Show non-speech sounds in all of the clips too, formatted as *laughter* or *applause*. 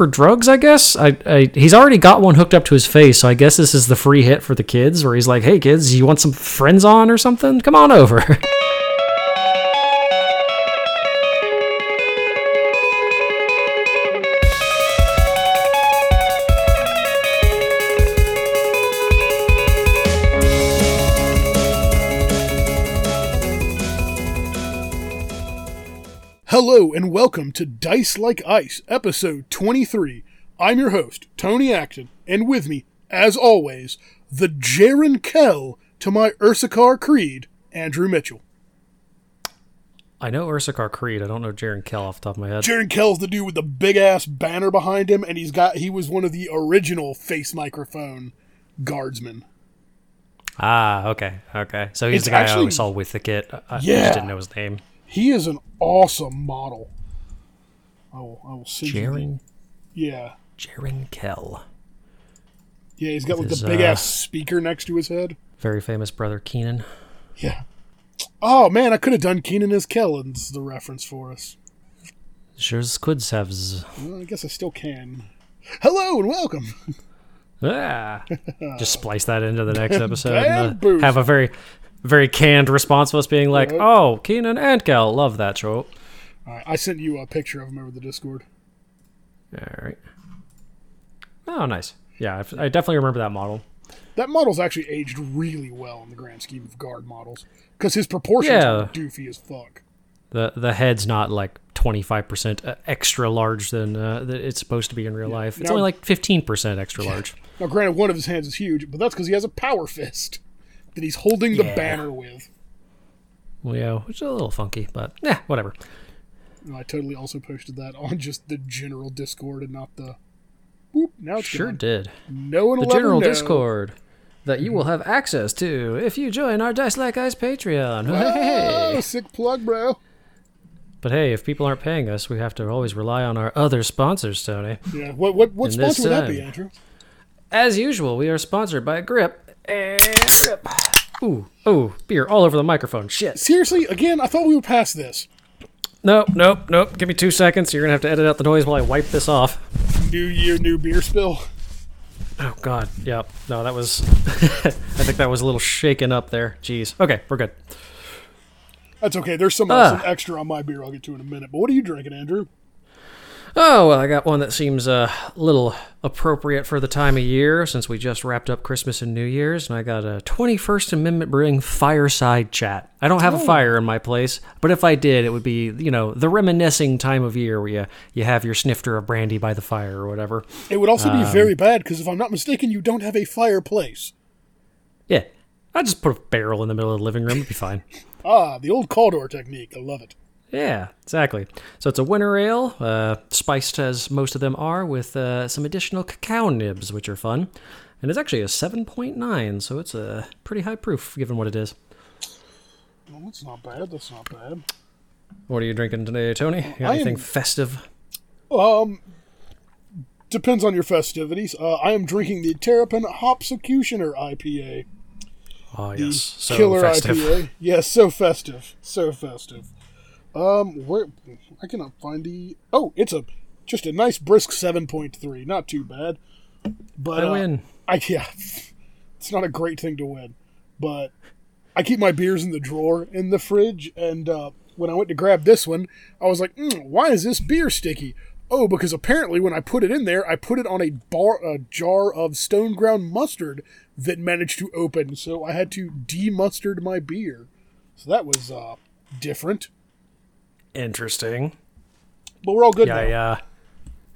for drugs, I guess. I, I he's already got one hooked up to his face, so I guess this is the free hit for the kids, where he's like, "Hey kids, you want some friends on or something? Come on over." *laughs* Hello and welcome to Dice Like Ice, episode 23. I'm your host, Tony Acton, and with me, as always, the Jarran Kell to my Ursarkar Creed, Andrew Mitchell. I know Ursarkar Creed. I don't know Jarran Kell off the top of my head. Jarran Kell's the dude with the big ass banner behind him, and he's got he was one of the original face microphone guardsmen. ah, okay, okay. So he's It's the guy I always saw with the kit. I, I Yeah. just didn't know his name. He is an awesome model. I will I will you Jarran Yeah. Jarran Kell, Yeah, he's got like His, the big uh, ass speaker next to his head. very famous brother Keenan. Yeah. Oh man, I could have done Keenan as Kellen's the reference for us. Sure could have. Well, I guess I still can. Hello and welcome. Ah. *laughs* Just splice that into the next *laughs* episode. and, uh, have a very, very canned response of us being like. "Oh, Keenan and Kel, love that show." Right, I sent you a picture of him over the Discord. All right. Oh, nice. Yeah, I, definitely remember that model. That model's actually aged really well in the grand scheme of guard models because his proportions Yeah. are doofy as fuck. the The head's not like twenty five percent extra large than uh, it's supposed to be in real life. It's Now- only like fifteen percent extra large. Now, granted, one of his hands is huge, but that's because he has a power fist that he's holding the Yeah. banner with. Well, yeah, which is a little funky, but yeah, whatever. And I totally also posted that on just the general Discord and not the. Whoop! Now it's Sure gone. did. No one will the general. Discord that you will mm-hmm. have access to if you join our Dice Like Ice Patreon. Oh, Hey. sick plug, bro. But hey, if people aren't paying us, we have to always rely on our other sponsors, Tony. Yeah. What what what And sponsor would that be, Andrew? As usual, we are sponsored by Grip and. Ooh, ooh, beer all over the microphone. Shit. Seriously, again, I thought we were past this. Nope, nope, nope. Give me two seconds. You're gonna have to edit out the noise while I wipe this off. New year, new beer spill. Oh God. Yep. No, that was. *laughs* I think that was a little shaken up there. Jeez. Okay, we're good. That's okay. There's some, Ah. some extra on my beer I'll get to in a minute. But what are you drinking, Andrew? Oh, well, I got one that seems a little appropriate for the time of year since we just wrapped up Christmas and New Year's, and I got a 21st Amendment Brewing fireside chat. I don't have a fire in my place, but if I did, it would be, you know, the reminiscing time of year where you, you have your snifter of brandy by the fire or whatever. It would also Um, be very bad because if I'm not mistaken, you don't have a fireplace. Yeah, I just put a barrel in the middle of the living room, it'd be fine. *laughs* Ah, the old Caldor technique. I love it. Yeah, exactly. So it's a winter ale, uh, spiced as most of them are, with uh, some additional cacao nibs, which are fun. And it's actually a 7.9, so it's a pretty high proof given what it is. Well, that's not bad. That's not bad. What are you drinking today, Tony? You got anything am- festive? Um, depends on your festivities. Uh, I am drinking the Terrapin Hopsecutioner IPA. Oh, The yes. So killer festive. IPA. Yes, so festive. So festive. Um, where I cannot find the. Oh, it's a just a nice brisk seven point three. Not too bad. But I uh, win. I *laughs* yeah, it's not a great thing to win, but I keep my beers in the drawer in the fridge, and uh, when I went to grab this one, I was like, mm, "Why is this beer sticky?" Oh, because apparently when I put it in there, I put it on a bar, a jar of stone ground mustard that managed to open, so I had to demustard my beer. So that was uh, different, Interesting. but we're all good Yeah, now. Uh,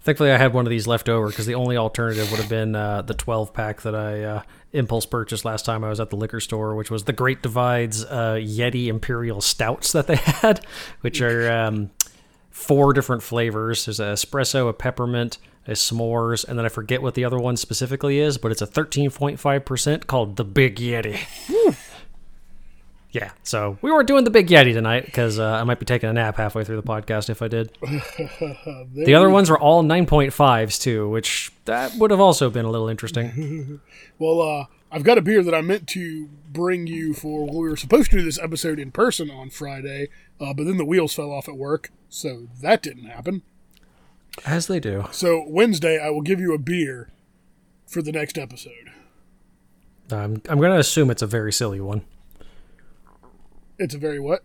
thankfully I had one of these left over because the only alternative would have been uh, the 12 pack that I uh, impulse purchased last time I was at the liquor store, which was the Great Divides uh, Yeti Imperial Stouts that they *laughs* had, which are um, four different flavors. There's a espresso, a peppermint, a s'mores, and then I forget what the other one specifically is, but it's a 13.5% called the Big Yeti. Yeah, so we weren't doing the Big Yeti tonight because uh, I might be taking a nap halfway through the podcast if I did. *laughs* The other ones were all 9.5s too, which that would have also been a little interesting. *laughs* Well, uh, I've got a beer that I meant to bring you for. Well, we were supposed to do this episode in person on Friday, uh, but then the wheels fell off at work, so that didn't happen. As they do. So Wednesday, I will give you a beer for the next episode. I'm, I'm going to assume it's a very silly one. It's a very what?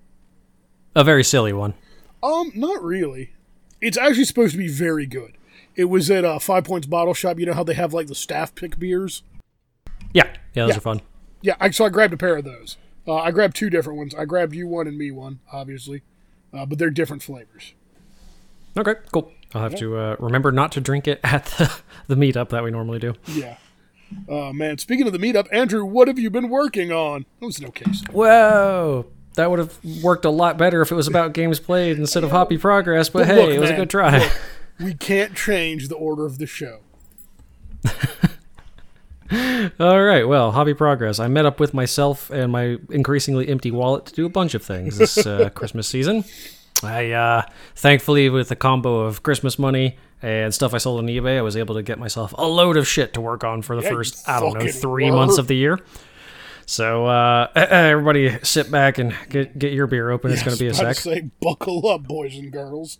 A very silly one. Um, not really. It's actually supposed to be very good. It was at uh, Five Points Bottle Shop. You know how they have like the staff pick beers? Yeah. Yeah, those Yeah. are fun. Yeah, I, so I grabbed a pair of those. Uh, I grabbed two different ones. I grabbed you one and me one, obviously, uh, but they're different flavors. Okay, cool. I'll have to uh, remember not to drink it *laughs* at the, the meetup that we normally do. Yeah. Uh, man, speaking of the meetup, Andrew, what have you been working on? It was no case. Whoa! That would have worked a lot better if it was about games played instead of hoppy progress, but, But hey, look, it was man, a good try. look, *laughs* we can't change the order of the show. *laughs* All right, well, hobby progress. I met up with myself and my increasingly empty wallet to do a bunch of things this uh, *laughs* Christmas season. I uh, thankfully, with a combo of Christmas money and stuff I sold on eBay, I was able to get myself a load of shit to work on for the Yeah, first, I don't know, three were. months of the year. So uh, *clears throat* everybody, sit back and get get your beer open. It's going to be a sec. say, buckle up, boys and girls.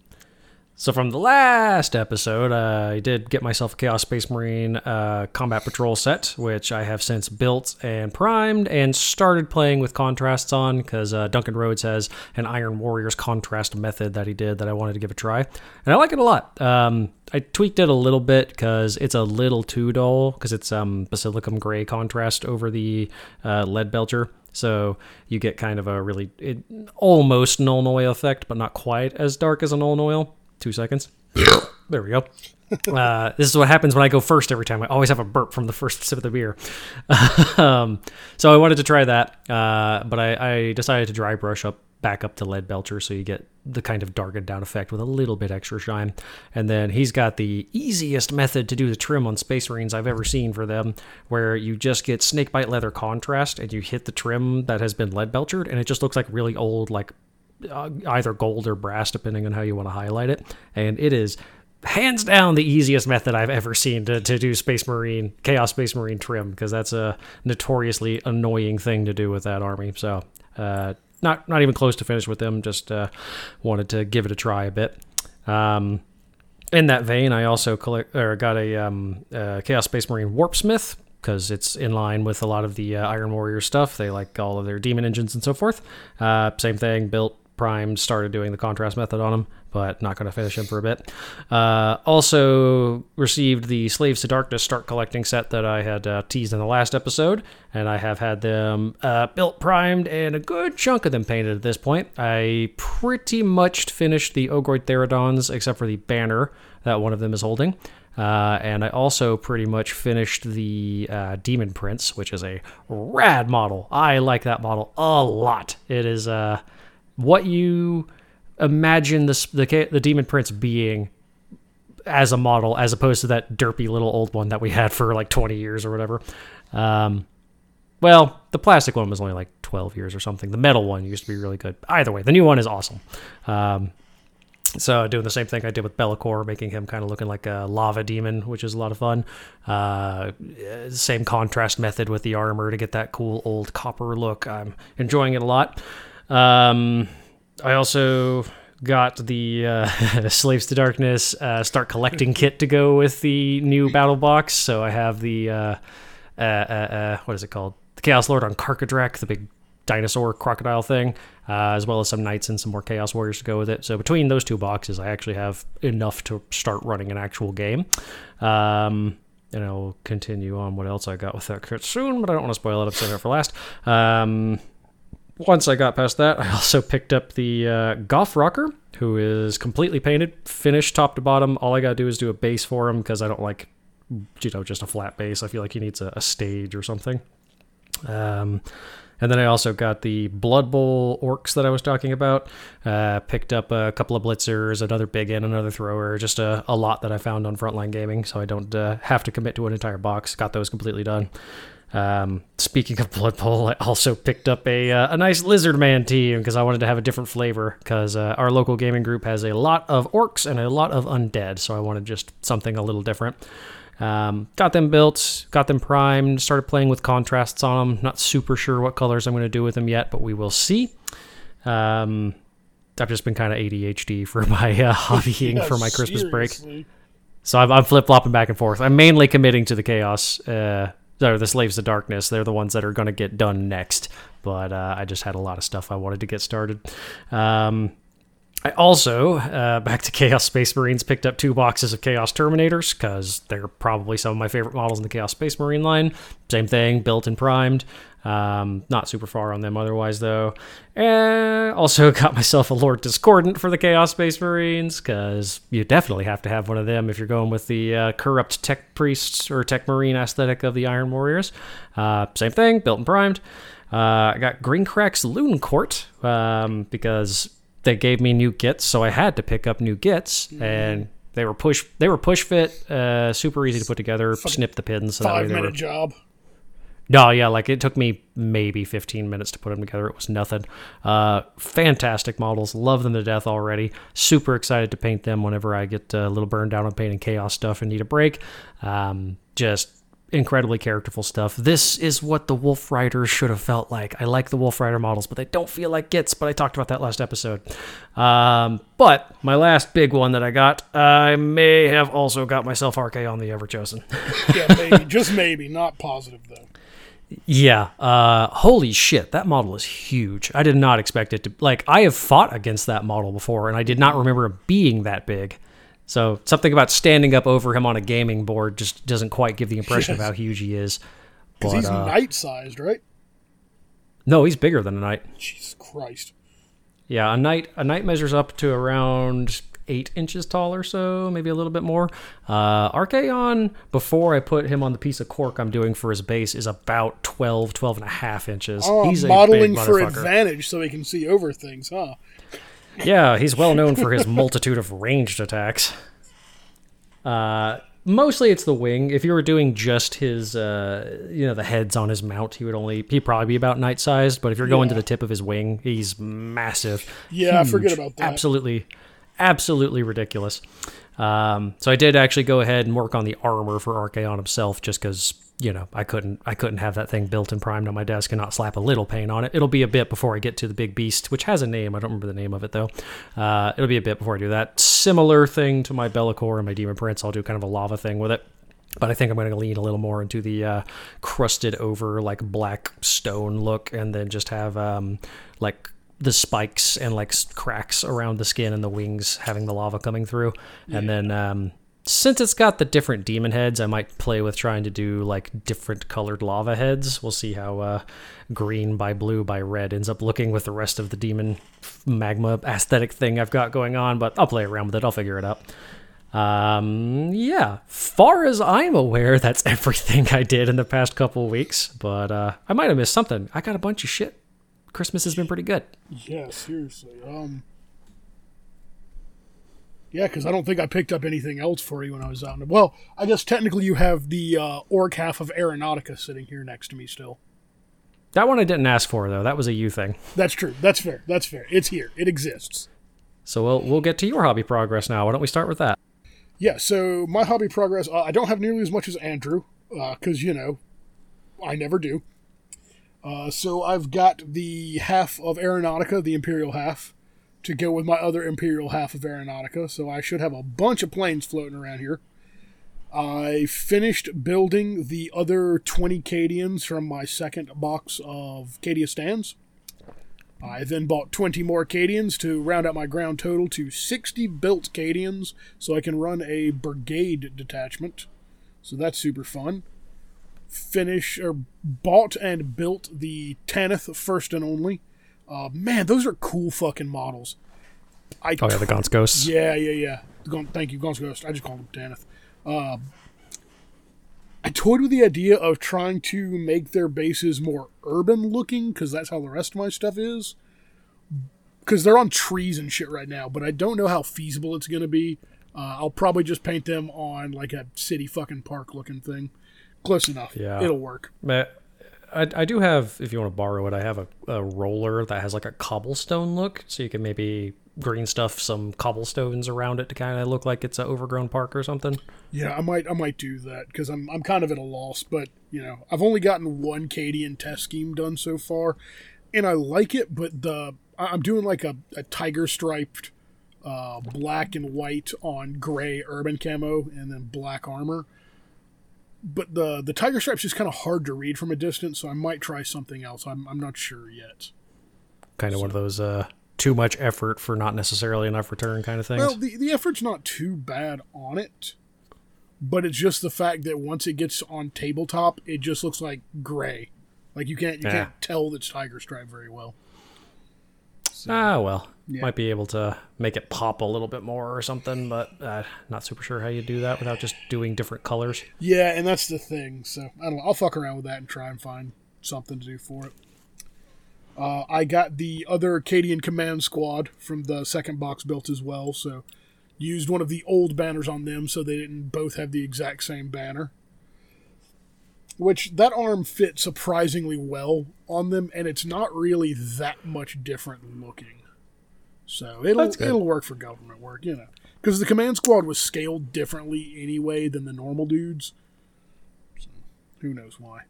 So from the last episode, uh, I did get myself a Chaos Space Marine uh, Combat Patrol set, which I have since built and primed and started playing with contrasts on because uh, Duncan Rhodes has an Iron Warriors contrast method that he did that I wanted to give a try, and I like it a lot. Um, I tweaked it a little bit because it's a little too dull because it's um, basilicanum gray contrast over the uh, lead belcher. So you get kind of a really it, almost Nuln Oil effect, but not quite as dark as a Nuln Oil. Two seconds. there we go. Uh, this is what happens when I go first every time. I always have a burp from the first sip of the beer. *laughs* um, so I wanted to try that, uh, but I, I decided to dry brush up back up to lead belcher so you get the kind of darkened down effect with a little bit extra shine. And then he's got the easiest method to do the trim on Space Marines I've ever seen for them, where you just get snakebite leather contrast and you hit the trim that has been lead belchered, and it just looks like really old, like uh, either gold or brass, depending on how you want to highlight it. And it is hands down the easiest method I've ever seen to, to do Space Marine, Chaos Space Marine trim, because that's a notoriously annoying thing to do with that army. So, uh, not not even close to finish with them. Just uh, wanted to give it a try a bit. Um, in that vein, I also collect or got a um, uh, Chaos Space Marine Warpsmith because it's in line with a lot of the uh, Iron Warrior stuff. They like all of their demon engines and so forth. Uh, same thing, built, primed, started doing the contrast method on them, but not going to finish them for a bit. Uh, also received the Slaves to Darkness start collecting set that I had uh, teased in the last episode, and I have had them uh, built, primed, and a good chunk of them painted at this point. I pretty much finished the Ogroid Theridons, except for the banner that one of them is holding. Uh, and I also pretty much finished the uh, Demon Prince, which is a rad model. I like that model a lot. It is uh, what you imagine this, the the Demon Prince being as a model, as opposed to that derpy little old one that we had for like 20 years or whatever. Um, well, the plastic one was only like 12 years or something. The metal one used to be really good. Either way, the new one is awesome. Um, so doing the same thing I did with Be'lakor, making him kind of looking like a lava demon, which is a lot of fun. Uh, same contrast method with the armor to get that cool old copper look. I'm enjoying it a lot. Um, I also got the uh, *laughs* Slaves to Darkness uh, start collecting kit to go with the new battle box. So I have the uh, uh, uh, uh, what is it called? The Chaos Lord on Karkadrak, the big dinosaur crocodile thing, uh, as well as some knights and some more Chaos Warriors to go with it. So between those two boxes, I actually have enough to start running an actual game. Um, and I'll continue on what else I got with that kit soon, but I don't want to spoil it. I'm saving it for last. Um, once I got past that, *laughs* I also picked up the uh, Goth Rocker, who is completely painted, finished top to bottom. All I gotta do is do a base for him because I don't like, you know, just a flat base. I feel like he needs a, a stage or something. Um, and then I also got the Blood Bowl orcs that I was talking about. Uh, picked up a couple of blitzers, another big and another thrower, just a, a lot that I found on Frontline Gaming, so I don't uh, have to commit to an entire box. Got those completely done. Um, speaking of Blood Bowl, I also picked up a uh, a nice Lizard Man team because I wanted to have a different flavor. Because uh, our local gaming group has a lot of orcs and a lot of undead, so I wanted just something a little different. Um, got them built, got them primed, started playing with contrasts on them. Not super sure what colors I'm going to do with them yet, but we will see. Um, I've just been kind of ADHD for *laughs* my uh, hobbying Yeah, for my Christmas break. So I'm, I'm flip flopping back and forth. I'm mainly committing to the chaos. Uh, or the slaves of darkness. They're the ones that are going to get done next. But uh, I just had a lot of stuff I wanted to get started. Um, I also, uh, back to Chaos Space Marines, picked up two boxes of Chaos Terminators because they're probably some of my favorite models in the Chaos Space Marine line. Same thing, built and primed. Um, not super far on them otherwise, though. And also *laughs* got myself a Lord Discordant for the Chaos Space Marines because you definitely have to have one of them if you're going with the uh, corrupt tech priests or tech marine aesthetic of the Iron Warriors. Uh, same thing, built and primed. Uh, I got Grinkrak's Looncourt um, because they gave me new kits, so I had to pick up new kits, and they were push they were push fit, uh, super easy to put together. Snip the pins. So Five they were, minute job. No, yeah, like it took me maybe 15 minutes to put them together. It was nothing. Uh, fantastic models. Love them to death already. Super excited to paint them whenever I get a little burned down on painting chaos stuff and need a break. Um, just incredibly characterful stuff. This is what the Wolf Riders should have felt like. I like the Wolf Rider models, but they don't feel like gits. But I talked about that last episode. Um, but my last big one that I got, I may have also got myself Archaon the Everchosen. Yeah, maybe. *laughs* just maybe. Not positive, though. Yeah. Uh, holy shit, that model is huge. I did not expect it to. Like, I have fought against that model before, and I did not remember it being that big. So something about standing up over him on a gaming board just doesn't quite give the impression of how huge he is. Because he's uh, knight sized, right? no, he's bigger than a knight. Jesus Christ. Yeah, a knight a knight measures up to around eight inches tall or so, maybe a little bit more. Uh, Archaon, before I put him on the piece of cork I'm doing for his base, is about 12, 12 and a half inches. Oh, he's a modeling for advantage so he can see over things, huh? Yeah, he's well known for his multitude of ranged attacks. Uh, mostly it's the wing. If you were doing just his, uh, you know, the heads on his mount, he would only he'd probably be about knight sized. But if you're going to the tip of his wing, he's massive. Yeah, I forget about that. Absolutely, absolutely ridiculous. Um, so I did actually go ahead and work on the armor for Archaon himself, just because you know I couldn't I couldn't have that thing built and primed on my desk and not slap a little paint on it. It'll be a bit before I get to the big beast, which has a name. I don't remember the name of it though. Uh, it'll be a bit before I do that. Similar thing to my Be'lakor and my Demon Prince. I'll do kind of a lava thing with it. But I think I'm going to lean a little more into the uh, crusted over, like black stone look, and then just have um, like the spikes and like cracks around the skin and the wings having the lava coming through. And then um, since it's got the different demon heads, I might play with trying to do like different colored lava heads. We'll see how uh, green by blue by red ends up looking with the rest of the demon magma aesthetic thing I've got going on, but I'll play around with it. I'll figure it out. Um, yeah, far as I'm aware, that's *laughs* everything I did in the past couple weeks, but uh, I might have missed something. I got a bunch of shit. Christmas has been pretty good. Yeah, seriously. Um, yeah, because I don't think I picked up anything else for you when I was out. Well, I guess technically you have the uh, orc half of Aeronautica sitting here next to me still. That one I didn't ask for though. That was a you thing. That's true. That's fair. That's fair. It's here. It exists. So we'll we'll get to your hobby progress now. Why don't we start with that? Yeah. So my hobby progress. Uh, I don't have nearly as much as Andrew because you know I never do. Uh, so I've got the half of Aeronautica, the Imperial half, to go with my other Imperial half of Aeronautica. So I should have a bunch of planes floating around here. I finished building the other 20 Cadians from my second box of Cadia stands. I then bought 20 more Cadians to round out my ground total to 60 built Cadians so I can run a brigade detachment. So that's super fun. Finish or bought and built the Tanith first and only. Uh, man, those are cool fucking models. I Oh yeah, the Gaunt's Ghost. yeah, yeah, yeah. Gon- thank you, Gaunt's Ghost. I just call them Tanith. Um, I toyed with the idea of trying to make their bases more urban looking because that's how the rest of my stuff is. Because they're on trees and shit right now, but I don't know how feasible it's going to be. Uh, I'll probably just paint them on like a city fucking park looking thing. Close enough. Yeah. It'll work. But I, I do have, if you want to borrow it, I have a, a roller that has like a cobblestone look, so you can maybe green stuff some cobblestones around it to kind of look like it's an overgrown park or something. Yeah, I might I might do that because I'm I'm kind of at a loss, but you know I've only gotten one Cadian test scheme done so far, and I like it, but the I'm doing like a, a tiger striped uh, black and white on gray urban camo and then black armor. But the the tiger stripe's is kind of hard to read from a distance, so I might try something else. I'm I'm not sure yet. Kind of one of those uh, too much effort for not necessarily enough return kind of things. Well, the the effort's not too bad on it, but it's just the fact that once it gets on tabletop, it just looks like gray. Like you can't you Yeah. can't tell that's tiger stripe very well. Ah, well, Yeah. might be able to make it pop a little bit more or something, but uh, not super sure how you do that without just doing different colors. Yeah, and that's the thing. So I don't know. I'll fuck around with that and try and find something to do for it. Uh, I got the other Acadian Command Squad from the second box built as well. So used one of the old banners on them so they didn't both have the exact same banner. Which that arm fit surprisingly well on them, and it's not really that much different looking. So it'll it'll work for government work, you know. Because the command squad was scaled differently anyway than the normal dudes. So who knows why?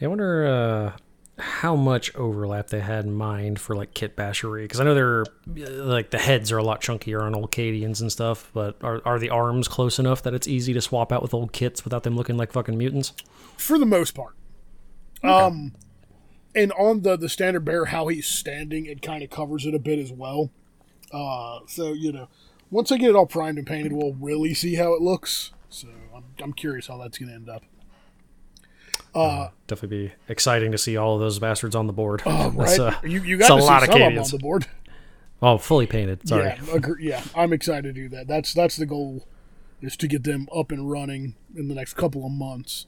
I wonder uh, how much overlap they had in mind for like kit bashery because I know they're like the heads are a lot chunkier on old Cadians and stuff, but are are the arms close enough that it's easy to swap out with old kits without them looking like fucking mutants? For the most part. Um and on the the standard bear how he's standing, it kind of covers it a bit as well. Uh so, you know, once I get it all primed and painted, we'll really see how it looks. So I'm, I'm curious how that's to end up. Definitely be exciting to see all of those bastards on the board. Oh, *laughs* right? uh, you you got a to see lot of some of on the board. oh, fully painted. Sorry. Yeah, agree, yeah, I'm excited to do that. That's that's the goal, is to get them up and running in the next couple of months.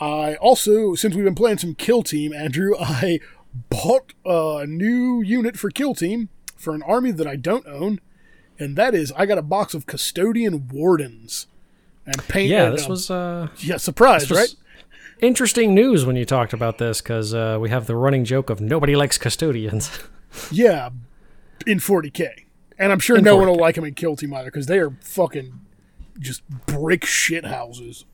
I also, since we've been playing some Kill Team, Andrew, *laughs* I bought a new unit for Kill Team for an army that I don't own, and that is I got a box of Custodian Wardens and paint. Yeah, this um, was uh, yeah surprise, was right? Interesting news when you talked about this because uh, we have the running joke of nobody likes custodians. *laughs* Yeah, in 40k, and I'm sure In no one will like them in Kill Team either because they are fucking just brick shit houses.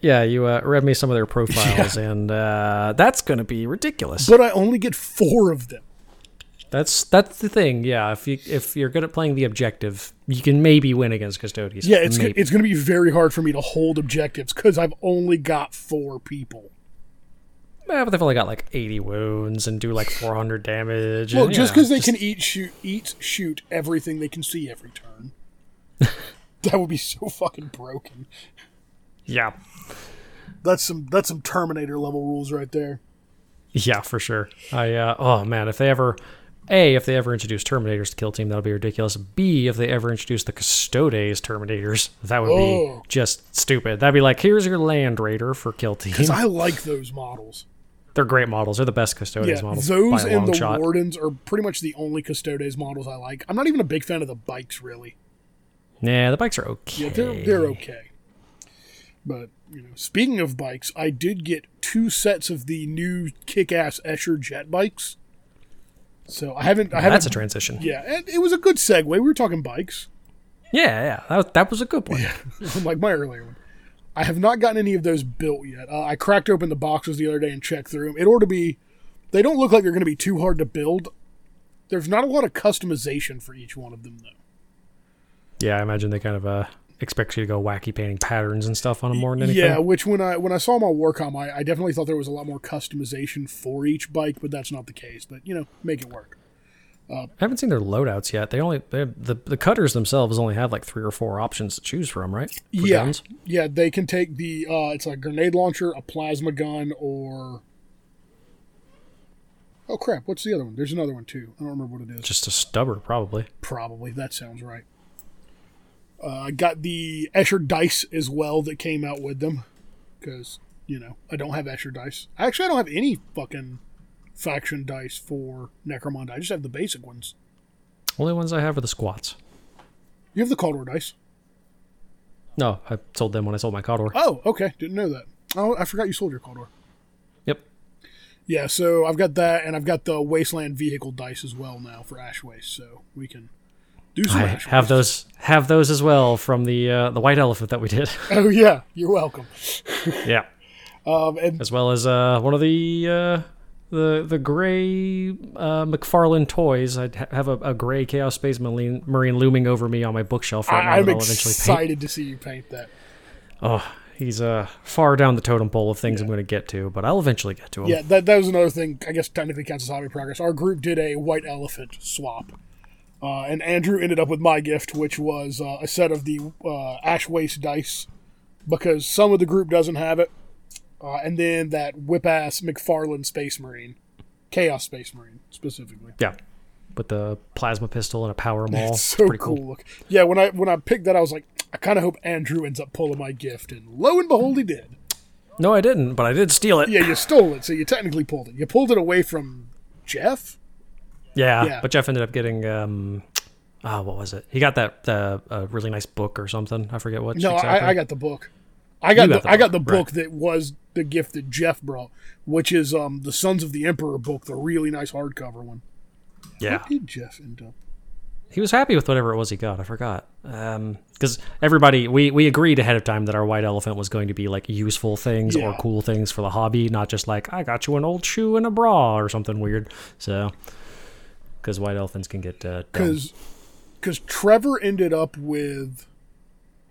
yeah, you uh, read me some of their *laughs* profiles, and uh, that's going to be ridiculous. but I only get four of them. That's that's the thing. Yeah, if you if you're good at playing the objective, you can maybe win against custodians. Yeah, it's maybe. it's going to be very hard for me to hold objectives because I've only got four people. Yeah, but they've only got like 80 wounds and do like 400 damage. Well, and, just because they can eat, shoot, eat, shoot everything they can see every turn. *laughs* that would be so fucking broken. yeah, That's some that's some Terminator level rules right there. yeah, for sure. I uh, oh man, if they ever. A, if they ever introduce Terminators to Kill Team, that'll be ridiculous. B, if they ever introduce the Custodes Terminators, *laughs* that would Oh. be just stupid. That'd be like, here's your Land Raider for Kill Team. Because I like those models. *laughs* They're great models. They're the best Custodes Yeah, models. those by a long and the shot. Wardens are pretty much the only Custodes models I like. I'm not even a big fan of the bikes, really. Yeah, the bikes are okay. Yeah, they're they're okay. But you know, speaking of bikes, I did get two sets of the new kick-ass Escher jet bikes. So I haven't. I haven't. That's a transition. yeah, and it was a good segue. We were talking bikes, Yeah, yeah. That was, that was a good one. *laughs* like my earlier one. I have not gotten any of those built yet. Uh, I cracked open the boxes the other day and checked through them. It ought to be. They don't look like they're going to be too hard to build. There's not a lot of customization for each one of them, though. Yeah, I imagine they kind of uh, expect you to go wacky painting patterns and stuff on them more than anything. Yeah, which when I when I saw on Warcom, I, I definitely thought there was a lot more customization for each bike, but that's not the case. But you know, make it work. I haven't seen their loadouts yet. They only they the the cutters themselves only have like three or four options to choose from, right? For yeah, guns? yeah, they can take the uh, it's a grenade launcher, a plasma gun, or oh crap, what's the other one? There's another one too. I don't remember what it is. just a stubber probably. Probably that sounds right. Uh, I got the Escher dice as well that came out with them because you know I don't have Escher dice. Actually, I don't have any fucking faction dice for Necromunda. I just have the basic ones. Only ones I have are the squats. You have the Cawdor dice. No, I sold them when I sold my Cawdor. Oh, okay. Didn't know that. Oh, I forgot you sold your Cawdor. Yep. Yeah, so I've got that, and I've got the Wasteland vehicle dice as well now for Ash Waste, so we can do some I have those have those as well from the uh, the white elephant that we did. *laughs* Oh yeah, you're welcome. *laughs* yeah. Um, and As well as uh, one of the uh, the the gray uh, McFarlane toys. I have a, a gray Chaos Space Marine, Marine looming over me on my bookshelf right now. I'm that I'll eventually paint. excited to see you paint that. Oh, he's uh far down the totem pole of things I'm going to get to, but I'll eventually get to him. Yeah, that that was another thing. I guess technically counts as hobby progress. Our group did a white elephant swap, uh, and Andrew ended up with my gift, which was uh, a set of the uh, ash waste dice, because some of the group doesn't have it, uh, and then that whip ass McFarlane Space Marine, Chaos Space Marine specifically. Yeah. With the plasma pistol and a power *laughs* maul. It's so pretty cool. cool. Look, yeah. When I when I picked that, I was like, I kind of hope Andrew ends up pulling my gift, and lo and behold, he did. No, I didn't, but I did steal it. Yeah, you stole it, so you technically pulled it. You pulled it away from Jeff. Yeah, Yeah. but Jeff ended up getting um ah, what was it? He got that uh, really nice book or something. I forget what. No, exactly. I, I got the book. I got, got the, the I got book, the book that was the gift that Jeff brought, which is um the Sons of the Emperor book, the really nice hardcover one. yeah. What did Jeff end up? He was happy with whatever it was he got. I forgot. Um, because everybody we we agreed ahead of time that our white elephant was going to be like useful things or cool things for the hobby, not just like I got you an old shoe and a bra or something weird. So, because white elephants can get uh. Because because Trevor ended up with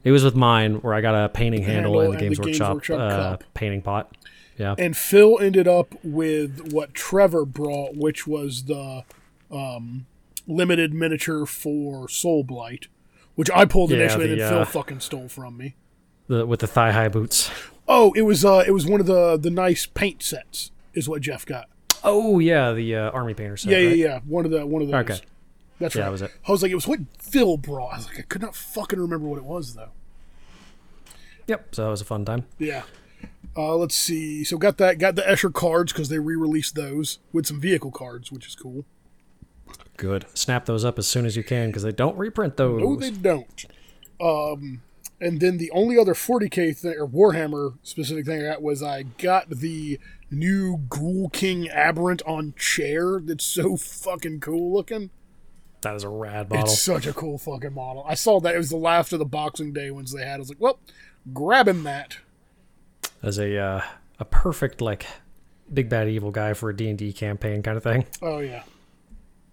It was with mine where I got a painting handle, Handle and the and Games the Games Workshop, Workshop uh, painting pot. Yeah. and Phil ended up with what Trevor brought, which was the um, limited miniature for Soul Blight, which I pulled Yeah, initially, and the, then Phil uh, fucking stole from me. the with the thigh high boots. Oh, it was uh, it was one of the the nice paint sets, is what Jeff got. Oh yeah, the uh, army painter set. Yeah, right? yeah, yeah. One of the one of those. Okay. That's Yeah, right. that was it. I was like, it was what Phil brought. I was like, I could not fucking remember what it was though. Yep. So that was a fun time. Yeah. Uh, let's see. So got that. Got the Escher cards because they re-released those with some vehicle cards, which is cool. Good. Snap those up as soon as you can because they don't reprint those. No, they don't. Um, and then the only other 40k thing or Warhammer specific thing I got was I got the new Ghoul King Abhorrant on chair. That's so fucking cool looking. that is a rad model. It's such a cool fucking model. I saw that it was the last of the Boxing Day ones they had. I was like, well, grabbing that. As a uh, a perfect like big bad evil guy for a D and D campaign kind of thing. Oh yeah.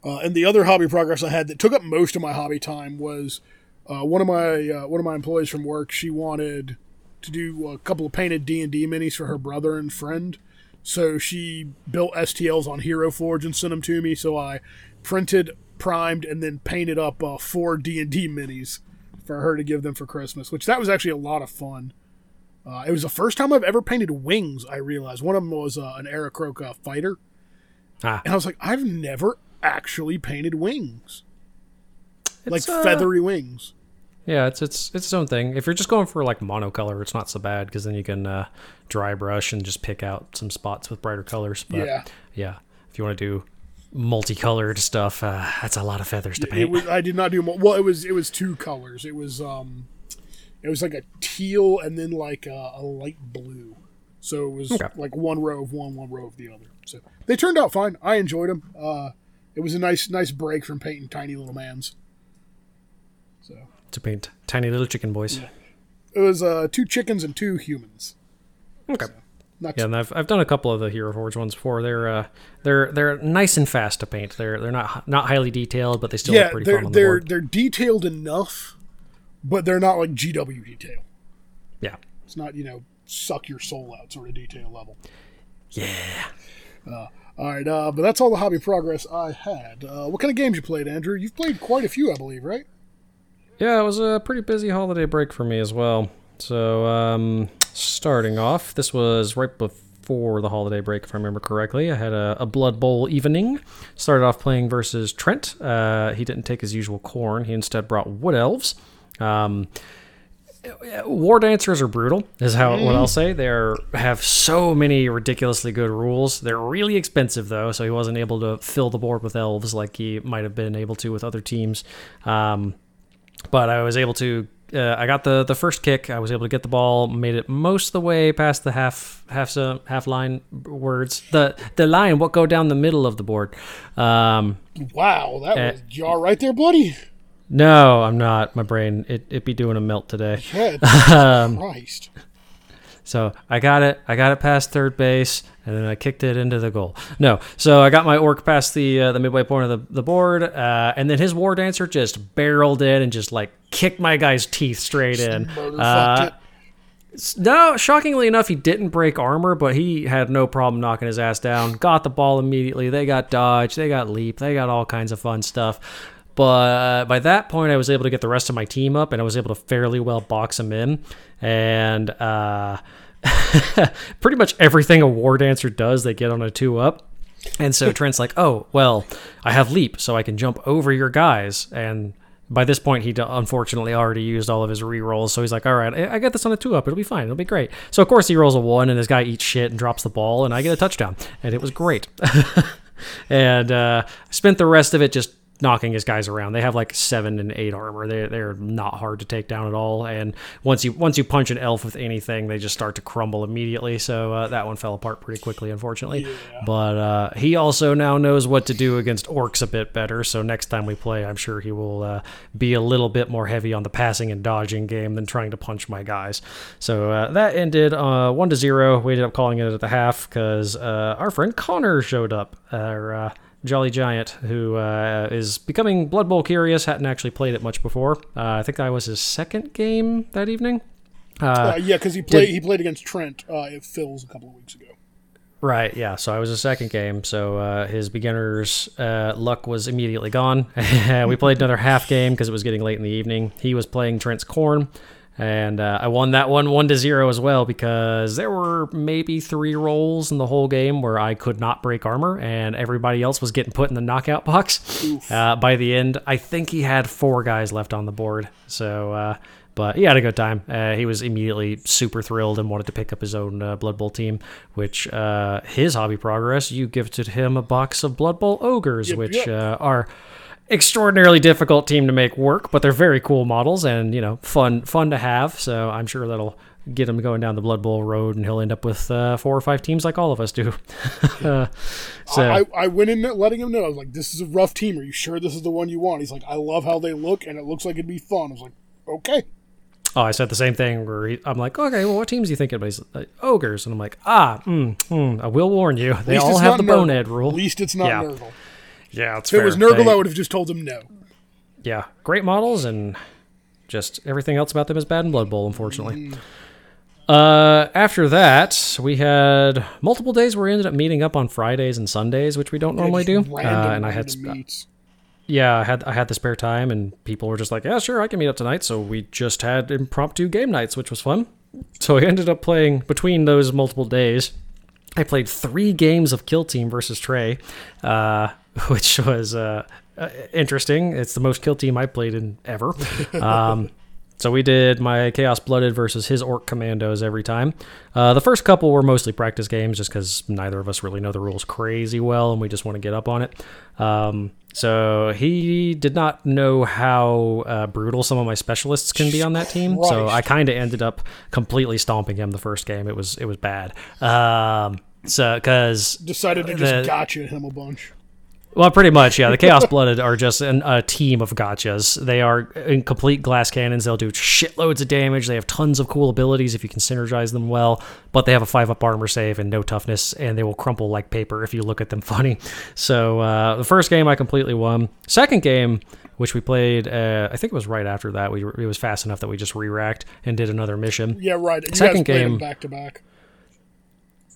Uh, and the other hobby progress I had that took up most of my hobby time was uh, one of my uh, one of my employees from work. She wanted to do a couple of painted D and D minis for her brother and friend, so she built STLs on Hero Forge and sent them to me. So I printed, primed, and then painted up uh, four D and D minis for her to give them for Christmas. Which that was actually a lot of fun. Uh, it was the first time I've ever painted wings. I realized one of them was uh, an Aarakocra fighter. Ah, And I was like, I've never actually painted wings. like It's, uh, feathery wings. Yeah, it's it's it's its own thing. If you're just going for like monocolor, it's not so bad because then you can uh, dry brush and just pick out some spots with brighter colors. But Yeah. yeah, if you want to do multicolored stuff, uh, that's a lot of feathers to paint. was I did not do well, it was it was two colors. It was um it was like a teal and then like a, a light blue. So it was Okay. like one row of one, one row of the other. So they turned out fine. I enjoyed them. Uh it was a nice nice break from painting tiny little mans. So to paint tiny little chicken boys. it was uh two chickens and two humans. Okay. Not Yeah, and I've, I've done a couple of the Hero Forge ones before. They're uh, they're they're nice and fast to paint. They're they're not not highly detailed, but they still yeah, look pretty they're fun on the they're board. they're detailed enough, but they're not like GW detail. Yeah, It's not you know suck your soul out sort of detail level. yeah. All right, uh, but that's all the hobby progress I had. Uh, what kind of games you played, Andrew? You've played quite a few, I believe, right? Yeah, it was a pretty busy holiday break for me as well. So, um, starting off, this was right before the holiday break, if I remember correctly. I had a, a Blood Bowl evening. Started off playing versus Trent. Uh, he didn't take his usual Khorne. He instead brought Wood Elves. Um, War dancers are brutal, is how what I'll say. They are have so many ridiculously good rules. They're really expensive though, so he wasn't able to fill the board with elves like he might have been able to with other teams. Um, but I was able to. Uh, I got the the first kick. I was able to get the ball, made it most of the way past the half half so- half line words. The the line what go down the middle of the board. Um, Wow, that Uh, was all right there, buddy? no, I'm not. My brain it it be doing a melt today. Yeah, *laughs* Um, Christ. So I got it. I got it past third base, and then I kicked it into the goal. No, so I got my orc past the uh, the midway point of the, the board, uh, and then his war dancer just barreled in and just like kicked my guy's teeth straight in. Uh, no, shockingly enough, he didn't break armor, but he had no problem knocking his ass down. Got the ball immediately. They got dodge, they got leap, they got all kinds of fun stuff. But by that point, I was able to get the rest of my team up, and I was able to fairly well box them in. And uh, *laughs* pretty much everything a war dancer does, they get on a two up. And so *laughs* Trent's like, "Oh, well, I have leap, so I can jump over your guys." And by this point, he unfortunately already used all of his re-rolls, so he's like, "All right, I I got this on a two up. It'll be fine. It'll be great." So of course he rolls a one, and this guy eats shit and drops the ball, and I get a touchdown, and it was great. *laughs* and uh, spent the rest of it just knocking his guys around. They have like seven and eight armor. They they're not hard to take down at all. And once you once you punch an elf with anything, they just start to crumble immediately. So uh, that one fell apart pretty quickly, unfortunately. But uh, he also now knows what to do against orcs a bit better. So next time we play, I'm sure he will uh, be a little bit more heavy on the passing and dodging game than trying to punch my guys. So uh, that ended uh, one to zero. We ended up calling it at the half because uh, our friend Connor showed up. Our uh, Jolly Giant, who uh, is becoming Blood Bowl curious, hadn't actually played it much before. Uh, I think that was his second game that evening. Uh, yeah, because he played he played against Trent uh, at Phil's a couple of weeks ago. Right, yeah. So I was a second game. So uh, his beginner's uh, luck was immediately gone. *laughs* we played another half game because it was getting late in the evening. He was playing Trent's Khorne, and uh, I won that one one to zero as well because there were maybe three rolls in the whole game where I could not break armor, and everybody else was getting put in the knockout box. Uh, by the end, I think he had four guys left on the board. So. Uh, but he had a good time. Uh, he was immediately super thrilled and wanted to pick up his own uh, Blood Bowl team, which uh, his hobby progress, you gifted him a box of Blood Bowl ogres, Yep, which yep. Uh, are extraordinarily difficult team to make work, but they're very cool models and you know fun fun to have. So I'm sure that'll get him going down the Blood Bowl road, and he'll end up with uh, four or five teams like all of us do. Uh, *laughs* *laughs* so I, I went in letting him know. I was like, "This is a rough team. Are you sure this is the one you want?" He's like, "I love how they look, and it looks like it'd be fun." I was like, "Okay." Oh, I said the same thing. Where he, I'm like, okay, well, what teams do you think it is? Like, ogres, and I'm like, ah, mm, mm, I will warn you, they all have the bonehead rule. At least it's not Yeah. Nurgle. Yeah, it's If it was Nurgle, They- I would have just told him no. yeah, great models, and just everything else about them is bad in Blood Bowl, unfortunately. Uh, after that, we had multiple days where we ended up meeting up on Fridays and Sundays, which we don't normally do. Random, uh, and I had meets. yeah, I had I had the spare time, and people were just like, "Yeah, sure, I can meet up tonight." So we just had impromptu game nights, which was fun. So I ended up playing between those multiple days. I played three games of Kill Team versus Trey, uh, *laughs* which was uh, uh, interesting. It's the most Kill Team I played in ever. *laughs* Um, so we did my Chaos Blooded versus his Orc Commandos every time. Uh, the first couple were mostly practice games, just because neither of us really know the rules crazy well, and we just want to get up on it. Um, so he did not know how uh, brutal some of my specialists can be on that team. So I kind of ended up completely stomping him the first game. It was it was bad. Um, so because Decided to just the- gotcha him a bunch. Well, pretty much, yeah. The Chaos Blooded *laughs* are just an, a team of gotchas. They are complete glass cannons. They'll do shitloads of damage. They have tons of cool abilities if you can synergize them well, but they have a five up armor save and no toughness, and they will crumple like paper if you look at them *laughs* funny. So uh, the first game I completely won. Second game, which we played, uh, I think it was right after that. We it was fast enough that we just re-racked and did another mission. Yeah, right. You Second game- back to back.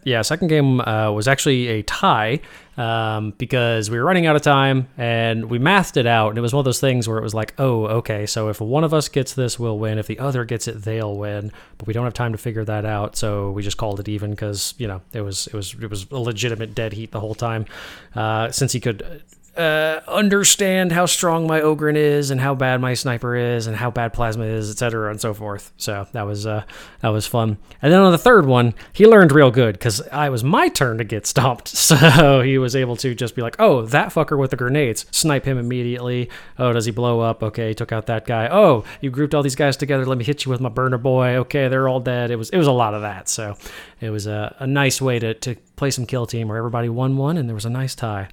Yeah, second game uh, was actually a tie um, because we were running out of time and we mathed it out. And it was one of those things where it was like, oh, okay, so if one of us gets this, we'll win. If the other gets it, they'll win. But we don't have time to figure that out, so we just called it even because you know it was it was it was a legitimate dead heat the whole time. Uh, since he could uh, understand how strong my Ogryn is and how bad my sniper is and how bad plasma is, etc., and so forth. So that was uh, that was fun. And then on the third one, he learned real good because I was my turn to get stomped. *laughs* So he was able to just be like, "Oh, that fucker with the grenades, snipe him immediately. Oh, does he blow up? Okay, he took out that guy. Oh, you grouped all these guys together. Let me hit you with my burner boy. Okay, they're all dead. It was it was a lot of that. So it was a, a nice way to to play some kill team where everybody won one and there was a nice tie.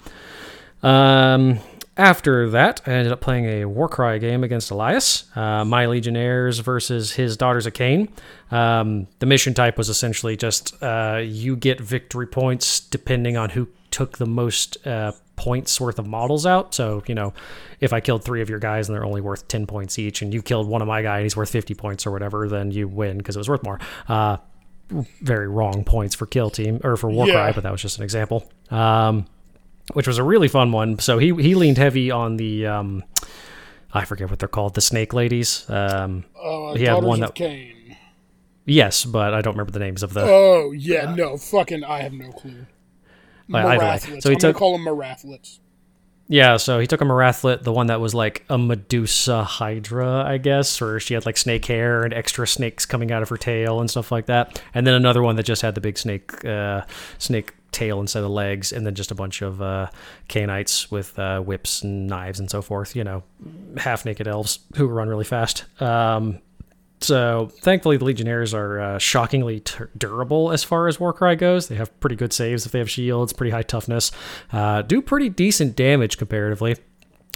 Um, After that, I ended up playing a Warcry game against Elias, uh, my Legionnaires versus his Daughters of Khaine. Um, the mission type was essentially just uh, you get victory points depending on who took the most uh, points worth of models out. So, you know, if I killed three of your guys and they're only worth 10 points each, and you killed one of my guy and he's worth 50 points or whatever, then you win because it was worth more. Uh, very wrong points for kill team or for Warcry, Yeah. but that was just an example. Um, which was a really fun one. So he he leaned heavy on the um, I forget what they're called, the snake ladies. Um, Uh, He had one that- Khaine. yes, but I don't remember the names of the. Oh yeah, no, fucking, I have no clue. Marathlets. So he I'm took- call them Marathlets. Yeah, so he took a Marathlet, the one that was like a Medusa Hydra, I guess, or she had like snake hair and extra snakes coming out of her tail and stuff like that. And then another one that just had the big snake, uh, snake tail instead of legs, and then just a bunch of uh, Khainites with uh, whips and knives and so forth. You know, half naked elves who run really fast. Um, so thankfully, the Legionnaires are uh, shockingly t- durable as far as Warcry goes. They have pretty good saves if they have shields, pretty high toughness, uh, do pretty decent damage comparatively.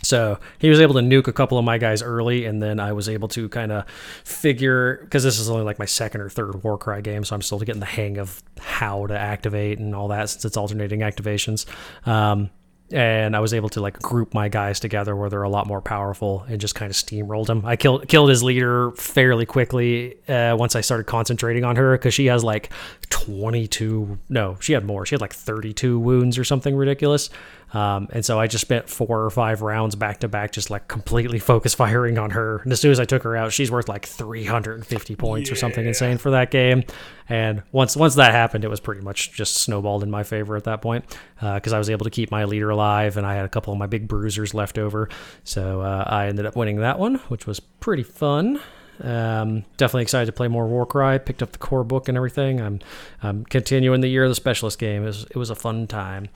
So he was able to nuke a couple of my guys early, and then I was able to kind of figure because this is only like my second or third Warcry game, so I'm still getting the hang of how to activate and all that since it's alternating activations. Um, and I was able to like group my guys together where they're a lot more powerful and just kind of steamrolled him. I killed killed his leader fairly quickly uh, once I started concentrating on her because she has like 22 no she had more she had like 32 wounds or something ridiculous um, and so I just spent four or five rounds back to back just like completely focus firing on her and as soon as I took her out she's worth like 350 points or something insane for that game and once once that happened it was pretty much just snowballed in my favor at that point because I was able to keep my leader alive and I had a couple of my big bruisers left over so uh, I ended up winning that one which was pretty fun um, definitely excited to play more Warcry. Picked up the core book and everything. I'm, I'm continuing the year of the specialist game. It was, it was a fun time.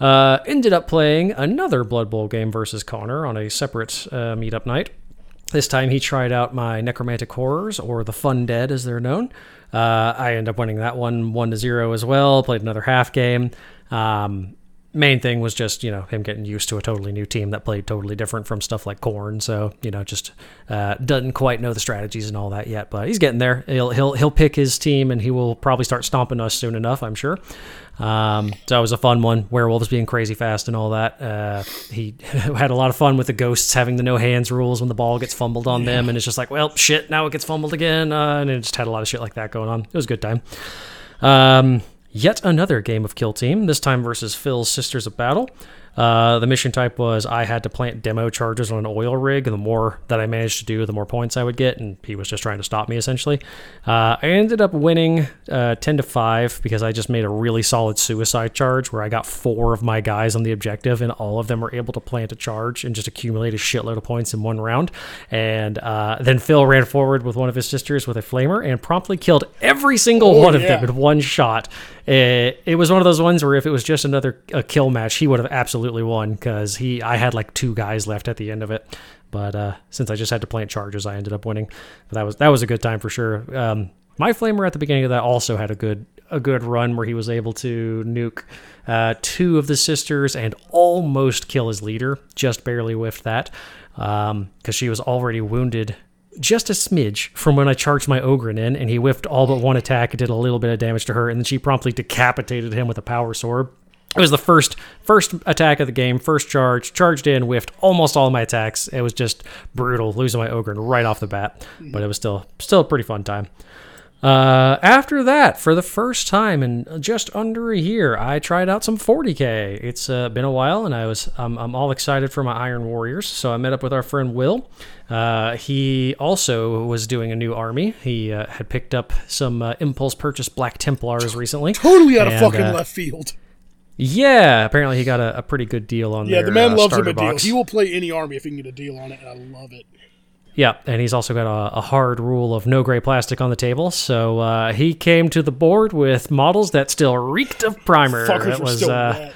Uh, ended up playing another Blood Bowl game versus Connor on a separate uh, meetup night. This time he tried out my Necromantic Horrors, or the Fun Dead as they're known. Uh, I ended up winning that one 1 to 0 as well. Played another half game. Um, main thing was just you know him getting used to a totally new team that played totally different from stuff like Khorne so you know just uh, doesn't quite know the strategies and all that yet but he's getting there. He'll he'll he'll pick his team and he will probably start stomping us soon enough i'm sure. Um, so it was a fun one. Werewolves being crazy fast and all that. Uh, he *laughs* had a lot of fun with the ghosts having the no hands rules when the ball gets fumbled on them. And it's just like well shit now it gets fumbled again. Uh, and it just had a lot of shit like that going on. It was a good time. Um, yet another game of Kill Team, this time versus Phil's Sisters of Battle. Uh, the mission type was I had to plant demo charges on an oil rig, and the more that I managed to do, the more points I would get, and he was just trying to stop me essentially. Uh, I ended up winning uh, 10 to 5 because I just made a really solid suicide charge where I got four of my guys on the objective, and all of them were able to plant a charge and just accumulate a shitload of points in one round. And uh, then Phil ran forward with one of his sisters with a flamer and promptly killed every single Oh, one of them in one shot. It, it was one of those ones where if it was just another a kill match, he would have absolutely won because he I had like two guys left at the end of it. But uh, since I just had to plant charges, I ended up winning. But that was that was a good time for sure. Um, my flamer at the beginning of that also had a good a good run where he was able to nuke uh, two of the sisters and almost kill his leader. Just barely whiffed that because she was already wounded just a smidge from when I charged my Ogryn in, and he whiffed all but one attack and did a little bit of damage to her, and then she promptly decapitated him with a power sword. It was the first first attack of the game, first charge, charged in, whiffed almost all my attacks. It was just brutal, losing my Ogryn right off the bat, but it was still still a pretty fun time. Uh, after that, for the first time in just under a year, I tried out some 40k. It's uh, been a while, and I was I'm, I'm all excited for my Iron Warriors. So I met up with our friend Will. Uh, he also was doing a new army. He uh, had picked up some uh, impulse purchase Black Templars recently. Totally out of And, fucking uh, left field. Yeah, apparently he got a, a pretty good deal on Yeah, their, the man uh, loves him a deal. box. He will play any army if he can get a deal on it, and I love it. Yeah, and he's also got a, a hard rule of no gray plastic on the table. So uh, he came to the board with models that still reeked of primer. Fuckers That was uh.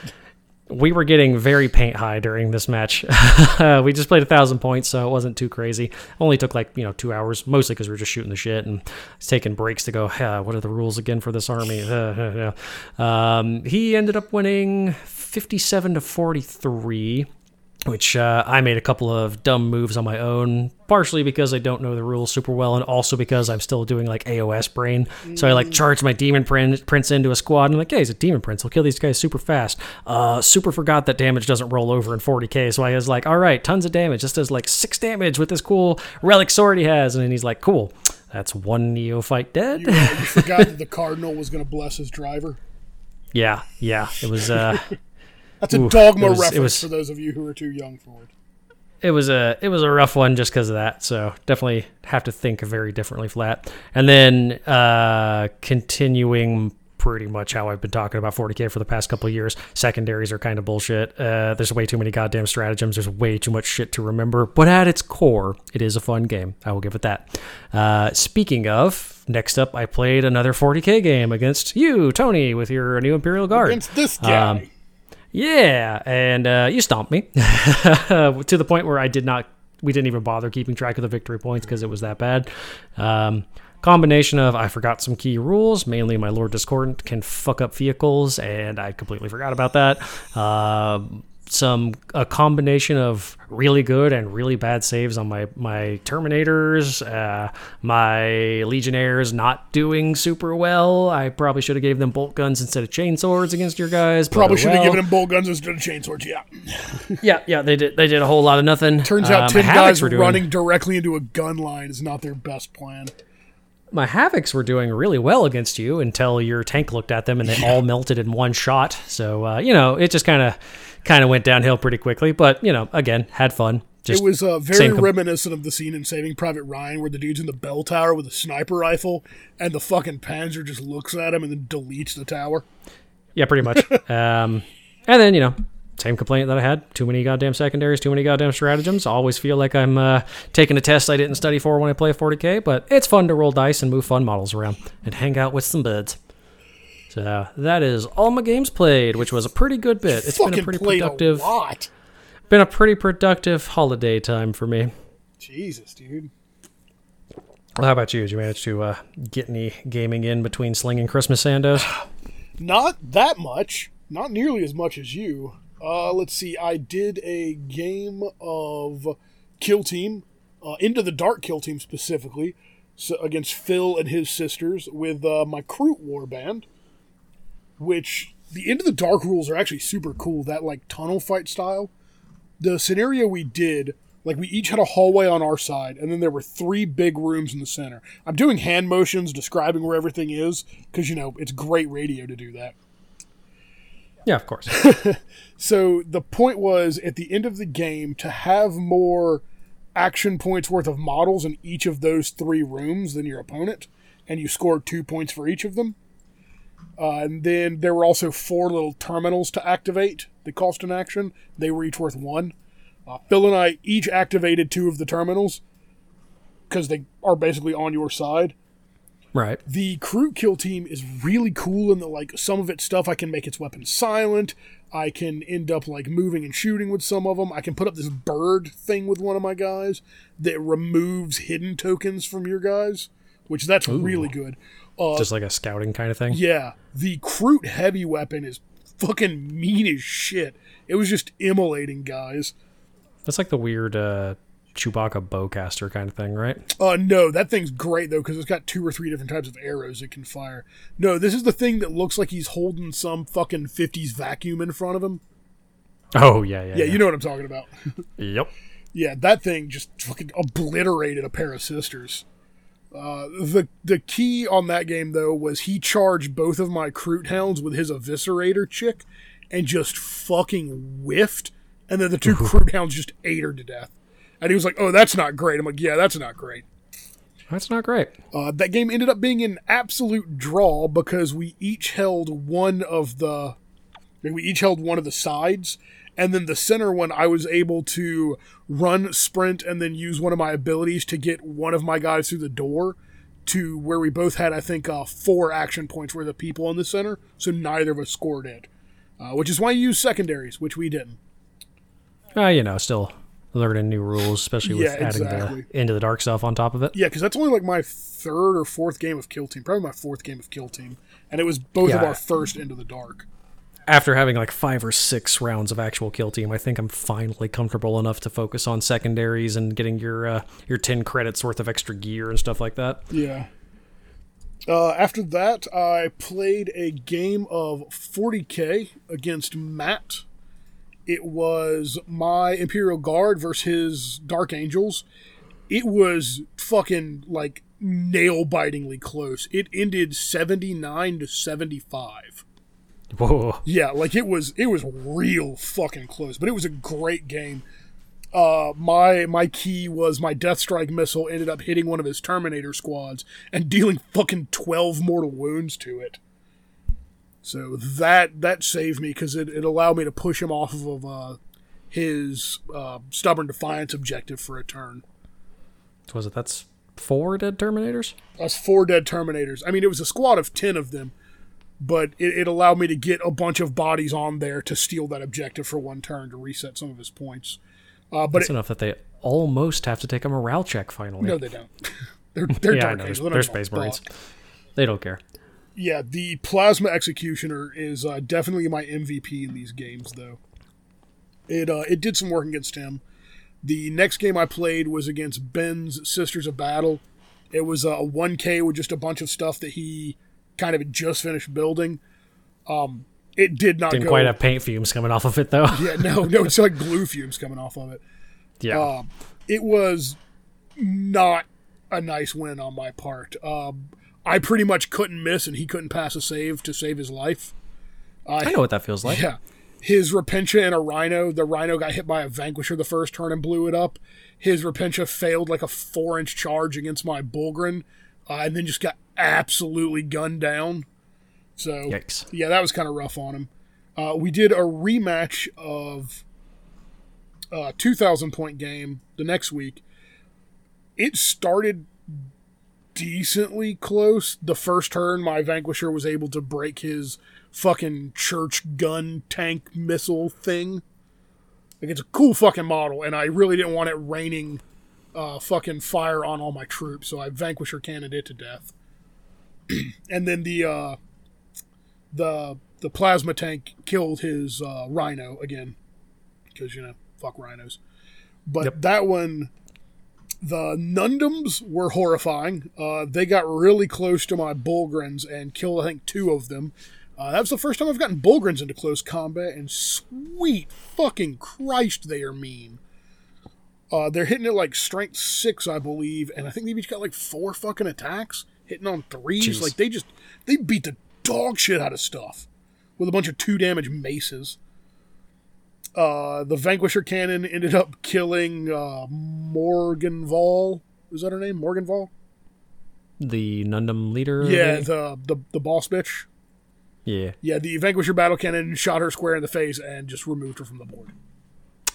We were getting very paint high during this match. *laughs* we just played a thousand points, so it wasn't too crazy. Only took like you know two hours, mostly because we were just shooting the shit and taking breaks to go. "Ah, what are the rules again for this army? *laughs* um, he ended up winning fifty-seven to forty-three. Which uh, I made a couple of dumb moves on my own, partially because I don't know the rules super well, and also because I'm still doing like AOS brain. So I like charge my demon prin- prince into a squad, and I'm like, hey, he's a demon prince. He'll kill these guys super fast. Uh, super forgot that damage doesn't roll over in 40k, so I was like, all right, tons of damage. This does like six damage with this cool relic sword he has, and then he's like, cool. That's one neophyte dead. You, you forgot that the *laughs* cardinal was going to bless his driver. yeah, yeah. It was. Uh, That's a dogma it was- reference was- for those of you who are too young for it. it was a it was a rough one just because of that. So definitely have to think very differently for that. And then uh, continuing pretty much how I've been talking about 40k for the past couple of years. Secondaries are kind of bullshit. Uh, there's way too many goddamn stratagems. There's way too much shit to remember. But at its core, it is a fun game. I will give it that. Uh, speaking of, next up, I played another 40k game against you, Tony, with your new Imperial Guard. Against this guy. Um, Yeah, and uh, you stomped me *laughs* to the point where I did not. We didn't even bother keeping track of the victory points because it was that bad. Um, combination of I forgot some key rules. Mainly, my Lord Discordant can fuck up vehicles, and I completely forgot about that. Um some a combination of really good and really bad saves on my my Terminators, uh, my Legionnaires not doing super well. I probably should have gave them bolt guns instead of chain swords against your guys. Probably oh should have well. given them bolt guns instead of chainswords. Yeah. *laughs* Yeah, yeah, they did. They did a whole lot of nothing. Turns out my ten guys were doing- running directly into a gun line is not their best plan. My havocs were doing really well against you until your tank looked at them and they all melted in one shot. So uh, you know, it just kind of kind of went downhill pretty quickly. But you know, again, had fun. Just It was uh, very com- reminiscent of the scene in Saving Private Ryan where the dude's in the bell tower with a sniper rifle and the fucking Panzer just looks at him and then deletes the tower. Yeah, pretty much. *laughs* um, and then you know, same complaint that I had: too many goddamn secondaries, too many goddamn stratagems. I always feel like I'm uh, taking a test I didn't study for when I play 40k. But it's fun to roll dice and move fun models around and hang out with some buds. So that is all my games played, which was a pretty good bit. It's been a pretty productive, a lot. been a pretty productive holiday time for me. Jesus, dude. Well, how about you? Did you manage to uh, get any gaming in between slinging Christmas sandos? *sighs* Not that much. Not nearly as much as you. Uh, let's see. I did a game of Kill Team, uh, Into the Dark Kill Team specifically, so against Phil and his sisters with uh, my Kroot Warband, which the end of the Dark rules are actually super cool. That like tunnel fight style. The scenario we did, like we each had a hallway on our side, and then there were three big rooms in the center. I'm doing hand motions describing where everything is because you know it's great radio to do that. yeah, of course. *laughs* So the point was at the end of the game to have more action points worth of models in each of those three rooms than your opponent, and you scored two points for each of them. Uh, and then there were also four little terminals to activate that cost an action. They were each worth one. Uh, Phil and I each activated two of the terminals because they are basically on your side right. the Kroot kill team is really cool in that like some of its stuff I can make its weapon silent. I can end up like moving and shooting with some of them. I can put up this bird thing with one of my guys that removes hidden tokens from your guys, which that's really good. Uh, Just like a scouting kind of thing. yeah, the Kroot heavy weapon is fucking mean as shit. It was just immolating guys. That's like the weird uh, Chewbacca bowcaster kind of thing, right? Uh, no, that thing's great though because it's got two or three different types of arrows it can fire. No, this is the thing that looks like he's holding some fucking '50s vacuum in front of him. Oh yeah, yeah. Yeah, you know what I'm talking about. *laughs* Yep. yeah, that thing just fucking obliterated a pair of sisters. Uh, the the key on that game though was he charged both of my Kroot hounds with his eviscerator chick, and just fucking whiffed, and then the two *laughs* Kroot hounds just ate her to death. And he was like, "Oh, that's not great." I'm like, "Yeah, that's not great." That's not great. Uh, that game ended up being an absolute draw because we each held one of the we each held one of the sides and then the center one I was able to run sprint and then use one of my abilities to get one of my guys through the door to where we both had I think uh, four action points worth of people in the center. So neither of us scored it uh, which is why you use secondaries which we didn't. Uh, you know, still learning new rules, especially with Yeah, adding exactly. the into the dark stuff on top of it. yeah because that's only like my third or fourth game of kill team probably my fourth game of kill team. And it was both of our first into the dark after having like five or six rounds of actual kill team, I think I'm finally comfortable enough to focus on secondaries and getting your uh, your ten credits worth of extra gear and stuff like that. Yeah. Uh, after that, I played a game of 40k against Matt. It was my Imperial Guard versus his Dark Angels. It was fucking like nail bitingly close. It ended 79 to 75. *laughs* Whoa! Yeah, like it was it was real fucking close, but it was a great game. Uh, my my key was my Death Strike missile ended up hitting one of his Terminator squads and dealing fucking twelve mortal wounds to it. So that that saved me because it, it allowed me to push him off of uh, his uh, stubborn defiance objective for a turn. Was it that's four dead Terminators? That's four dead Terminators. I mean, it was a squad of ten of them, but it, it allowed me to get a bunch of bodies on there to steal that objective for one turn to reset some of his points. Uh, but That's enough that they almost have to take a morale check finally. no, they don't. *laughs* they're *laughs* they're yeah, I know. They're, They're they're Space Marines. They don't care. Yeah, the Plasma Executioner is uh, definitely my MVP in these games, though. It uh, it did some work against him. The next game I played was against Ben's Sisters of Battle. It was a 1K with just a bunch of stuff that he kind of just finished building. Um, it did not Didn't go. quite have paint fumes coming off of it though. *laughs* yeah, no, no, it's like glue fumes coming off of it. yeah. Um, it was not a nice win on my part. Um, I pretty much couldn't miss, and he couldn't pass a save to save his life. I know what that feels like. Yeah. His Repentia and a Rhino. The Rhino got hit by a Vanquisher the first turn and blew it up. His Repentia failed like a four inch charge against my Bullgryn, uh, and then just got absolutely gunned down. So, Yikes. yeah, that was kind of rough on him. Uh, we did a rematch of a 2,000 point game the next week. It started decently close. The first turn, my Vanquisher was able to break his fucking church gun tank missile thing. Like, it's a cool fucking model, and I really didn't want it raining uh, fucking fire on all my troops, so I vanquish her candidate to death. *clears throat* and then the uh, the the plasma tank killed his uh, rhino again because you know fuck rhinos. But Yep. that one, the Nundums were horrifying. Uh, they got really close to my Bullgryns and killed I think two of them. Uh, that was the first time I've gotten Bullgryns into close combat, and sweet fucking Christ, they are mean. Uh, they're hitting it like strength six, I believe, and I think they've each got like four fucking attacks, hitting on threes. Jeez. Like they just they beat the dog shit out of stuff with a bunch of two damage maces. Uh, the Vanquisher cannon ended up killing uh, Morgan Vol. Is that her name? Morgan Vol? The Nundum leader. Yeah, the, the the boss bitch. yeah. Yeah, the Vanquisher battle cannon shot her square in the face and just removed her from the board.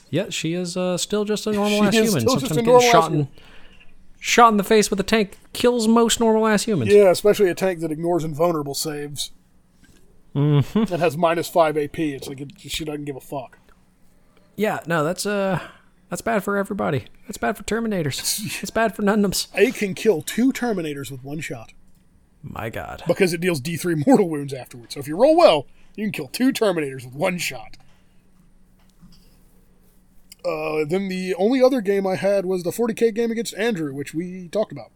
Yeah, she is uh, still just a normal ass human. still just Sometimes a getting normal-ass shot in, shot in the face with a tank kills most normal ass humans. Yeah, especially a tank that ignores invulnerable saves. Mm-hmm. And has minus five AP. It's like it, she doesn't give a fuck. Yeah, no, that's uh that's bad for everybody. That's bad for Terminators. *laughs* it's bad for Nundums. It can kill two Terminators with one shot My god. because it deals D3 mortal wounds afterwards. So if you roll well, you can kill two Terminators with one shot. Uh, then the only other game I had was the 40k game against Andrew, which we talked about.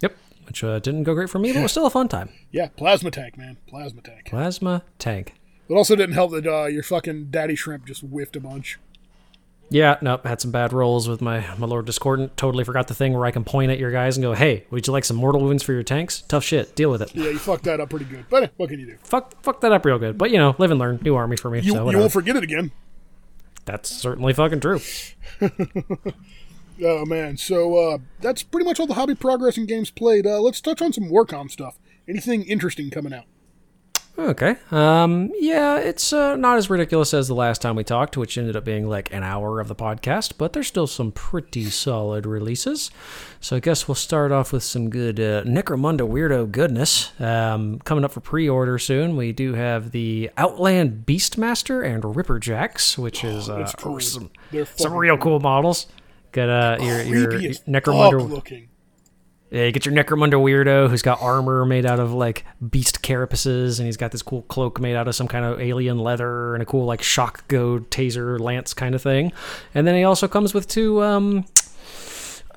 Yep. Which uh, didn't go great for me, but it was still a fun time. *laughs* Yeah, plasma tank, man, plasma tank. Plasma tank. It also didn't help that uh, your fucking daddy shrimp just whiffed a bunch. Yeah, nope, had some bad rolls with my, my Lord Discordant. Totally forgot the thing where I can point at your guys and go, hey, would you like some mortal wounds for your tanks? Tough shit. Deal with it. Yeah, you fucked that up pretty good. But eh, what can you do? Fuck fuck that up real good. But, you know, live and learn. New army for me. You, so you won't forget it again. That's certainly fucking true. *laughs* Oh man, so uh, that's pretty much all the hobby progress and games played. Uh, let's touch on some Warcom stuff. Anything interesting coming out? Okay. Um, yeah, it's uh, not as ridiculous as the last time we talked, which ended up being like an hour of the podcast, but there's still some pretty solid releases. So I guess we'll start off with some good uh, Necromunda weirdo goodness. Um, coming up for pre order soon, we do have the Outland Beastmaster and Ripperjacks, which is uh, That's cool. some, some real cool models. Got uh, your, your Necromunda. looking. Yeah, you get your Necromunda weirdo who's got armor made out of like beast carapaces, and he's got this cool cloak made out of some kind of alien leather and a cool like shock go taser lance kind of thing. And then he also comes with two um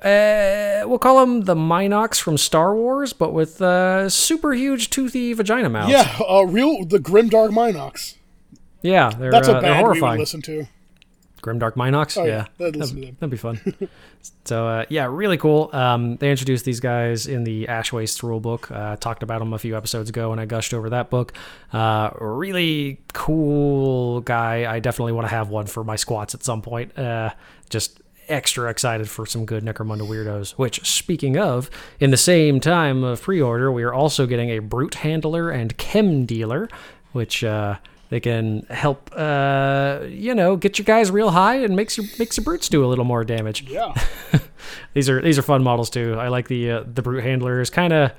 uh, we'll call them the Mynocks from Star Wars, but with uh, super huge toothy vagina mouths. Yeah, uh, real the Grimdark Mynocks. yeah, they're, That's uh, a they're band we would listen to. Grimdark Mynocks. Oh, yeah, yeah, to that'd be fun. *laughs* so uh, yeah, really cool. Um, they introduced these guys in the Ash Waste rulebook. Uh, talked about them a few episodes ago, and I gushed over that book. Uh, really cool guy. I definitely want to have one for my squats at some point. Uh, just extra excited for some good Necromunda weirdos. Which, speaking of, in the same time of pre-order, we are also getting a brute handler and chem dealer, which. They can help, uh, you know, get your guys real high and makes your makes your brutes do a little more damage. Yeah, *laughs* These are these are fun models too. I like the uh, the brute handler. is kind of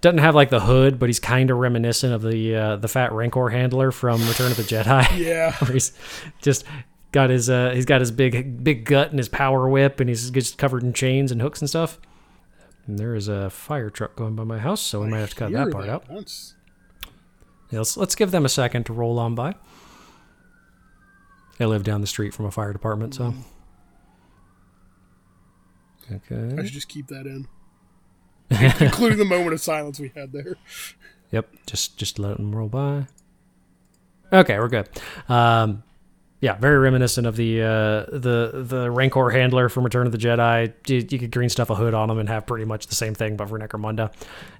doesn't have like the hood, but he's kind of reminiscent of the uh, the fat rancor handler from Return of the Jedi. *laughs* yeah. *laughs* he's just got his uh, he's got his big big gut and his power whip, and he's just covered in chains and hooks and stuff. And there is a fire truck going by my house, so we might have to cut that part that. out. That's- let's let's give them a second to roll on by. They live down the street from a fire department, so. Okay. I should just keep that in, *laughs* including the moment of silence we had there. Yep. Just just let them roll by. Okay, we're good. Um, yeah, very reminiscent of the uh, the the Rancor handler from Return of the Jedi. You, you could green stuff a hood on them and have pretty much the same thing, but for Necromunda.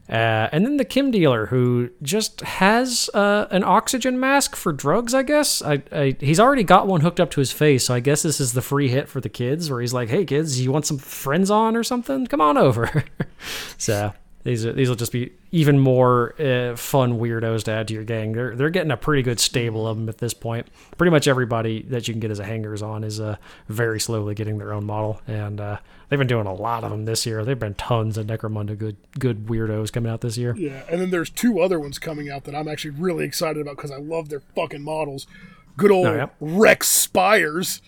Uh, and then the chem dealer, who just has uh, an oxygen mask for drugs. I guess I, I he's already got one hooked up to his face, so I guess this is the free hit for the kids, where he's like, "Hey kids, you want some Frenzon or something? Come on over." *laughs* so these are these will just be even more uh, fun weirdos to add to your gang. They're they're getting a pretty good stable of them at this point. Pretty much everybody that you can get as a hangers on is uh, very slowly getting their own model, and uh, they've been doing a lot of them this year. They've been tons of Necromunda good good weirdos coming out this year. Yeah, and then there's two other ones coming out that I'm actually really excited about because I love their fucking models. Good old Oh, yeah? Rex Spires.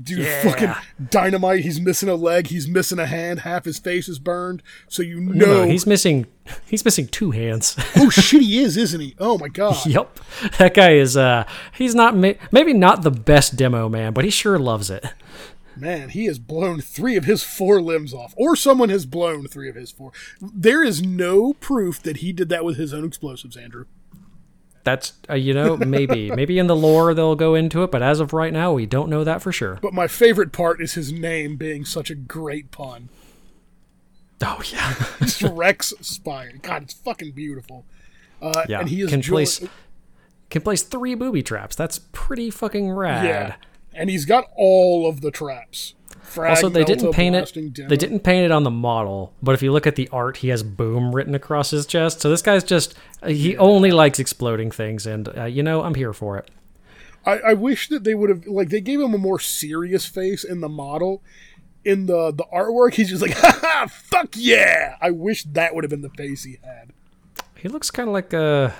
Dude, Yeah. fucking dynamite. He's missing a leg. He's missing a hand. Half his face is burned. So you No, know. he's missing he's missing two hands. oh *laughs* shit, he is, isn't he? Oh my god. yep, that guy is uh he's not maybe not the best demo man, but he sure loves it. Man, he has blown three of his four limbs off, or someone has blown three of his four. There is no proof that he did that with his own explosives, Andrew. That's uh, you know maybe *laughs* maybe in the lore they'll go into it, but as of right now we don't know that for sure. But my favorite part is his name being such a great pun. Oh yeah. *laughs* It's Rex Spire. God, it's fucking beautiful. Uh, Yeah, and he is can place can place three booby traps. That's pretty fucking rad. Yeah, and he's got all of the traps. Frag, Also, they didn't paint it. They didn't paint it on the model, but if you look at the art, he has "boom" written across his chest. So this guy's just he only likes exploding things, and uh, you know I'm here for it. I, I wish that they would have like they gave him a more serious face in the model. In the the artwork, he's just like, *laughs* ha ha, fuck yeah! I wish that would have been the face he had. He looks kind of like a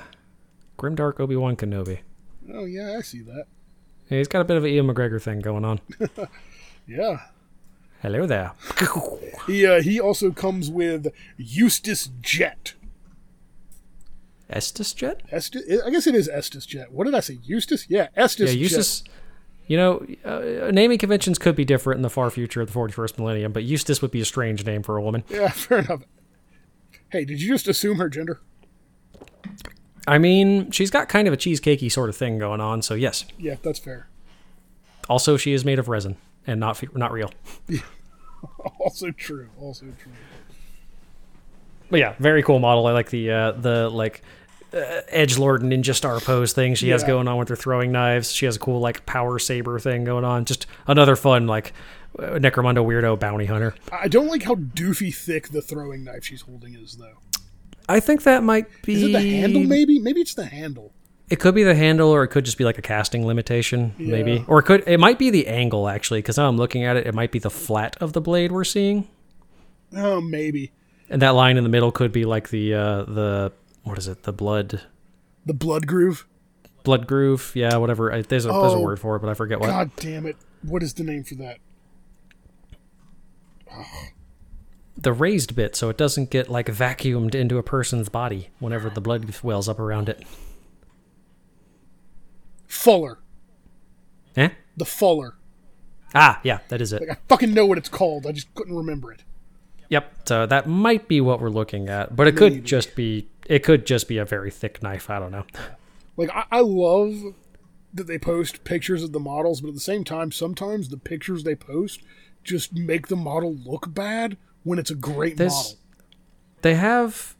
grimdark Obi Wan Kenobi. Oh yeah, I see that. Yeah, he's got a bit of an Ewan McGregor thing going on. *laughs* Yeah. Hello there. *laughs* He uh, he also comes with Eustace Jet. Estes Jet. Estes, I guess it is Estes Jet. What did I say? Eustace? Yeah, Estes Yeah, Jet. Eustace. You know, uh, naming conventions could be different in the far future of the 41st millennium, but Eustace would be a strange name for a woman. Yeah, *laughs* fair enough. Hey, did you just assume her gender? I mean, she's got kind of a cheesecakey sort of thing going on, so yes. Yeah, that's fair. Also, she is made of resin and not not real. *laughs* Also true. Also true. But yeah, very cool model. I like the uh, the like uh, edge lord ninja star pose thing she has going on with her throwing knives. She has a cool like power saber thing going on. Just another fun like uh, Necromunda weirdo bounty hunter. I don't like how doofy thick the throwing knife she's holding is, though. I think that might be. Is it the handle? Maybe. Maybe it's the handle. It could be the handle, or it could just be like a casting limitation, maybe, or it could. It might be the angle actually, because now I'm looking at it. It might be the flat of the blade we're seeing, Oh, maybe and that line in the middle could be like the uh, the what is it? The blood the blood groove. blood groove. Yeah, whatever. I, there's a there's a Oh, word for it, but I forget what. God damn it! What is the name for that? *sighs* the raised bit so it doesn't get like vacuumed into a person's body whenever the blood wells up around it. Fuller. Eh? The Fuller. Ah, yeah, that is it. Like I fucking know what it's called. I just couldn't remember it. Yep. So that might be what we're looking at, but it could just be it could just be a very thick knife. I don't know. Like I, I love that they post pictures of the models, but at the same time, sometimes the pictures they post just make the model look bad when it's a great This model. they have.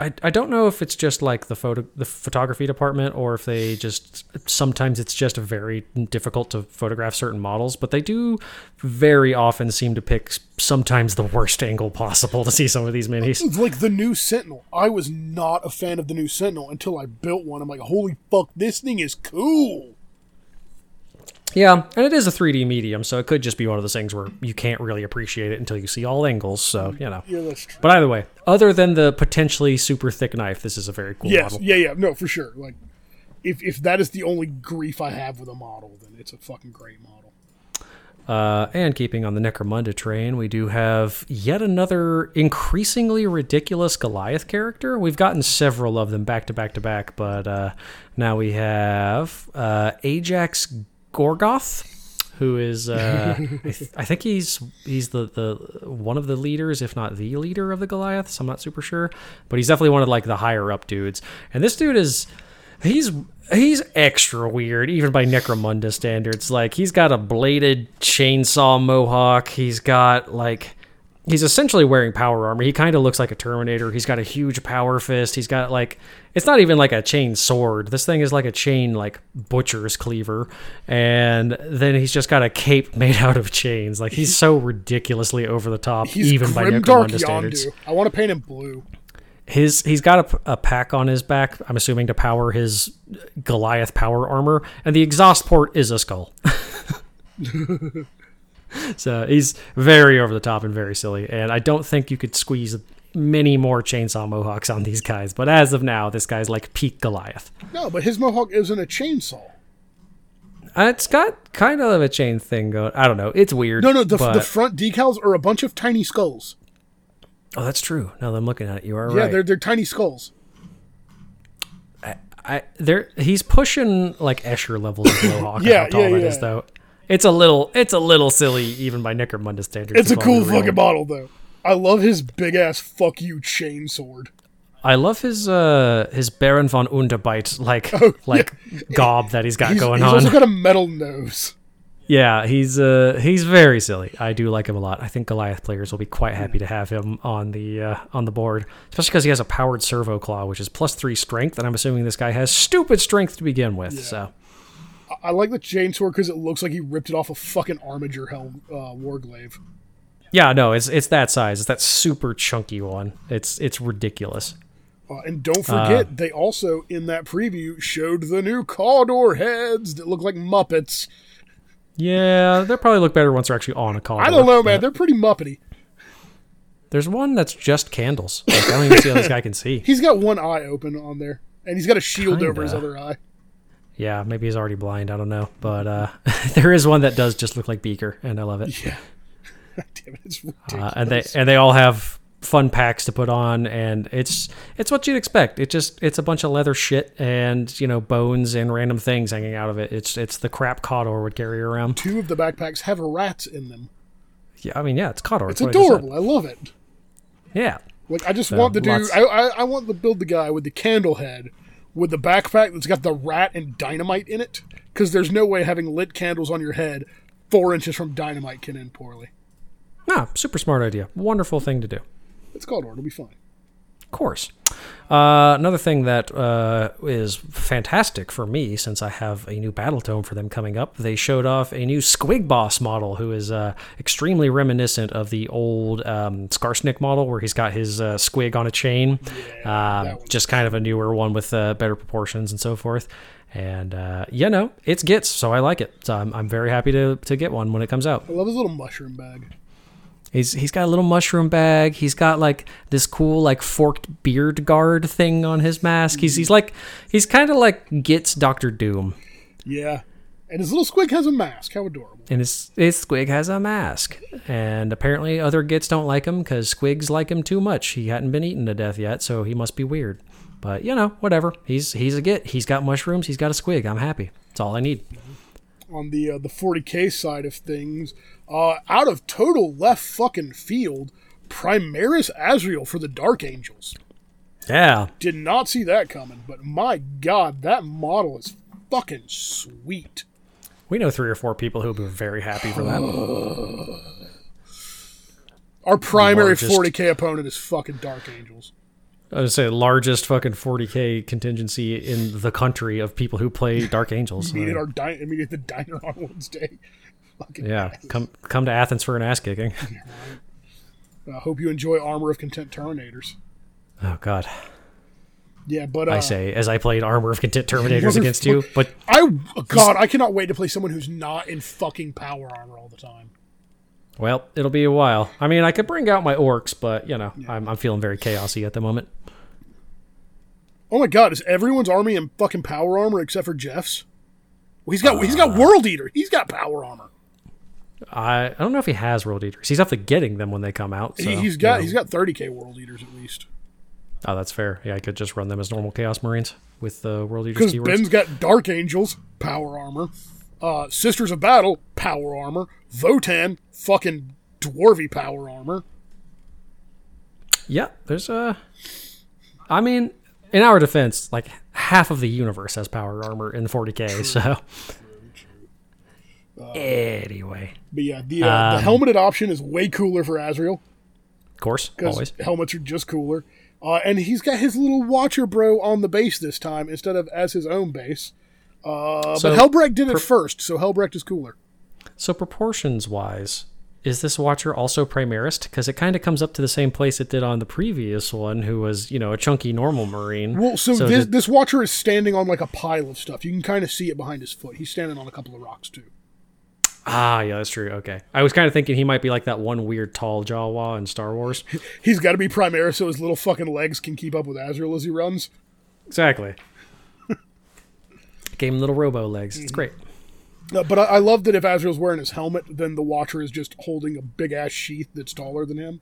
I, I don't know if it's just like the photo the photography department or if they just sometimes it's just very difficult to photograph certain models but they do very often seem to pick sometimes the worst angle possible to see some of these minis *laughs* like the new Sentinel. I was not a fan of the new Sentinel until I built one. I'm like, holy fuck, this thing is cool. Yeah, and it is a 3D medium, so it could just be one of those things where you can't really appreciate it until you see all angles. So you know. Yeah, that's true. But either way, other than the potentially super thick knife, this is a very cool Yes, model. yeah, yeah, no, for sure. Like, if if that is the only grief I have with a model, then it's a fucking great model. Uh, and keeping on the Necromunda train, we do have yet another increasingly ridiculous Goliath character. We've gotten several of them back to back to back, but uh, now we have uh, Ajax Gorgoth, who is uh, *laughs* I, th- I think he's he's the, the one of the leaders, if not the leader of the Goliaths. I'm not super sure, but he's definitely one of like the higher up dudes. And this dude is he's he's extra weird even by necromunda standards like he's got a bladed chainsaw mohawk he's got like he's essentially wearing power armor. He kind of looks like a terminator. He's got a huge power fist. He's got like it's not even like a chain sword. This thing is like a chain like butcher's cleaver. And then he's just got a cape *laughs* made out of chains. Like he's so ridiculously over the top He's even by necromunda standards I want to paint him blue. his he's got a, a pack on his back i'm assuming to power his uh, goliath power armor. And the exhaust port is a skull *laughs* *laughs* *laughs* so he's very over the top and very silly and i don't think you could squeeze many more chainsaw mohawks on these guys but as of now this guy's like peak goliath No, but his mohawk isn't a chainsaw. It's got kind of a chain thing going i don't know it's weird No, no, the, but, the front decals are a bunch of tiny skulls. oh that's true now that i'm looking at it you are Yeah, right Yeah, they're they're tiny skulls. I there he's pushing like Escher levels of *coughs* Mohawk. Yeah, how tall yeah, that yeah. is, though. It's a little it's a little silly even by Necromunda standards. It's a cool fucking model though. I love his big ass fuck you chain sword. I love his uh his Baron von Underbite like like gob that he's got Oh, He's, going he's on. also got a metal nose. yeah, he's uh he's very silly. I do like him a lot. I think Goliath players will be quite happy to have him on the uh, on the board, especially because he has a powered servo claw, which is plus three strength, and I'm assuming this guy has stupid strength to begin with. So. I like the chain sword because it looks like he ripped it off a fucking Armiger helm uh, Warglaive. Yeah, no, it's it's that size. It's that super chunky one. It's it's ridiculous. Uh, and don't forget, they also in that preview showed the new Cawdor heads that look like Muppets. Yeah, they'll probably look better once they're actually on a car. I don't know, man. They're pretty Muppety. There's one that's just candles. Like, I don't even see how this guy can see. *laughs* He's got one eye open on there, and he's got a shield over his other eye. Yeah, maybe he's already blind. I don't know, but uh, *laughs* there is one that does just look like Beaker, and I love it. Yeah. *laughs* Damn it, it's ridiculous. Uh, and they and they all have fun packs to put on, and it's it's what you'd expect. It just it's a bunch of leather shit and you know bones and random things hanging out of it. It's it's the crap Cawdor would carry around. Two of the backpacks have rats in them. Yeah, I mean, yeah, it's Cawdor. It's what I adorable. I love it. Yeah, Like I just want to do. lots- I, I I want to build the guy with the candle head, with the backpack that's got the rat and dynamite in it. Because there's no way having lit candles on your head four inches from dynamite can end poorly. Ah, super smart idea. Wonderful thing to do. It's Cawdor it'll be fine. Of course. Uh, another thing that uh, is fantastic for me, since I have a new battle tome for them coming up, they showed off a new Squig Boss model who is uh, extremely reminiscent of the old um, Skarsnik model, where he's got his uh, squig on a chain. um, that just kind of a newer one with uh, better proportions and so forth. And uh, yeah, no, it's gets, so I like it. So I'm, I'm very happy to, to get one when it comes out. I love his little mushroom bag. He's he's got a little mushroom bag. He's got like this cool like forked beard guard thing on his mask. He's he's like he's kind of like gets Doctor Doom. Yeah. And his little squig has a mask. How adorable. And his, his squig has a mask. And apparently other gits don't like him because squigs like him too much. He hadn't been eaten to death yet, so he must be weird. But you know, whatever. He's he's a git. He's got mushrooms. He's got a squig. I'm happy. That's all I need. On the uh, the 40k side of things, uh, out of total left fucking field, Primaris Azrael for the Dark Angels. Yeah. Did not see that coming, but my god, that model is fucking sweet. We know three or four people who'll be very happy for that. *sighs* Our primary Largest- 40k opponent is fucking Dark Angels. I would say largest fucking 40k contingency in the country of people who play Dark Angels. Meet at our di- mean, at the diner on Wednesday. Fucking yeah, come come to Athens for an ass kicking. *laughs* I hope you enjoy Armor of Contempt Terminators. Oh God, Yeah, but uh, I say as I played Armor of Contempt Terminators against you, but I God, I cannot wait to play someone who's not in fucking power armor all the time. well, it'll be a while. I mean, I could bring out my orcs, but you know, I'm I'm feeling very chaosy at the moment. Oh my God, is everyone's army in fucking power armor except for Jeff's? Well, he's got he's Uh. got World Eater. He's got power armor. I I don't know if he has World Eaters. He's to getting them when they come out. So, he, he's got you know. he's got 30k World Eaters at least. Oh, that's fair. Yeah, I could just run them as normal Chaos Marines with the World Eaters Because keywords. Ben's got Dark Angels power armor, uh, Sisters of Battle power armor, Votann fucking dwarvy power armor. Yeah, there's a. I mean, in our defense, like half of the universe has power armor in 40k. So, anyway, But yeah, the uh, the Um, helmeted option is way cooler for Azrael of course, always. helmets are just cooler. Uh, and he's got his little Watcher Bro on the base this time instead of as his own base. Uh, So, but Helbrecht did it first, so Helbrecht is cooler. So proportions wise, is this Watcher also Primaris? Because it kind of comes up to the same place it did on the previous one, who was you know a chunky normal Marine. Well, so, this, did- this Watcher is standing on like a pile of stuff. You can kind of see it behind his foot. He's standing on a couple of rocks too. Ah, yeah, that's true. Okay, I was kind of thinking he might be like that one weird tall Jawa in Star Wars. He's got to be Primaris so his little fucking legs can keep up with Azrael as he runs. exactly. *laughs* Gave him little robo legs. It's great. Uh, but I, I love that if Azrael's wearing his helmet, then the Watcher is just holding a big ass sheath that's taller than him.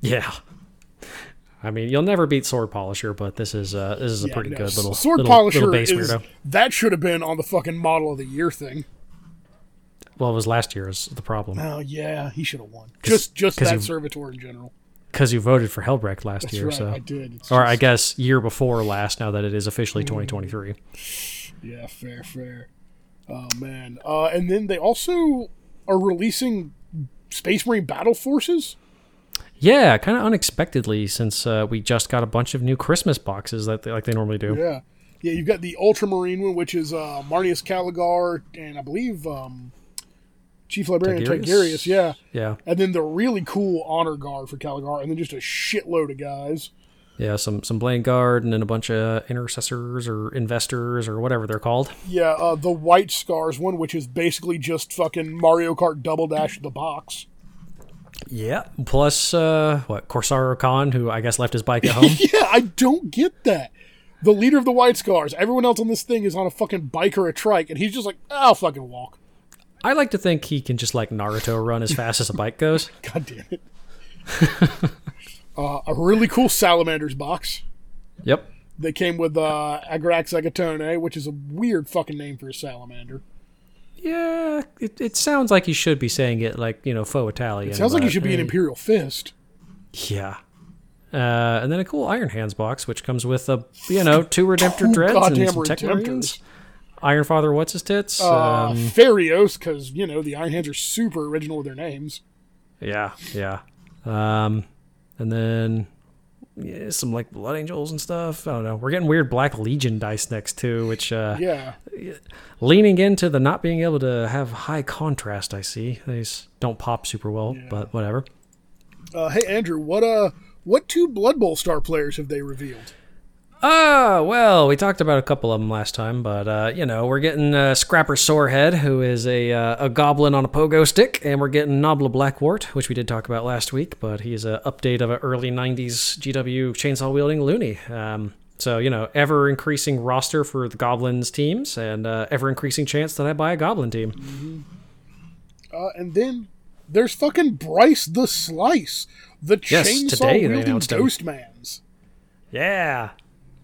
Yeah. I mean, you'll never beat Sword Polisher, but this is uh, this is a Yeah, pretty no, good little Sword little, Polisher little base is weirdo. that should have been on the fucking model of the year thing. Well, it was last year is the problem Oh yeah, he should have won. Just just that you- servitor in general. because you voted for Helbrecht last That's year. right, so, I did. It's or just- I guess year before last. Now that it is officially 2023. Yeah, fair, fair. Oh man. Uh, and then they also are releasing Space Marine Battle Forces. Yeah, kind of unexpectedly since uh, we just got a bunch of new Christmas boxes that they, like they normally do. Yeah. Yeah, you've got the Ultramarine one, which is uh, Marneus Calgar and I believe um, Chief Librarian? Tigurius. Yeah. Yeah, And then the really cool Honor Guard for Calgar, and then just a shitload of guys. yeah, some some Blade Guard and then a bunch of intercessors or investors or whatever they're called. Yeah, uh, the White Scars one, which is basically just fucking Mario Kart Double Dash the box. Yeah, plus uh, what Kor'sarro Khan, who I guess left his bike at home. *laughs* Yeah, I don't get that. The leader of the White Scars. Everyone else on this thing is on a fucking bike or a trike, and he's just like, I'll fucking walk. I like to think he can just like Naruto run as fast as a bike goes. *laughs* God damn it. *laughs* uh, a really cool Salamanders box. Yep. They came with uh, Adrax Agatone, which is a weird fucking name for a salamander. Yeah, it, it sounds like you should be saying it like, you know, faux Italian. It Sounds like he should be an eh, Imperial Fist. Yeah. Uh, and then a cool Iron Hands box, which comes with a, you know, two Redemptor Two Dreads and some Tech Redemptors. Iron Father, what's his tits? Uh, um, Feirros, because, you know, the Iron Hands are super original with their names. yeah, yeah. Um, and then yeah, some like Blood Angels and stuff. I don't know. We're getting weird Black Legion dice next too, which uh, Yeah. leaning into the not being able to have high contrast. I see these don't pop super well, but whatever. Uh, hey, Andrew, what uh, what two Blood Bowl star players have they revealed? Ah, well, we talked about a couple of them last time, but uh, you know, we're getting uh, Scrappa Sorehead, who is a uh, a goblin on a pogo stick, and we're getting Nobbla Blackwart, which we did talk about last week, but he's an update of an early '90s GW chainsaw wielding loony. Um, So you know, ever increasing roster for the goblins teams, and uh, ever increasing chance that I buy a goblin team. Uh, and then there's fucking Bryce the Slice, the Yes, chainsaw wielding ghost man's. Yeah,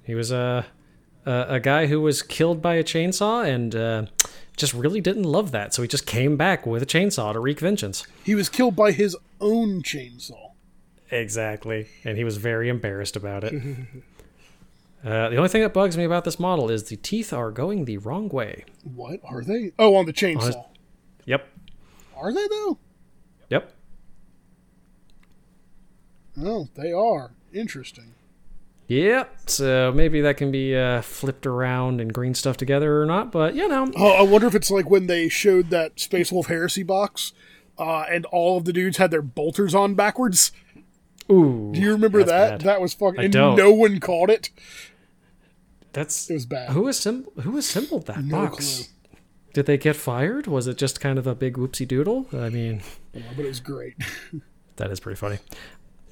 he was a a, a guy who was killed by a chainsaw and uh, just really didn't love that, so he just came back with a chainsaw to wreak vengeance. He was killed by his own chainsaw. Exactly, and he was very embarrassed about it. *laughs* uh, the only thing that bugs me about this model is the teeth are going the wrong way. What are they? Oh, on the chainsaw. Yep, Are they though? yep. Oh, they are. Interesting. Yep. So maybe that can be uh, flipped around and green stuff together or not, but you know. Oh, I wonder if it's like when they showed that Space Wolf Heresy box, uh, and all of the dudes had their bolters on backwards. Ooh. Do you remember that? bad. That was fucking. And don't. no one caught it. That's It was bad. who assembled who assembled that No box? clue. Did they get fired? Was it just kind of a big whoopsie doodle? I mean, Yeah, but it was great. *laughs* that is pretty funny.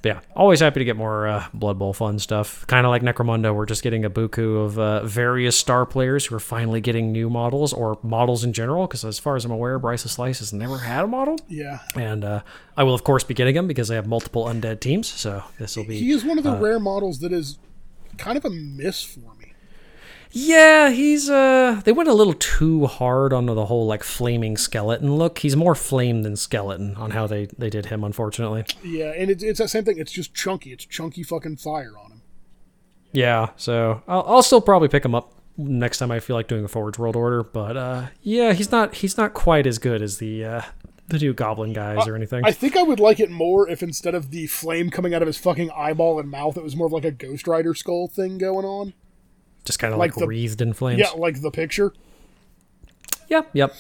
But yeah, always happy to get more uh, Blood Bowl fun stuff. Kind of like Necromunda, we're just getting a buku of uh, various star players who are finally getting new models or models in general. Because as far as I'm aware, Bryce of Slice has never had a model, yeah. and uh, I will of course be getting them because I have multiple undead teams. So this will be He is one of the rare models that is kind of a miss for me. Yeah, he's uh they went a little too hard on the whole like flaming skeleton look. He's more flame than skeleton on how they they did him unfortunately. Yeah, and it's, it's that same thing. It's just chunky. It's chunky fucking fire on him. Yeah, so I'll, I'll still probably pick him up next time I feel like doing a Forge World Order, but uh yeah, he's not he's not quite as good as the uh the new goblin guys or anything. I think I would like it more if instead of the flame coming out of his fucking eyeball and mouth, it was more of like a Ghost Rider skull thing going on. Just kind of like like, the- wreathed in flames. Yeah, like the picture. Yep, yep.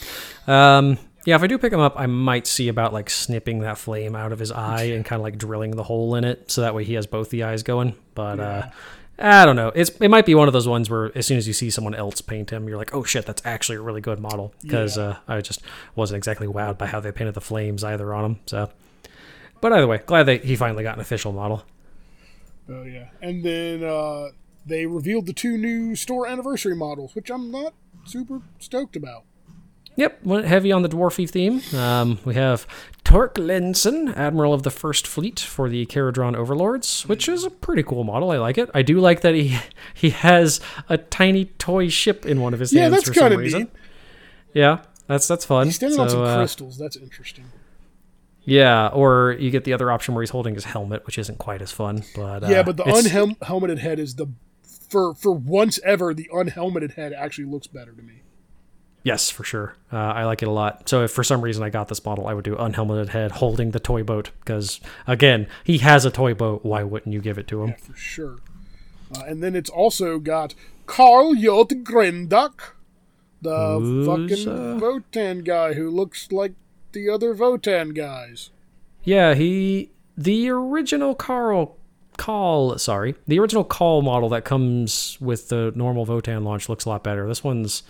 Um, yeah, if I do pick him up, I might see about like snipping that flame out of his eye and kind of like drilling the hole in it, so that way he has both the eyes going. But uh, I don't know. It's it might be one of those ones where as soon as you see someone else paint him, you're like, oh shit, that's actually a really good model. Because uh, I just wasn't exactly wowed by how they painted the flames either on him. So, but either way, glad that he finally got an official model. Oh yeah, and then uh, they revealed the two new store anniversary models, which I'm not super stoked about. Yep, went heavy on the dwarfy theme. Um, we have Tork Lenson, Admiral of the First Fleet for the Kharadron Overlords, which is a pretty cool model. I like it. I do like that he *laughs* he has a tiny toy ship in one of his Yeah, hands that's for some reason. neat. Yeah, that's that's fun. He's standing on So, some uh, crystals. That's interesting. yeah, or you get the other option where he's holding his helmet, which isn't quite as fun. But uh, yeah, but the unhelmeted head is the for for once ever the unhelmeted head actually looks better to me. Yes, for sure. Uh, I like it a lot. So if for some reason I got this model, I would do unhelmeted head holding the toy boat because again, he has a toy boat. Why wouldn't you give it to him? for sure. Uh, and then it's also got Carl Jot Grenduck, the Who's, fucking uh, Votann guy who looks like the other Votann guys. Yeah, he the original Carl call sorry the original call model that comes with the normal Votann launch looks a lot better this one's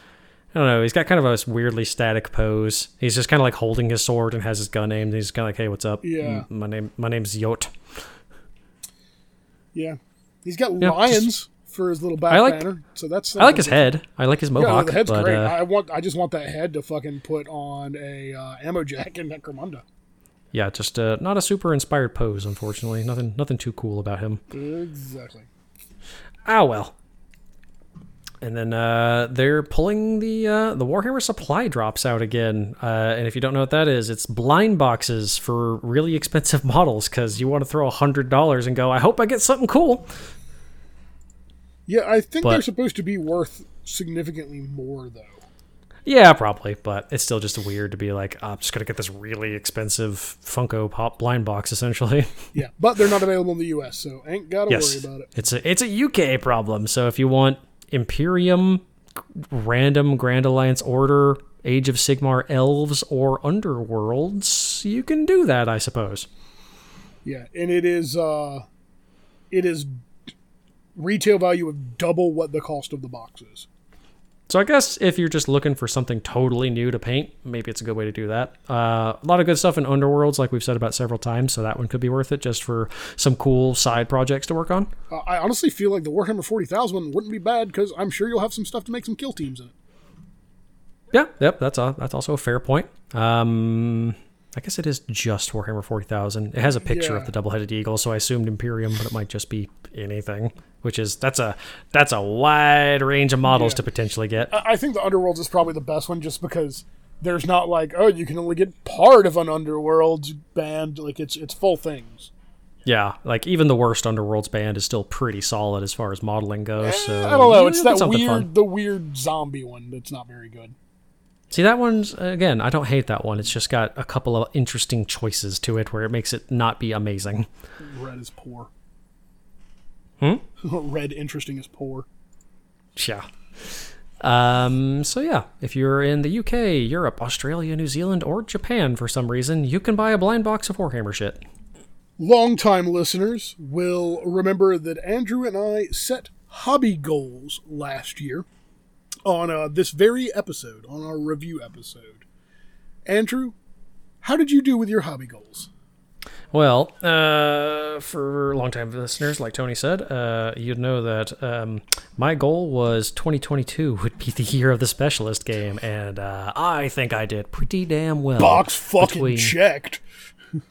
i don't know he's got kind of a weirdly static pose he's just kind of like holding his sword and has his gun aimed he's kind of like hey what's up Yeah. My name my name's yot Yeah, he's got Yeah, lions for his little back I like- banner. So that's i like his head i like his Yeah, mohawk the head's but great. uh, I want. I just want that head to fucking put on a uh, ammo jack in Necromunda. Yeah just uh, not a super inspired pose unfortunately nothing nothing too cool about him Exactly. Ah well. And then uh, they're pulling the uh, the Warhammer supply drops out again. Uh, and if you don't know what that is, it's blind boxes for really expensive *laughs* models because you want to throw a hundred dollars and go, I hope I get something cool. Yeah, I think But- they're supposed to be worth significantly more though. Yeah, probably, but it's still just weird to be like, "Oh, I'm just gonna get this really expensive Funko Pop blind box, essentially. *laughs* Yeah, but they're not available in the U.S., so ain't gotta yes, worry about it. it's a it's a UK problem. So if you want Imperium, random Grand Alliance Order, Age of Sigmar elves, or Underworlds, you can do that, I suppose. Yeah, and it is uh it is retail value of double what the cost of the box is. So I guess if you're just looking for something totally new to paint, maybe it's a good way to do that. Uh, a lot of good stuff in Underworlds, like we've said about several times, so that one could be worth it just for some cool side projects to work on. Uh, I honestly feel like the Warhammer 40,000 one wouldn't be bad because I'm sure you'll have some stuff to make some kill teams in it. Yeah, yep, that's a, that's also a fair point. Um, I guess it is just Warhammer 40,000. It has a picture Yeah. of the double-headed eagle, so I assumed Imperium, but it might just be anything. Which is that's a that's a wide range of models Yeah. to potentially get. I think the Underworlds is probably the best one just because there's not like, oh, you can only get part of an Underworlds band. Like, it's it's full things. Yeah, like even the worst Underworlds band is still pretty solid as far as modeling goes. So Eh, I don't know. It's that weird, fun. the weird zombie one that's not very good. See that one's again. I don't hate that one. It's just got a couple of interesting choices to it where it makes it not be amazing. Red is poor. Hmm? *laughs* Red interesting is poor. Yeah. Um, so yeah, if you're in the UK, Europe, Australia, New Zealand, or Japan for some reason, you can buy a blind box of Warhammer shit. Longtime listeners will remember that Andrew and I set hobby goals last year on uh, this very episode, on our review episode. Andrew, how did you do with your hobby goals? Well, uh, for longtime listeners, like Tony said, uh, you'd know that um, my goal was 2022 *laughs* would be the year of the specialist game, and uh, I think I did pretty damn well. Box fucking between- checked.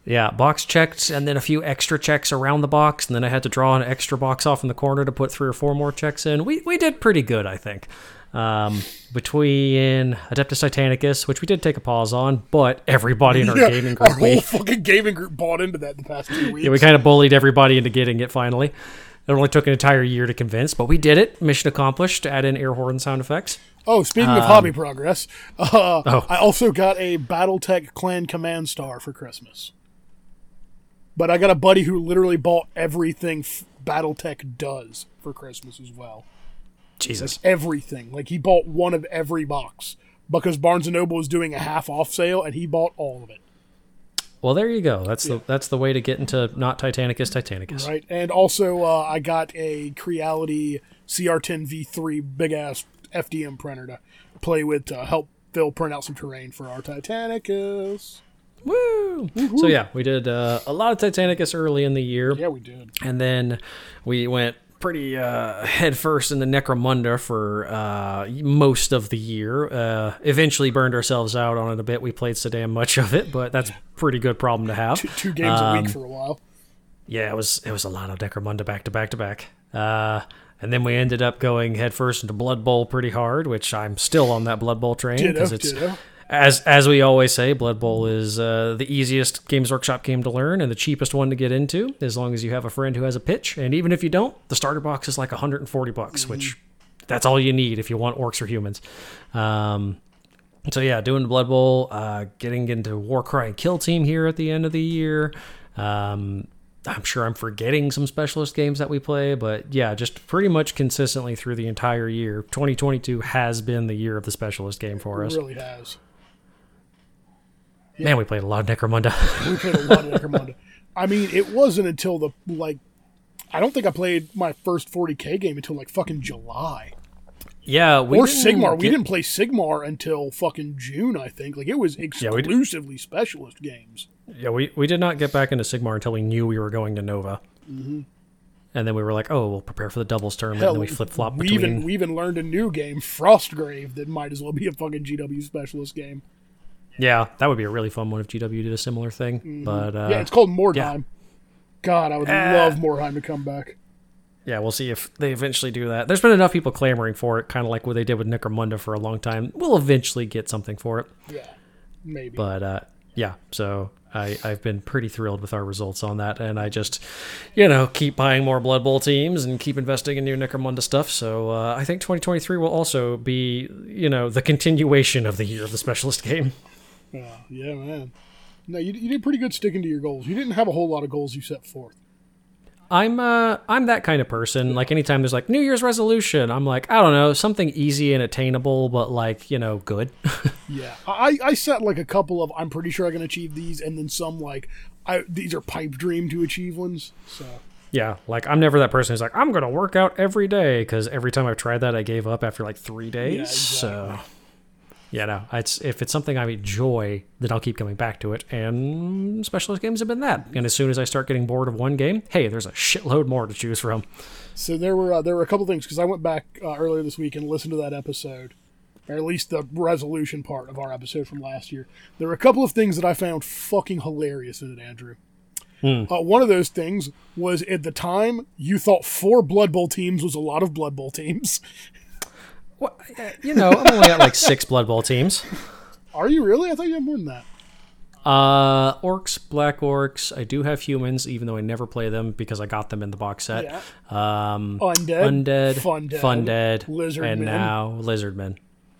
Yeah, box checked, and then a few extra checks around the box, and then I had to draw an extra box off in the corner to put three or four more checks in. We we did pretty good, I think. Um, between Adeptus Titanicus, which we did take a pause on, but everybody in our *laughs* Yeah, gaming our group, we, whole fucking gaming group bought into that the past two weeks. yeah, we kind of bullied everybody into getting it finally. It only took an entire year to convince, but we did it. Mission accomplished. Add in air horn sound effects. oh, speaking of hobby progress, *laughs* uh, Um, Oh. I also got a BattleTech Clan Command Star for Christmas. But I got a buddy who literally bought everything f- BattleTech does for Christmas as well. Jesus. Everything. Like he bought one of every box because Barnes and Noble was doing a half off sale and he bought all of it. Well, there you go. That's the that's the way to get into not Titanicus, Titanicus. Right. And also uh, I got a Creality CR10 V3 big ass FDM printer to play with to help Phil print out some terrain for our Titanicus. Woo! So yeah, we did uh, a lot of Titanicus early in the year. Yeah, we did. and then we went pretty uh, headfirst in the Necromunda for uh, most of the year. Uh, eventually burned ourselves out on it a bit. We played so damn much of it, but that's a pretty good problem to have. Two, two games a Um, week for a while. Yeah, it was it was a lot of Necromunda back to back to back. Uh, and then we ended up going headfirst into Blood Bowl pretty hard, which I'm still on that Blood Bowl train because it's ditto. As as we always say, Blood Bowl is uh, the easiest Games Workshop game to learn and the cheapest one to get into, as long as you have a friend who has a pitch. And even if you don't, the starter box is like 140 bucks, which that's all you need if you want orcs or humans. Um, so yeah, doing Blood Bowl, uh, getting into Warcry and Kill Team here at the end of the year. Um, I'm sure I'm forgetting some specialist games that we play, but yeah, just pretty much consistently through the entire year. 2022 has been the year of the specialist game for It us. really has. Man, we played a lot of Necromunda. We played a lot of *laughs* Necromunda. I mean, it wasn't until the like. I don't think I played my first 40k game until like fucking July. yeah, we or Sigmar. We didn't play Sigmar until fucking June, I think. Like it was we exclusively specialist games. Yeah, we, we did not get back into Sigmar until we knew we were going to Nova. Mm-hmm. And then we were like, oh, we'll prepare for the doubles tournament. Hell, and then we flip flop we between. even we even learned a new game, Frostgrave, that might as well be a fucking GW specialist game. Yeah, that would be a really fun one if GW did a similar thing. But uh, Mm-hmm. yeah, it's called Mordheim. yeah. God, I would Ah. love Mordheim to come back. yeah, we'll see if they eventually do that. There's been enough people clamoring for it, kind of like what they did with Necromunda for a long time. We'll eventually get something for it. Yeah, maybe. But uh, yeah, so I, I've been pretty thrilled with our results on that, and I just, you know, keep buying more Blood Bowl teams and keep investing in new Necromunda stuff. So uh, I think 2023 will also be, you know, the continuation of the year of the specialist *laughs* game. Yeah, yeah, man. No, you, you did pretty good sticking to your goals. You didn't have a whole lot of goals you set forth. I'm uh I'm that kind of person. Like anytime there's like New Year's resolution, I'm like I don't know something easy and attainable, but like you know good. *laughs* Yeah, I, I set like a couple of I'm pretty sure I can achieve these, and then some like I these are pipe dream to achieve ones. So Yeah, like I'm never that person who's like I'm gonna work out every day because every time I've tried that, I gave up after like three days. exactly. So, yeah, no, it's if it's something I enjoy, then I'll keep coming back to it. And specialist games have been that. And as soon as I start getting bored of one game, hey, there's a shitload more to choose from. So there were uh, there were a couple things because I went back uh, earlier this week and listened to that episode, or at least the resolution part of our episode from last year. There were a couple of things that I found fucking hilarious in it, Andrew. Uh, one of those things was at the time you thought four Blood Bowl teams was a lot of Blood Bowl teams. *laughs* What, you know, I'm only at like *laughs* six Blood Bowl teams. Are you really? I thought you had more than that. Uh, orcs, black orcs. I do have humans, even though I never play them because I got them in the box set. Yeah. Um, Undead, undead, Fundead, fundead, Lizardmen. and now lizardmen.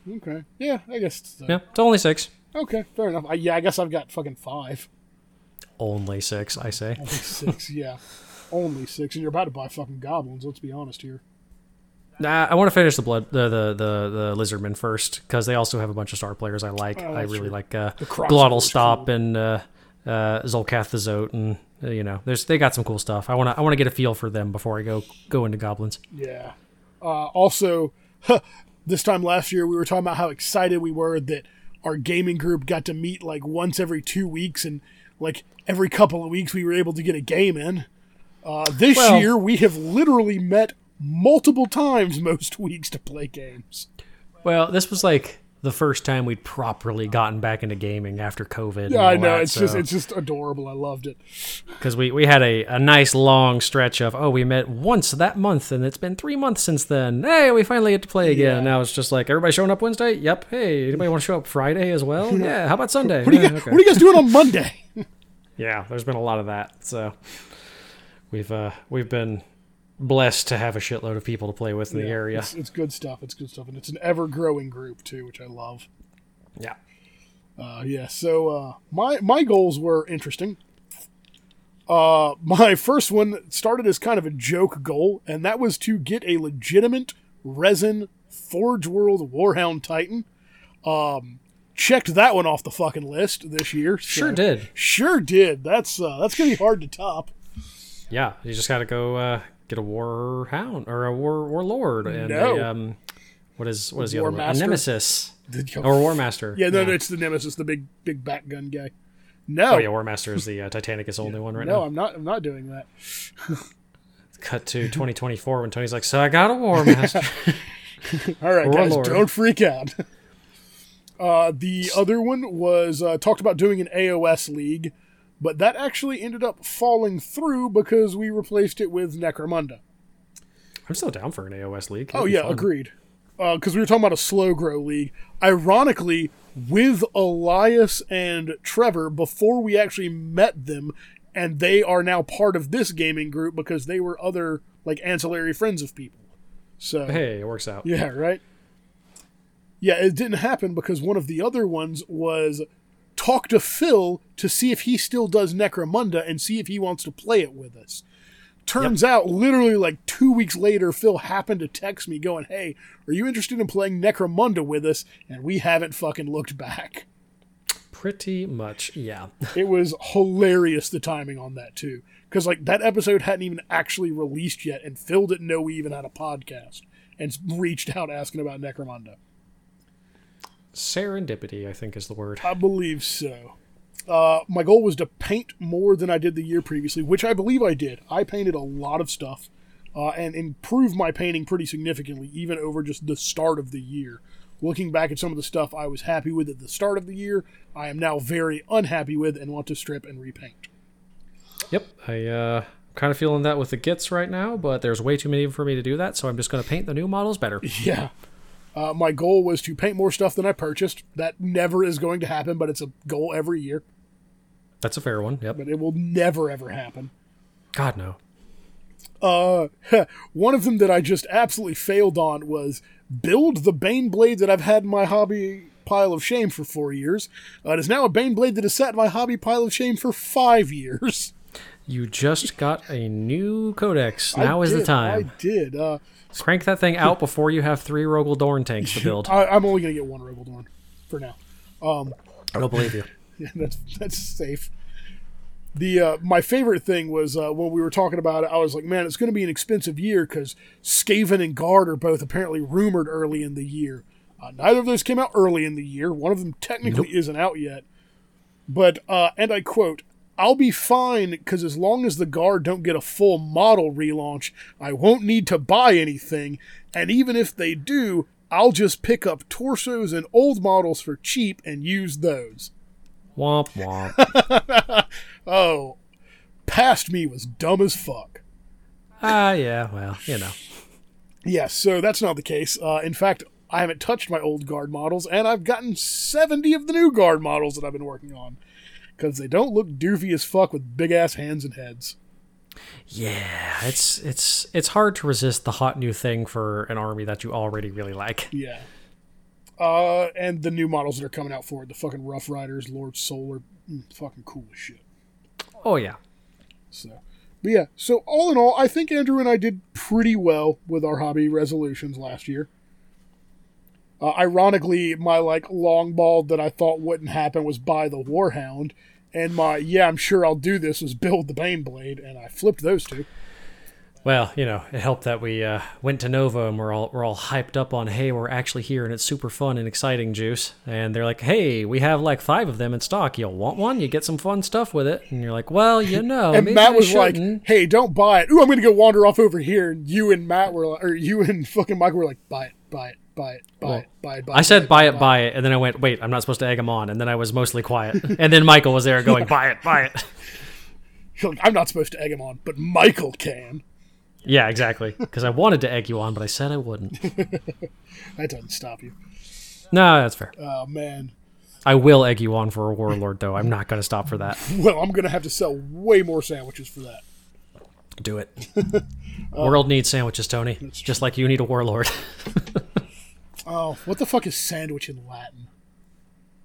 Okay. Yeah, I guess. So. Yeah, it's only six. Okay, fair enough. I, yeah, I guess I've got fucking five. Only six, I say. Six, yeah. *laughs* Only six, and you're about to buy fucking goblins. Let's be honest here. Nah, I want to finish the blood, the the the, the lizardmen first because they also have a bunch of star players I like. Oh, I really true. like uh, Glotl Stop cool. and uh, uh, Zolcath the Zoat, and uh, you know, there's they got some cool stuff. I want to I want to get a feel for them before I go go into goblins. Yeah. Uh, also, this time last year, we were talking about how excited we were that our gaming group got to meet like once every two weeks, and like every couple of weeks, we were able to get a game in. Uh, this Well- year, we have literally met multiple times most *laughs* weeks to play games. Well, this was like the first time we'd properly gotten back into gaming after COVID. Yeah, I know that, it's just it's just adorable. I loved it. because we, we had a, a nice long stretch of oh we met once that month and it's been three months since then hey we finally get to play again Yeah. now it's just like everybody showing up wednesday yep hey anybody want to show up friday as well *laughs* yeah how about sunday What are you "Eh, guys, okay." what are you guys doing on Monday? *laughs* yeah there's been a lot of that so we've uh we've been blessed to have a shitload of people to play with in the area It's, it's good stuff. It's good stuff, and it's an ever growing group too, which I love. yeah Uh, yeah, so uh, my my goals were interesting. Uh, my first one started as kind of a joke goal, and that was to get a legitimate resin Forge World Warhound Titan. Um, checked that one off the fucking list this year. so- sure did Sure did. That's uh, that's gonna be hard to top. yeah you just gotta go uh get a war hound or a war warlord and No. a um what is what is the War other one a nemesis or war master yeah, no, no, it's the Nemesis, the big big back gun guy. No, Oh yeah, War Master is the uh, Titanicus only one right no, now. No, I'm not. I'm not doing that. *laughs* Cut to 2024 when Tony's like, "So I got a War Master." *laughs* All right, guys, Warlord. don't freak out. *laughs* Uh, the other one was uh, talked about doing an AOS league, but that actually ended up falling through because we replaced it with Necromunda. I'm still down for an AOS league. Oh That'd be yeah, fun. agreed. Uh, because we were talking about a slow grow league. Ironically, with Elias and Trevor, before we actually met them, and they are now part of this gaming group because they were other like ancillary friends of people. So Hey, it works out. Yeah, right. Yeah, it didn't happen because one of the other ones was talk to Phil to see if he still does Necromunda and see if he wants to play it with us. Turns out, literally like two weeks later, Phil happened to text me going, Hey, are you interested in playing Necromunda with us? And we haven't fucking looked back. Pretty much, yeah. *laughs* It was hilarious the timing on that, too. Because, like, that episode hadn't even actually released yet, and Phil didn't know we even had a podcast and reached out asking about Necromunda. Serendipity, I think, is the word. I believe so. Uh, my goal was to paint more than I did the year previously, which I believe I did. I painted a lot of stuff uh, and improved my painting pretty significantly, even over just the start of the year. Looking back at some of the stuff I was happy with at the start of the year, I am now very unhappy with and want to strip and repaint. Yep, I uh, kind of feeling that with the Gits right now, but there's way too many for me to do that, so I'm just going to paint the new models better. *laughs* Yeah. Uh, my goal was to paint more stuff than I purchased. That never is going to happen, but it's a goal every year. That's a fair one. Yep. But it will never, ever happen. God no. Uh, *laughs* one of them that I just absolutely failed on was build the Baneblade that I've had in my hobby pile of shame for four years. Uh, it is now a Baneblade that has sat in my hobby pile of shame for five years. You just got a new codex. I Now is the time. I did. Uh, Crank that thing out before you have three Rogal Dorn tanks to build. *laughs* I, I'm only going to get one Rogal Dorn for now. I don't believe you. *laughs* Yeah, that's that's safe. The uh, my favorite thing was uh, when we were talking about it. I was like, man, it's going to be an expensive year because Skaven and Guard are both apparently rumored early in the year. Uh, neither of those came out early in the year. One of them technically isn't out yet. But uh, and I quote, "I'll be fine because as long as the Guard don't get a full model relaunch, I won't need to buy anything. And even if they do, I'll just pick up torsos and old models for cheap and use those." Womp womp. *laughs* Oh, past me was dumb as fuck. Ah, yeah. Well, you know. Yes, so that's not the case. Uh, in fact, I haven't touched my old guard models, and I've gotten 70 of the new guard models that I've been working on. Because they don't look doofy as fuck with big ass hands and heads. Yeah, it's it's it's hard to resist the hot new thing for an army that you already really like. *laughs* Yeah. Uh, and the new models that are coming out for it, the fucking Rough Riders, Lord Solar, mm, fucking cool as shit. Oh yeah. So, but yeah. So all in all, I think Andrew and I did pretty well with our hobby resolutions last year. Uh, ironically, my like long ball that I thought wouldn't happen was buy the Warhound, and my yeah, I'm sure I'll do this was build the Baneblade, and I flipped those two. Well, you know, it helped that we uh, went to Nova and we're all we're all hyped up on, hey, we're actually here and it's super fun and exciting, juice. And they're like, hey, we have like five of them in stock. You'll want one? You get some fun stuff with it. And you're like, well, you *laughs* know, And Matt was like, "Hey, don't buy it. Ooh, I'm gonna go wander off over here." And you and Matt were, like, or you and *laughs* fucking Michael were like, "Buy it, buy it, buy it, buy Well, it, buy it." Buy I said buy it, buy it, and then I went, wait, I'm not supposed to egg him on, and then I was mostly quiet, and then Michael was there going, *laughs* buy it, buy it. Like, I'm not supposed to egg him on, but Michael can. Yeah, exactly. Because I wanted to egg you on, but I said I wouldn't. *laughs* That doesn't stop you. No, that's fair. Oh man. I will egg you on for a warlord, though. I'm not going to stop for that. *laughs* Well, I'm gonna have to sell way more sandwiches for that. Do it. World needs sandwiches, Tony. Just like you need a warlord. Oh, what the fuck is sandwich in Latin?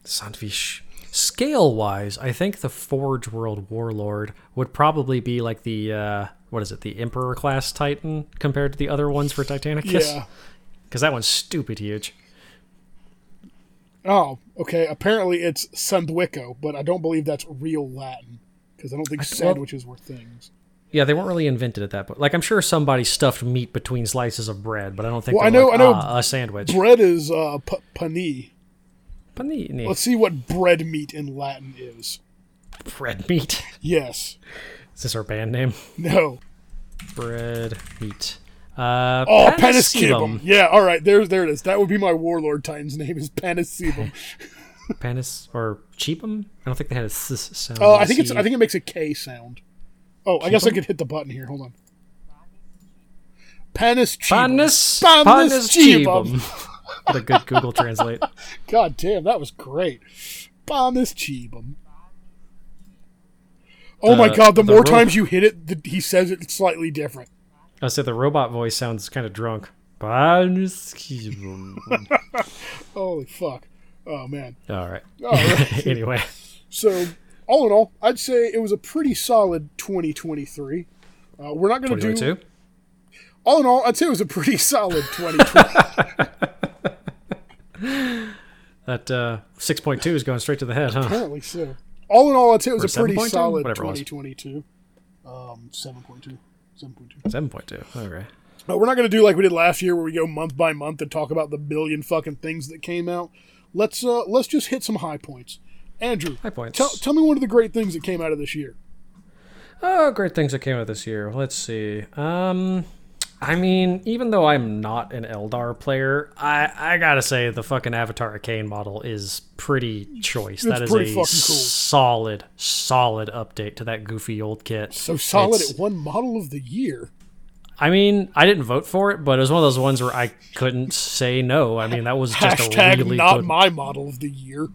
Sandwich. Scale wise, I think the Forge World Warlord would probably be like the uh, what is it, the Emperor class Titan compared to the other ones for Titanicus. Yeah. Because that one's stupid huge. Oh, okay. Apparently it's Sandwico, but I don't believe that's real Latin because I don't think well- sandwiches were things. Yeah, they weren't really invented at that point. Like I'm sure somebody stuffed meat between slices of bread, but I don't think Well, I know- like, I know "Ah, a sandwich. Bread is uh, p- panini. Panini. Let's see what bread meat in Latin is. bread meat. Yes. Is this our band name? No. Bread meat. Uh, Oh, Panicebum. Yeah, all right. There's there it is. That would be my warlord titan's name is Paniscibum. *laughs* Panis or cheapum? I don't think they had a s sound. Oh, I think it's I think it makes a K sound. Oh, I guess I could hit the button here. Hold on. Panis Paniscibum. Panis Paniscibum. Paniscibum. what a good Google Translate. *laughs* God damn, that was great. Panis Paniscibum. Oh my god, the, the more ro- times you hit it, the, he says it slightly different. I said the robot voice sounds kind of drunk. Panis Paniscibum. *laughs* Holy fuck. Oh man. All right. All right. *laughs* anyway, So, all in all, I'd say it was a pretty solid 2023. Uh, we're not going to do. 2022. All in all, I'd say it was a pretty *laughs* solid 2020. That uh, 6.2 is going straight to the head, huh? Apparently so. All in all, I'd say it was Or a pretty 7.2? solid Whatever 2022. Um, 7.2. 7.2. 7.2. Okay. But we're not going to do like we did last year, where we go month by month and talk about the billion fucking things that came out. Let's uh, let's just hit some high points. Andrew, High points. tell, tell me one of the great things that came out of this year. Oh, great things that came out this year. Let's see. Um, I mean, even though I'm not an Eldar player, I I gotta say the fucking Avatar of Khaine model is pretty choice. that is a fucking cool. solid, solid update to that goofy old kit. So solid It's- it won model of the year. I mean, I didn't vote for it, but it was one of those ones where I couldn't say no. I mean, that was just a really not good. my model of the year.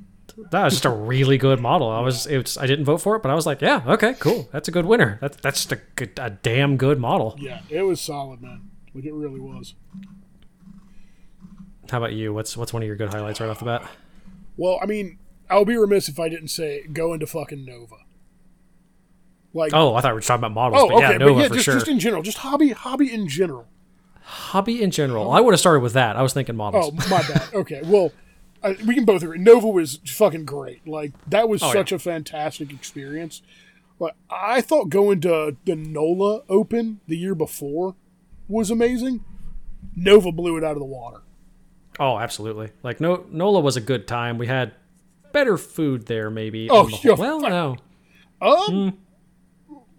That was just a really good model. I was, it was, I didn't vote for it, but I was like, yeah, okay, cool, that's a good winner. That's that's just a good, a damn good model. Yeah, it was solid, man. Like it really was. How about you? What's what's one of your good highlights right off the bat? Well, I mean, I'll be remiss if I didn't say go into fucking Nova. Like, Oh, I thought we were talking about models, oh, but yeah, okay, Nova but yeah, just, sure. just in general, just hobby, hobby in general. Hobby in general. I would have started with that. I was thinking models. Oh, my bad. Okay, well, *laughs* I, we can both agree. Nova was fucking great. Like that was Oh, such yeah. a fantastic experience. But I thought going to the NOLA Open the year before was amazing. Nova blew it out of the water. Oh, absolutely. Like no Nola was a good time. We had better food there, maybe. Oh, the yeah, well, no. Um,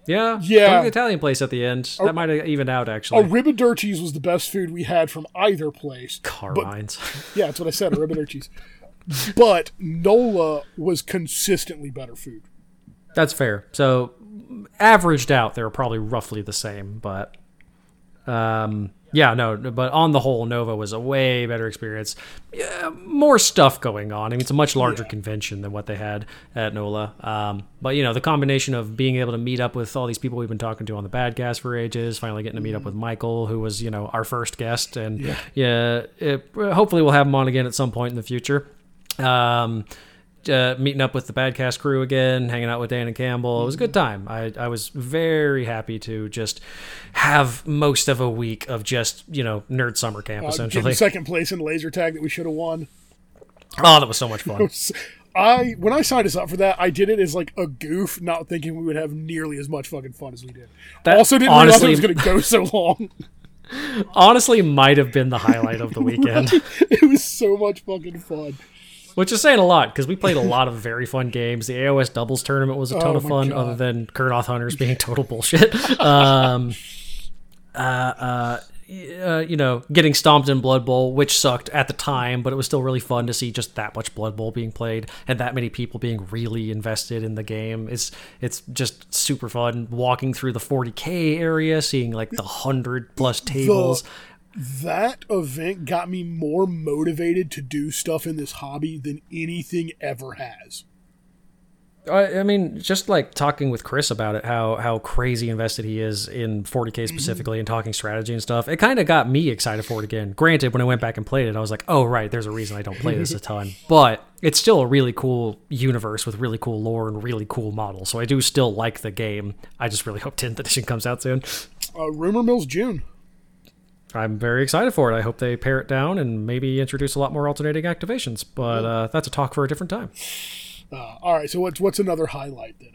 Yeah, Yeah. The Italian place at the end. That might have evened out actually. a. Ribodirties was the best food we had from either place. Carmine's. *laughs* Yeah, that's what I said, a Ribodirties. But NOLA was consistently better food. That's fair. So averaged out, they were probably roughly the same, but um, yeah, no. But on the whole, Nova was a way better experience. Yeah, more stuff going on. I mean, it's a much larger Yeah. convention than what they had at NOLA. Um, but you know, the combination of being able to meet up with all these people we've been talking to on the Badcast for ages, finally getting to meet up with Michael, who was you know our first guest, and Yeah. yeah, it, hopefully we'll have him on again at some point in the future. Um, uh, meeting up with the Badcast crew again, hanging out with Dan and Campbell. It was a good time. I, I was very happy to just have most of a week of just, you know, nerd summer camp, Uh, essentially. second place in laser tag that we should have won. Oh, that was so much fun. *laughs* I when I signed us up for that, I did it as like a goof, not thinking we would have nearly as much fucking fun as we did. That also, didn't honestly- realize it was going to go *laughs* so long. Honestly, might have been the highlight of the *laughs* weekend, it was so much fucking fun. Which is saying a lot because we played a *laughs* lot of very fun games. The AOS doubles tournament was a ton Oh of fun, God. other than Kurnoth Hunters being *laughs* total bullshit. Um, uh, uh, uh, you know, getting stomped in Blood Bowl, which sucked at the time, but it was still really fun to see just that much Blood Bowl being played and that many people being really invested in the game. It's it's just super fun walking through the 40k area, seeing like the hundred plus tables. That event got me more motivated to do stuff in this hobby than anything ever has. I, I mean, just like talking with Chris about it, how how crazy invested he is in 40k specifically and talking strategy and stuff. It kind of got me excited for it again. Granted, when I went back and played it, I was like, oh right, there's a reason I don't play this a *laughs* ton. But it's still a really cool universe with really cool lore and really cool models. So I do still like the game. I just really hope *laughs* 10th edition comes out soon. Uh, Rumor Mill's June. I'm very excited for it. I hope they pare it down and maybe introduce a lot more alternating activations. But uh, that's a talk for a different time. Uh, all right, so what's what's another highlight then?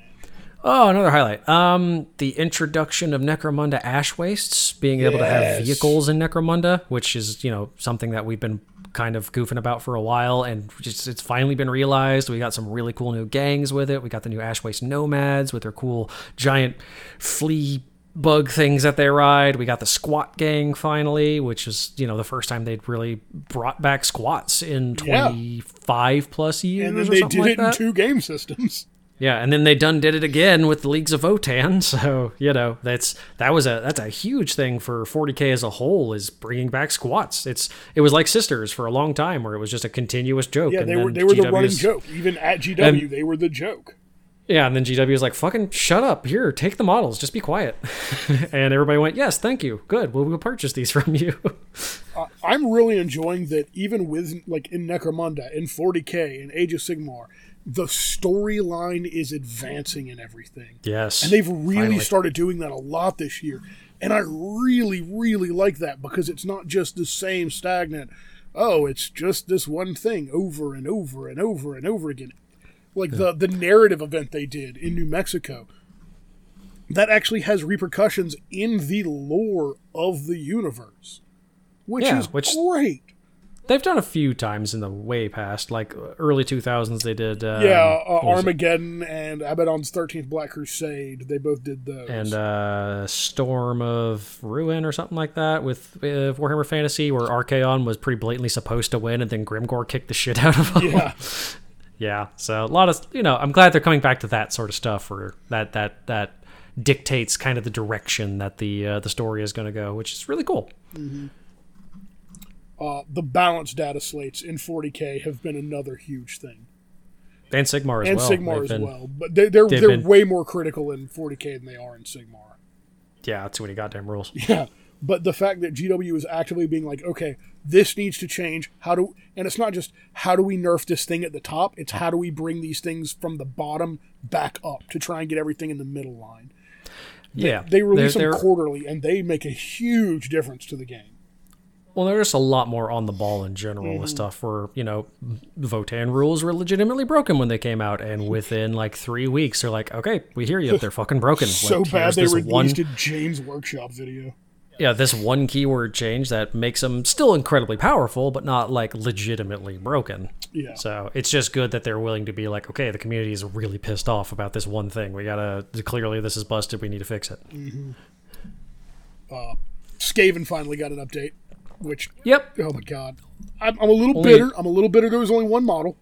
Oh, another highlight. Um, the introduction of Necromunda Ash Wastes, being able to have vehicles in Necromunda, which is you know something that we've been kind of goofing about for a while, and just it's finally been realized. We got some really cool new gangs with it. We got the new Ash Waste Nomads with their cool giant flea bug things that they ride. We got the squat gang finally, which is you know the first time they'd really brought back squats in Yeah. twenty five plus years. And then they did like it in two game systems. Yeah, and then they done did it again with the Leagues of Votann. *laughs* So you know that's that was a that's a huge thing for 40k as a whole is bringing back squats. It's it was like Sisters for a long time where it was just a continuous joke. Yeah, and they then were they were the GW running joke. Even at GW, And- they were the joke. Yeah, and then GW was like, "Fucking shut up! Here, take the models. Just be quiet." *laughs* and everybody went, "Yes, thank you. Good. We'll, we'll purchase these *laughs* from you." Uh, I'm really enjoying that even with like in Necromunda, in 40k, in Age of Sigmar, the storyline is advancing and everything. yes, And they've really finally. started doing that a lot this year. And I really, really like that because it's not just the same stagnant, oh, it's just this one thing over and over and over and over again. Like the, the narrative event they did in New Mexico, that actually has repercussions in the lore of the universe, which Yeah, is which- great. They've done a few times in the way past, like early 2000s. They did. Um, yeah, uh, what was it? Armageddon and Abaddon's 13th Black Crusade, they both did those. and uh, Storm of Ruin or something like that with uh, Warhammer Fantasy, where Archaon was pretty blatantly supposed to win, and then Grimgor kicked the shit out of him. yeah. *laughs* yeah. So a lot of you know, I'm glad they're coming back to that sort of stuff, or that that that dictates kind of the direction that the uh, the story is going to go, which is really cool. uh, the balanced data slates in 40k have been another huge thing, And Sigmar as and well. Sigmar They've as been- well. But they, they're they've they're been- way more critical in 40k than they are in Sigmar. Yeah, too many goddamn rules. *laughs* Yeah, but the fact that GW is actively being like, okay, this needs to change. How do and it's not just how do we nerf this thing at the top. It's how do we bring these things from the bottom back up to try and get everything in the middle line. Yeah, They release They're- them they're- quarterly, and they make a huge difference to the game. Well, they're just a lot more on the ball in general with mm-hmm. stuff where, you know, Votann rules were legitimately broken when they came out. And mm-hmm. within like three weeks, they're like, okay, we hear you. They're fucking broken. *laughs* So Like, bad they released one, a James Workshop video. Yeah, this one keyword change that makes them still incredibly powerful, but not like legitimately broken. Yeah. So it's just good that they're willing to be like, okay, the community is really pissed off about this one thing. We gotta, clearly this is busted. We need to fix it. Skaven finally got an update, which Yep. oh my god, I'm, I'm a little Only- bitter. I'm a little bitter. There was only one model.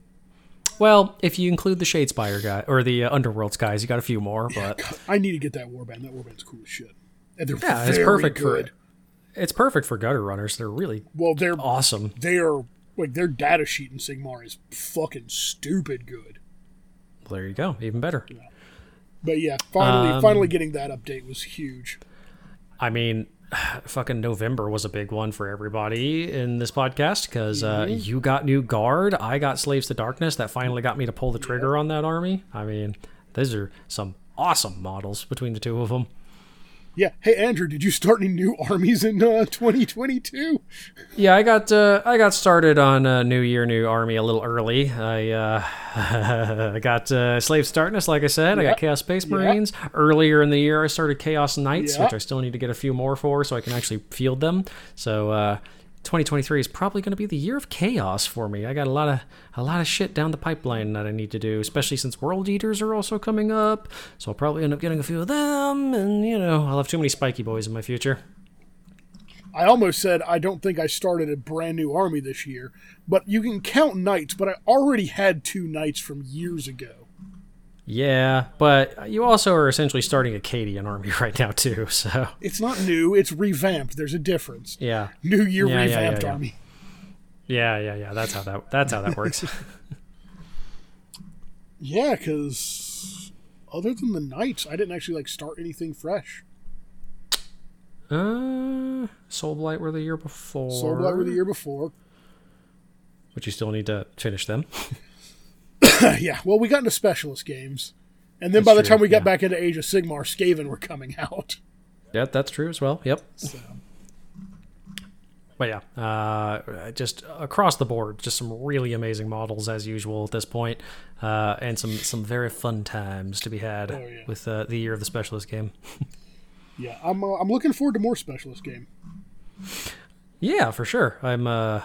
Well, if you include the Shadespire guy or the uh, Underworlds guys, you got a few more, but I need to get that warband. That warband's cool as shit, and they're Yeah, it's perfect good. for it's perfect for gutter runners. They're really Well, they're awesome. they're like their data sheet in Sigmar is fucking stupid good. Well, there you go, even better. But yeah, finally, Um, finally getting that update was huge. I mean, *sighs* fucking November was a big one for everybody in this podcast because uh, you got new guard, I got Slaves to Darkness. That finally got me to pull the trigger on that army. I mean, these are some awesome models between the two of them. Yeah. Hey, Andrew, did you start any new armies in uh, 2022? Yeah, I got uh, I got started on uh, New Year, New Army a little early. I uh, *laughs* I got uh, Slaves to Darkness, like I said. I got Chaos Space. Marines. Earlier in the year, I started Chaos Knights, Yeah. which I still need to get a few more for, so I can actually field them. So uh, 2023 is probably going to be the year of chaos for me. I got a lot of a lot of shit down the pipeline that I need to do, especially since World Eaters are also coming up. So I'll probably end up getting a few of them, and you know I'll have too many spiky boys in my future. I almost said I don't think I started a brand new army this year, but you can count knights. But I already had two knights from years ago. Yeah, but you also are essentially starting a Cadian army *laughs* right now too. So It's not new; it's revamped. There's a difference. yeah, New year Yeah, yeah, yeah, revamped yeah. army. yeah, yeah, yeah. That's how that that's how that works. *laughs* Yeah, because other than the knights, I didn't actually like start anything fresh. uh, Soulblight were the year before. Soulblight were the year before. but you still need to finish them. *laughs* *clears throat* yeah, well, we got into specialist games, and then That's by the true, time we got yeah. back into Age of Sigmar, Skaven were coming out. Yeah, that's true as well. Yep. So, But yeah, uh, just across the board, just some really amazing models as usual at this point, uh, and some some very fun times to be had Oh, yeah. with uh, the year of the specialist game. *laughs* yeah, I'm uh, I'm looking forward to more specialist game. Yeah, for sure. I'm. Uh,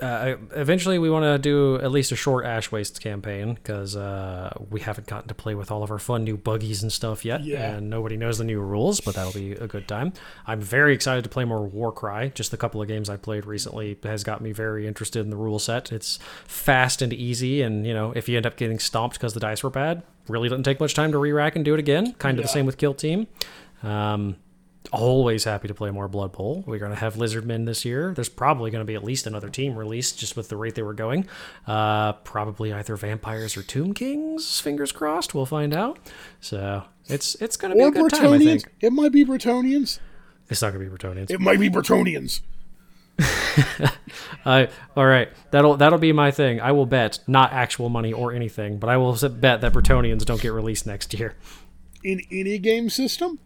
uh, eventually, we want to do at least a short Ash Waste campaign because uh, we haven't gotten to play with all of our fun new buggies and stuff yet, Yeah. and nobody knows the new rules. But that'll be a good time. I'm very excited to play more Warcry. Just a couple of games I played recently has got me very interested in the rule set. It's fast and easy, and you know, if you end up getting stomped because the dice were bad, really doesn't take much time to re-rack and do it again. Kind of the same with Kill Team. Um, always happy to play more Blood Bowl. We're going to have Lizardmen this year. There's probably going to be at least another team released just with the rate they were going. Uh, probably either Vampires or Tomb Kings. Fingers crossed. We'll find out. So it's it's going to be Or a good time. I think It might be Bretonnians. it's not going to be Bretonnians. It might be Bretonnians. *laughs* I all right. That'll that'll be my thing. I will bet not actual money or anything, but I will bet that Bretonnians don't get released next year. In any game system?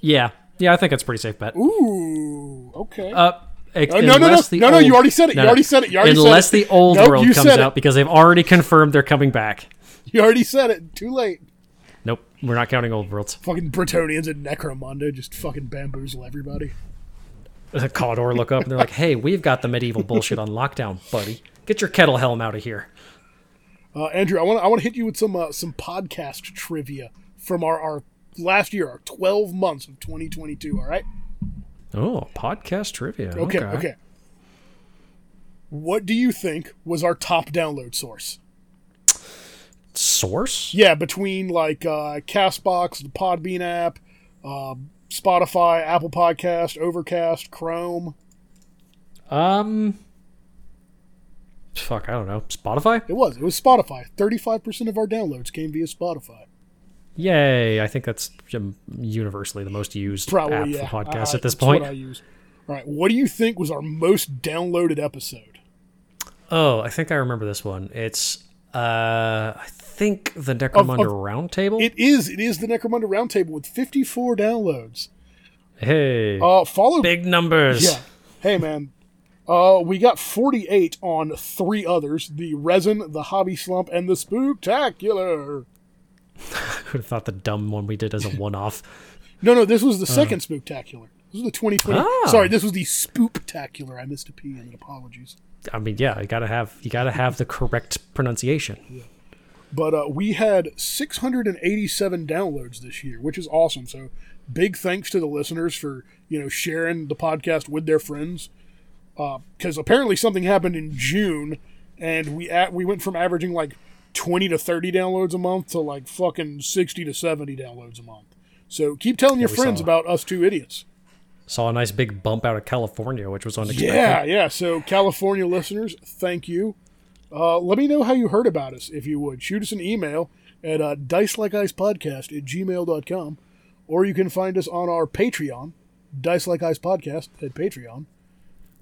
Yeah, yeah. I think that's a pretty safe bet. Ooh, okay. Uh, Oh, no, no, no. No, no, you already said it. You already said it. You already said unless it. the old world comes out because they've already confirmed they're coming back. *laughs* you already said it. Too late. Nope, we're not counting old worlds. Fucking Bretonnians and Necromunda just fucking bamboozle everybody. Commodore look up and they're like, "Hey, we've got the medieval *laughs* bullshit on lockdown, buddy. Get your kettle helm out of here." Uh, Andrew, I want to I want to hit you with some uh, some podcast trivia from our, our last year, our 12 months of 2022. All right. Oh, podcast trivia. Okay. Okay. What do you think was our top download source? Source? Yeah, between like uh, Castbox, the Podbean app, uh, Spotify, Apple Podcast, Overcast, Chrome. Um. Fuck, I don't know. Spotify? It was. It was Spotify. 35% of our downloads came via Spotify. Yay! I think that's um, universally the most used Probably, app yeah. for podcasts at this point. What I use. All right. What do you think was our most downloaded episode? Oh, I think I remember this one. It's uh, I think the Necromunda of- Roundtable. It is. It is the Necromunda Roundtable with 54 downloads. hey, Uh, followed. big numbers. Yeah. Hey, man. Uh, we got 48 on three others the resin, the hobby slump, and the spooktacular. *laughs* I would have thought the dumb one we did as a one-off. No, no, this was the second spooktacular. This was the 2020. Ah. Sorry, this was the spooktacular. I missed a P and. Apologies. I mean, yeah, you gotta have you gotta have the correct pronunciation. But uh, we had 687 downloads this year, which is awesome. So big thanks to the listeners for you know sharing the podcast with their friends. Because apparently something happened in June, and we at, we went from averaging like 20 to 30 downloads a month to like fucking 60 to 70 downloads a month. So keep telling your friends about us two idiots. Saw a nice big bump out of California, which was unexpected. Yeah, yeah. So, California listeners, thank you. Uh, let me know how you heard about us, if you would. Shoot us an email at uh, dice like ice podcast at gmail.com, or you can find us on our Patreon, Dice Like Ice Podcast at Patreon.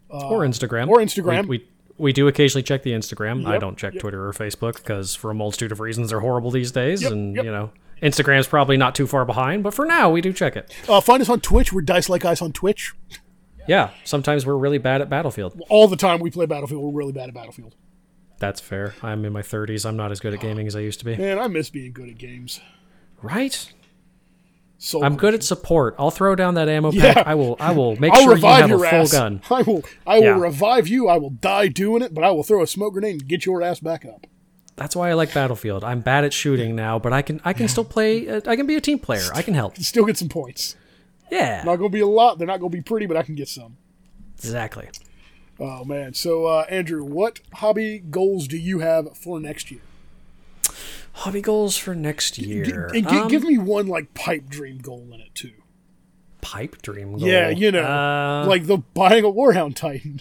or Instagram, or Instagram. We, we we do occasionally check the Instagram. I don't check yep. Twitter or Facebook because, for a multitude of reasons, they're horrible these days. Yep, and yep. you know, Instagram's probably not too far behind. But for now, we do check it. Uh, find us on Twitch. We're Dice Like Ice on Twitch. Yeah, sometimes we're really bad at Battlefield. All the time we play Battlefield, we're really bad at Battlefield. That's fair. I'm in my 30s. I'm not as good at gaming as I used to be. Man, I miss being good at games. Right? So I'm good at support. I'll throw down that ammo Yeah. pack. I will. I will make I'll sure you have a full ass. gun. *laughs* I will. I will Yeah. revive you. I will die doing it, but I will throw a smoke grenade and get your ass back up. That's why I like Battlefield. I'm bad at shooting now, but I can. I can still play. Uh, I can be a team player. I can help. *laughs* Still get some points. Yeah. Not going to be a lot. They're not going to be pretty, but I can get some. Exactly. Oh man. So uh, Andrew, what hobby goals do you have for next year? Hobby goals for next G- year. and gi- Um, give me one like pipe dream goal in it too. pipe dream goal. Yeah, you know, Uh, like the buying a Warhound Titan.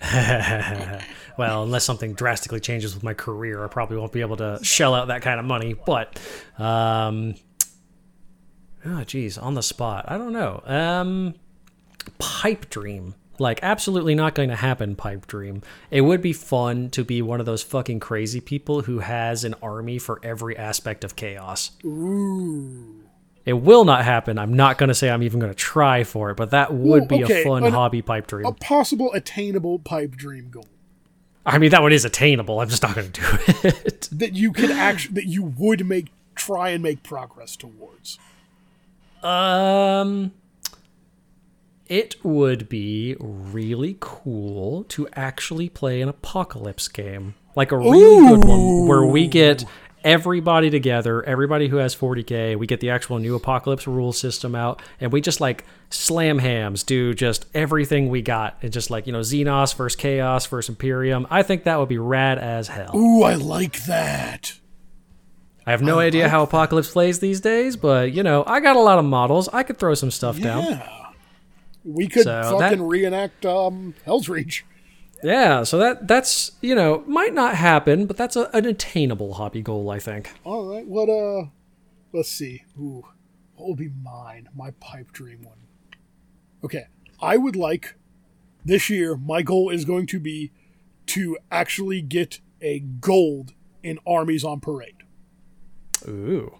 *laughs* *laughs* well, unless something drastically changes with my career, I probably won't be able to shell out that kind of money. But, um, oh, geez, on the spot, I don't know. Um, pipe dream, like absolutely not going to happen. Pipe dream. It would be fun to be one of those fucking crazy people who has an army for every aspect of chaos. Ooh. It will not happen. I'm not going to say I'm even going to try for it, but that would be okay, a fun an- hobby pipe dream. A possible attainable pipe dream goal I mean, that one is attainable. I'm just not going to do it. *laughs* that you could actually that you would make try and make progress towards. Um, it would be really cool to actually play an apocalypse game, like a really good one, where we get everybody together, everybody who has 40k, we get the actual new apocalypse rule system out, and we just like slam hams, do just everything we got, and just like you know Xenos versus Chaos versus Imperium. I think that would be rad as hell. Ooh, I like that. I have no idea how Apocalypse plays these days, but you know, I got a lot of models. I could throw some stuff down. We could So fucking that- reenact um, Hell's Reach. Yeah, so that that's you know might not happen, but that's a, an attainable hobby goal, I think. All right. What uh? Let's see. Ooh, what will be mine? My pipe dream one. Okay, I would like this year. My goal is going to be to actually get a gold in armies on parade. Ooh,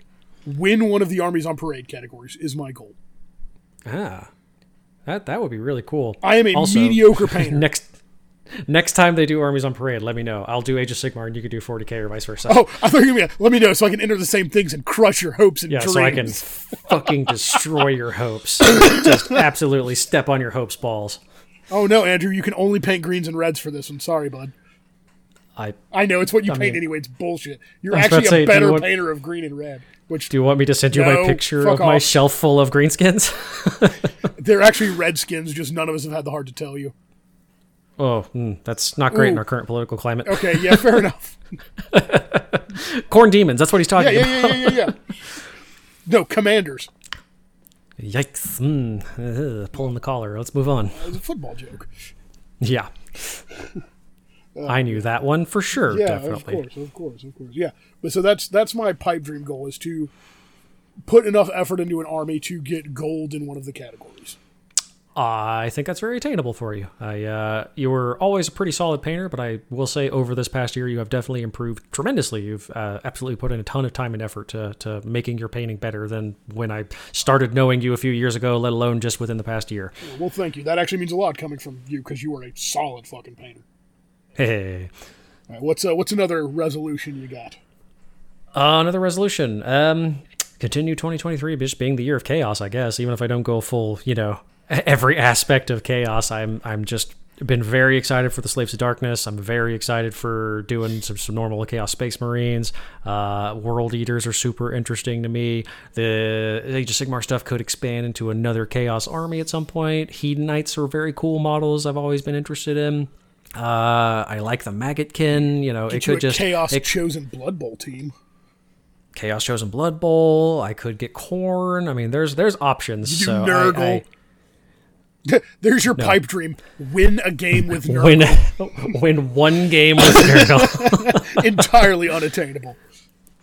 Win one of the armies on parade categories is my goal. ah, that that would be really cool. I am a Also- mediocre *laughs* painter. Next next time they do armies on parade, let me know. I'll do Age of Sigmar, and you could do 40k or vice versa. oh, I thought you were gonna let me know so I can enter the same things and crush your hopes and yeah, dreams. so I can *laughs* fucking destroy your hopes. *laughs* Just absolutely step on your hopes balls. Oh no, Andrew, you can only paint greens and reds for this one. Sorry, bud. I I know it's what you paint mean- anyway. It's bullshit. You're I actually say, a better want- painter of green and red. Which Do you want me to send you No, my picture of my shelf full of greenskins? *laughs* they're actually redskins. Just none of us have had the heart to tell you. oh, mm, that's not great in our current political climate. Okay, yeah, fair *laughs* enough. Khorne demons, that's what he's talking yeah, about. yeah, yeah, yeah, yeah. *laughs* No, commanders. Yikes. Mm, ugh, pulling the collar. Let's move on. It was a football joke. Yeah. I knew that one for sure, Yeah, definitely. of course, of course, of course. Yeah, but so that's that's my pipe dream goal is to put enough effort into an army to get gold in one of the categories. I think that's very attainable for you. I uh, you were always a pretty solid painter, but I will say over this past year you have definitely improved tremendously. You've uh, absolutely put in a ton of time and effort to to making your painting better than when I started knowing you a few years ago. Let alone just within the past year. Well, thank you. That actually means a lot coming from you because you are a solid fucking painter. Hey, right, what's uh, what's another resolution you got? uh, another resolution. Um, continue 2023 just being the year of chaos. I guess even if I don't go full, you know, *laughs* every aspect of chaos, I'm I'm just been very excited for the Slaves of Darkness. I'm very excited for doing some, some normal Chaos Space Marines. Uh, World Eaters are super interesting to me. The Age of Sigmar stuff could expand into another Chaos army at some point. Hedonites are very cool models I've always been interested in. Uh, I like the Maggotkin. You know, it Get you could a just chaos it- chosen Blood Bowl team. Chaos Chosen Blood Bowl. I could get Khorne. I mean, there's there's options. You so I- Nurgle. I, *laughs* There's your pipe dream. Win a game with *laughs* Nurgle. win *laughs* win one game with Nurgle. Entirely unattainable.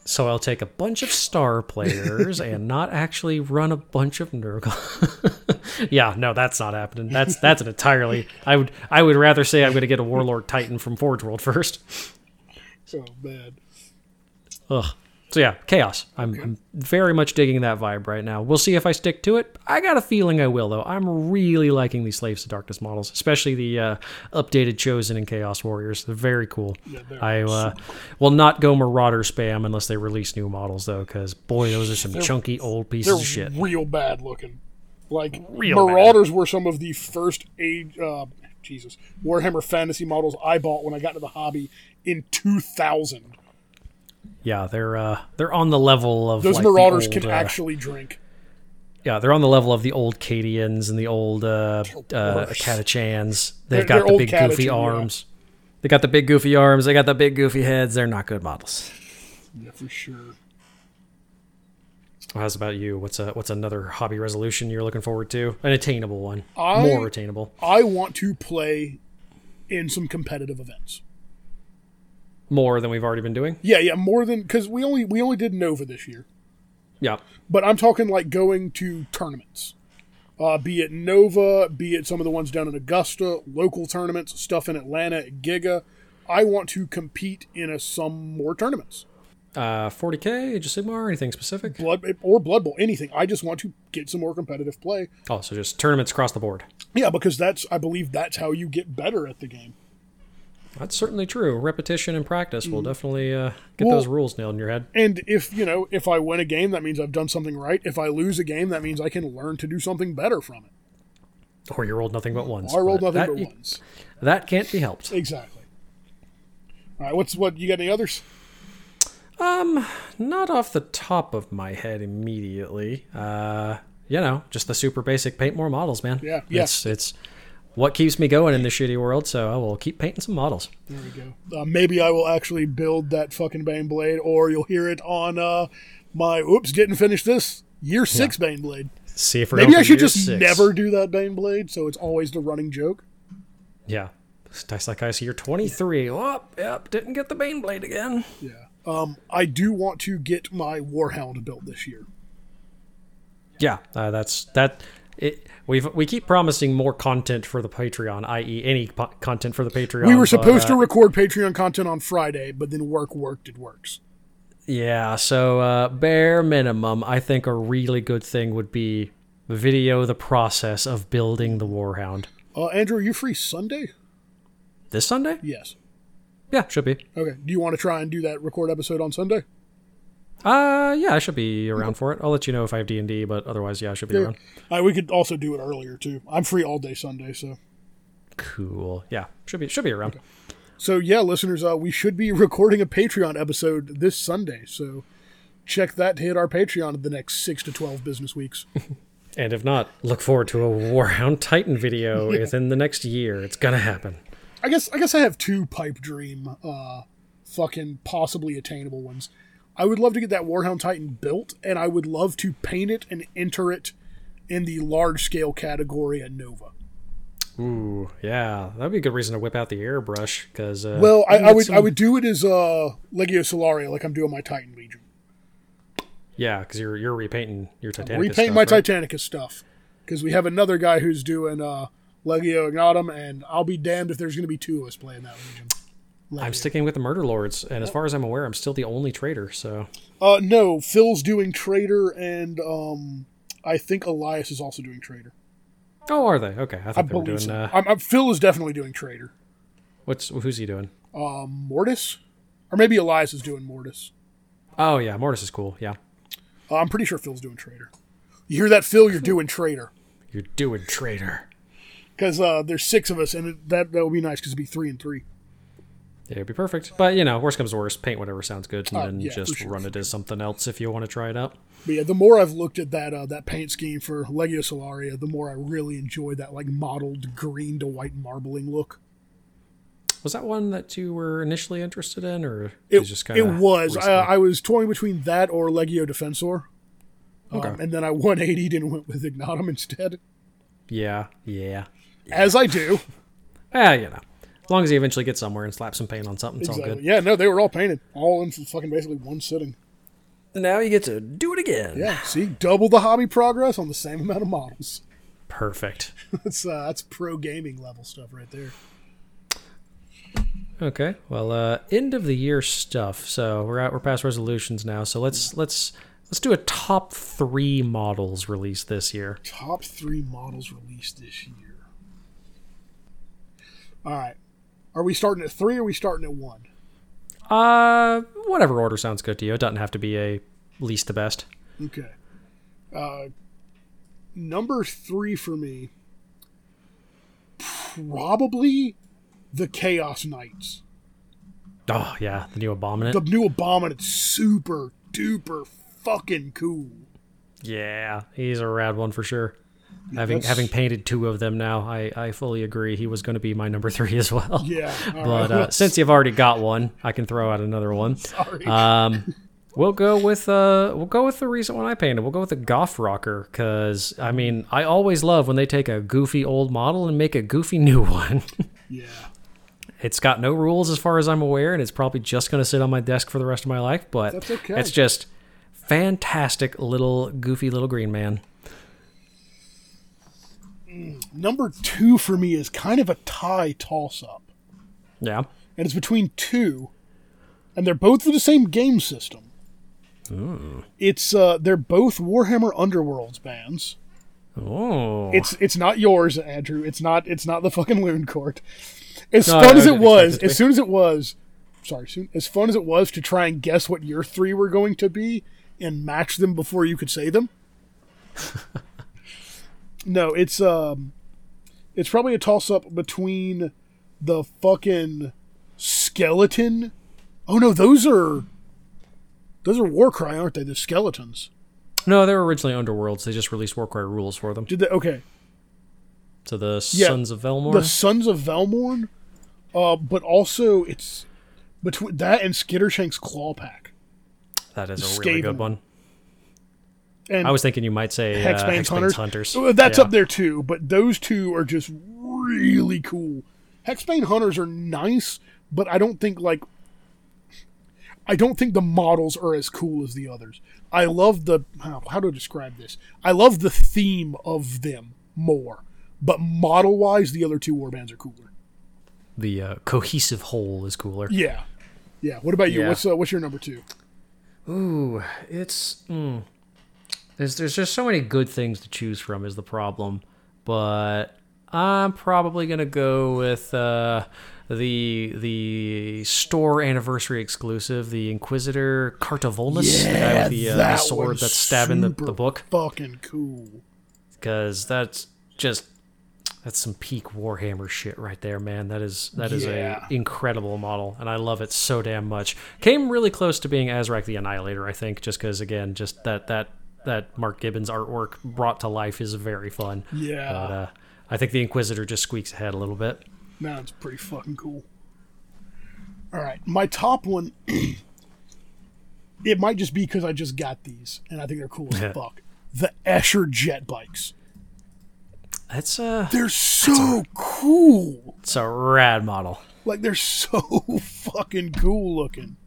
So I'll take a bunch of star players and *laughs* not actually run a bunch of Nurgle. *laughs* yeah, no, that's not happening. That's that's an entirely. I would I would rather say I'm going to get a Warlord Titan from Forge World first. So bad. Ugh. So yeah, chaos. I'm, I'm very much digging that vibe right now. We'll see if I stick to it. I got a feeling I will though. I'm really liking these Slaves to Darkness models, especially the uh, updated Chosen and Chaos Warriors. They're very cool. they're I uh, will not go Marauder spam unless they release new models though, because boy, those are some chunky old pieces They're of shit. real bad looking. Like Real Marauders were some of the first age uh, Jesus Warhammer Fantasy models I bought when I got into the hobby in 2000. Yeah, they're uh, they're on the level of Those like, Marauders old, can uh, actually drink. Yeah, they're on the level of the old Cadians and the old uh, uh. Catachans. They're- They've got they're the big goofy Catachan, yeah. arms. They got the big goofy arms. They got the big goofy heads. They're not good models. Yeah, for sure. How's about you? What's a what's another hobby resolution you're looking forward to? An attainable one, I- more attainable, I want to play in some competitive events. More than we've already been doing. Yeah, yeah, more than because we only we only did Nova this year, Yeah, but I'm talking like going to tournaments. Uh, be it Nova, be it some of the ones down in Augusta, local tournaments, stuff in Atlanta, Giga. I want to compete in a, some more tournaments. uh, 40k, Age of Sigmar, anything specific? blood or blood bowl anything i just want to get some more competitive play Oh, so just tournaments across the board. yeah because that's i believe that's how you get better at the game That's certainly true. Repetition and practice will definitely uh, get Mm. Well- those rules nailed in your head. and if you know if i win a game that means i've done something right if i lose a game that means i can learn to do something better from it Or you rolled nothing but ones. i rolled but nothing but ones That can't be helped. exactly all right what's what you got any others Um, not off the top of my head immediately. Uh, you know, just the super basic paint more models, man. Yeah, yeah. It's it's what keeps me going in this shitty world. So I will keep painting some models. there we go uh, maybe i will actually build that fucking Baneblade or you'll hear it on uh my oops didn't finish this year six Baneblade See if we're maybe i should just six. never do that Baneblade so it's always the running joke Yeah. Dice like ice year twenty three. Oh, yep, didn't get the Baneblade again. Yeah. Um, I do want to get my Warhound built this year. Yeah, uh, that's that. It, we've we keep promising more content for the Patreon, i.e., any po- content for the Patreon. We were but, supposed uh, to record Patreon content on Friday, but then work worked. It works. Yeah, so uh, bare minimum, I think a really good thing would be video the process of building the Warhound. Uh, Andrew, are you free Sunday? This Sunday? Yes. Yeah, should be. Okay. Do you want to try and do that record episode on Sunday? Uh, yeah, I should be around for it. I'll let you know if I have D and D, but otherwise, yeah, I should be around. Uh, we could also do it earlier too. I'm free all day Sunday, so Cool. Yeah, should be should be around. so yeah, listeners, uh, we should be *laughs* recording a Patreon episode this Sunday. So check that to hit our Patreon in the next six to twelve business weeks. *laughs* And if not, look forward to a Warhound Titan video *laughs* within the next year. It's gonna happen. I guess I guess I have two pipe dream, uh, fucking possibly attainable ones. I would love to get that Warhound Titan built, and I would love to paint it and enter it in the large scale category at Nova. Ooh, yeah, that'd be a good reason to whip out the airbrush. Because uh, Well, I, I would some- I would do it as uh, Legio Solaria, like I'm doing my Titan Legion. yeah, because you're you're repainting your Titanicus. Repaint my right? Titanicus stuff. because we have another guy who's doing uh, Legio Ignatum, and I'll be damned if there's going to be two of us playing that Legion. I'm sticking with the Murder Lords, and as far as I'm aware, I'm still the only traitor. So Uh, no, Phil's doing Traitor, and um, I think Elias is also doing Traitor. oh, are they? Okay, I I thought they were doing. so. Uh, I'm, I'm, Phil is definitely doing Traitor. what's who's he doing? Um, Mortis, or maybe Elias is doing Mortis. Oh yeah, Mortis is cool. Yeah, Uh, I'm pretty sure Phil's doing Traitor. You hear that, Phil? You're doing Traitor you're doing traitor. because uh, there's six of us, and it, that that would be nice because it'd be three and three. Yeah, it'd be perfect. But you know, worst comes to worst, paint whatever sounds good, and Uh, then yeah, just sure, run it as something else if you want to try it out. But yeah, the more I've looked at that uh, that paint scheme for Legio Solaria, the more I really enjoy that like mottled green to white marbling look. Was that one that you were initially interested in, or It, just kind of? it was. I. I was toying between that or Legio Defensor. Um, Okay. and then I *laughs* 180 and went with Ignatum instead, yeah, yeah, as I do. yeah. *laughs* You know, as long as you eventually gets somewhere and slaps some paint on something, it's all good. Yeah, no, they were all painted, all in fucking basically one sitting. Now you get to do it again. Yeah, see, double the hobby progress on the same amount of models. Perfect. *laughs* That's uh, that's pro gaming level stuff right there. Okay. Well, uh, end of the year stuff. So we're out. We're past resolutions now. So let's let's let's do a top three models released this year. Top three models released this year. All right, are we starting at three or are we starting at one? Uh, whatever order sounds good to you. It doesn't have to be a least to best. Okay. Uh, number three for me, probably the Chaos Knights. Oh yeah, the new abominant. The new Abominant, super duper fucking cool. yeah, he's a rad one for sure. Having that's- having painted two of them now, I I fully agree. He was going to be my number *laughs* three as well. Yeah. But right, uh, since you've already got one, I can throw out another one. *laughs* sorry. Um, we'll go with uh, we'll go with the recent one I painted. We'll go with the Goth Rocker because I mean I always love when they take a goofy old model and make a goofy *laughs* new one. yeah. it's got no rules as far as I'm aware, and it's probably just going to sit on my desk for the rest of my life. But okay. it's just fantastic little goofy little green man. Number two for me is kind of a tie toss up. Yeah. and it's between two, and they're both for the same game system. Ooh. It's uh, they're both Warhammer Underworlds bands. Oh. It's it's not yours, Andrew. It's not it's not the fucking Looncourt. As No, fun as it was, it as soon as it was, sorry, soon as fun as it was to try and guess what your three were going to be and match them before you could say them. *laughs* no, it's um, it's probably a toss up between the fucking skeleton. Oh no, those are those are Warcry, aren't they? The skeletons. no, they were originally Underworlds. They just released Warcry rules for them. Did they? Okay, So the Yeah, Sons of Velmorn. the Sons of Velmorn, uh, but also it's between that and Skittershank's Claw Pack. that is a really good one. And I was thinking you might say uh, Hexbane's Hexbane's Hunters. Hunters. Uh, That's Yeah. up there too, but those two are just really cool. Hexbane Hunters are nice, but I don't think like I don't think the models are as cool as the others. I love the how, how do describe this? I love the theme of them more, but model wise, the other two warbands are cooler. The uh, cohesive whole is cooler. Yeah, yeah. What about you? Yeah. What's uh, what's your number two? Ooh, it's mm, there's there's just so many good things to choose from is the problem, but I'm probably gonna go with uh, the the store anniversary exclusive, the Inquisitor Cartavolnus, the guy with the, uh, the that sword that's stabbing the, the book, Fucking cool. because that's just that's some peak Warhammer shit right there, man. That is that is Yeah. a incredible model, and I love it so damn much. Came really close to being Azrak the Annihilator, I think, just because again, just that that that Mark Gibbons artwork brought to life is very fun. Yeah. But uh, I think the Inquisitor just squeaks ahead a little bit. Man, it's pretty fucking cool. All right, my top one. *clears throat* it might just be because I just got these, and I think they're cool as fuck. The Escher jet bikes. That's uh, They're so cool. it's a rad model. Like they're *laughs* so fucking cool looking.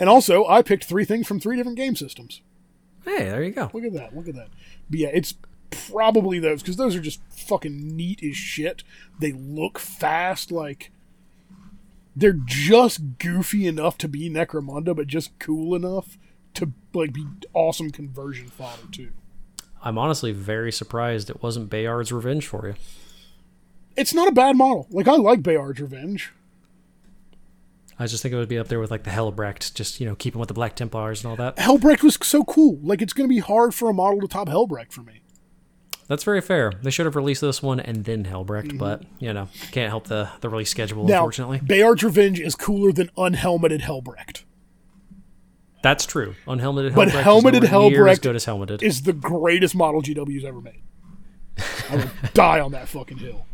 And also, I picked three things from three different game systems. Hey, there you go. Look at that. Look at that. But yeah, it's probably those because those are just fucking neat as shit. They look fast, like they're just goofy enough to be Necromunda, but just cool enough to like be awesome conversion fodder too. I'm honestly very surprised it wasn't Bayard's Revenge for you. It's not a bad model. Like I like Bayard's Revenge. I just think it would be up there with like the Helbrecht, just you know, keeping with the Black Templars and all that. Helbrecht was so cool. Like it's going to be hard for a model to top Helbrecht for me. That's very fair. They should have released this one and then Helbrecht, mm-hmm. but you know, can't help the the release schedule, Now, unfortunately. Bayard's Revenge is cooler than unhelmeted Helbrecht. That's true. Unhelmeted But Helbrecht is helmeted nowhere near as Helbrecht good as helmeted. Is the greatest model GW's ever made. I would *laughs* die on that fucking hill.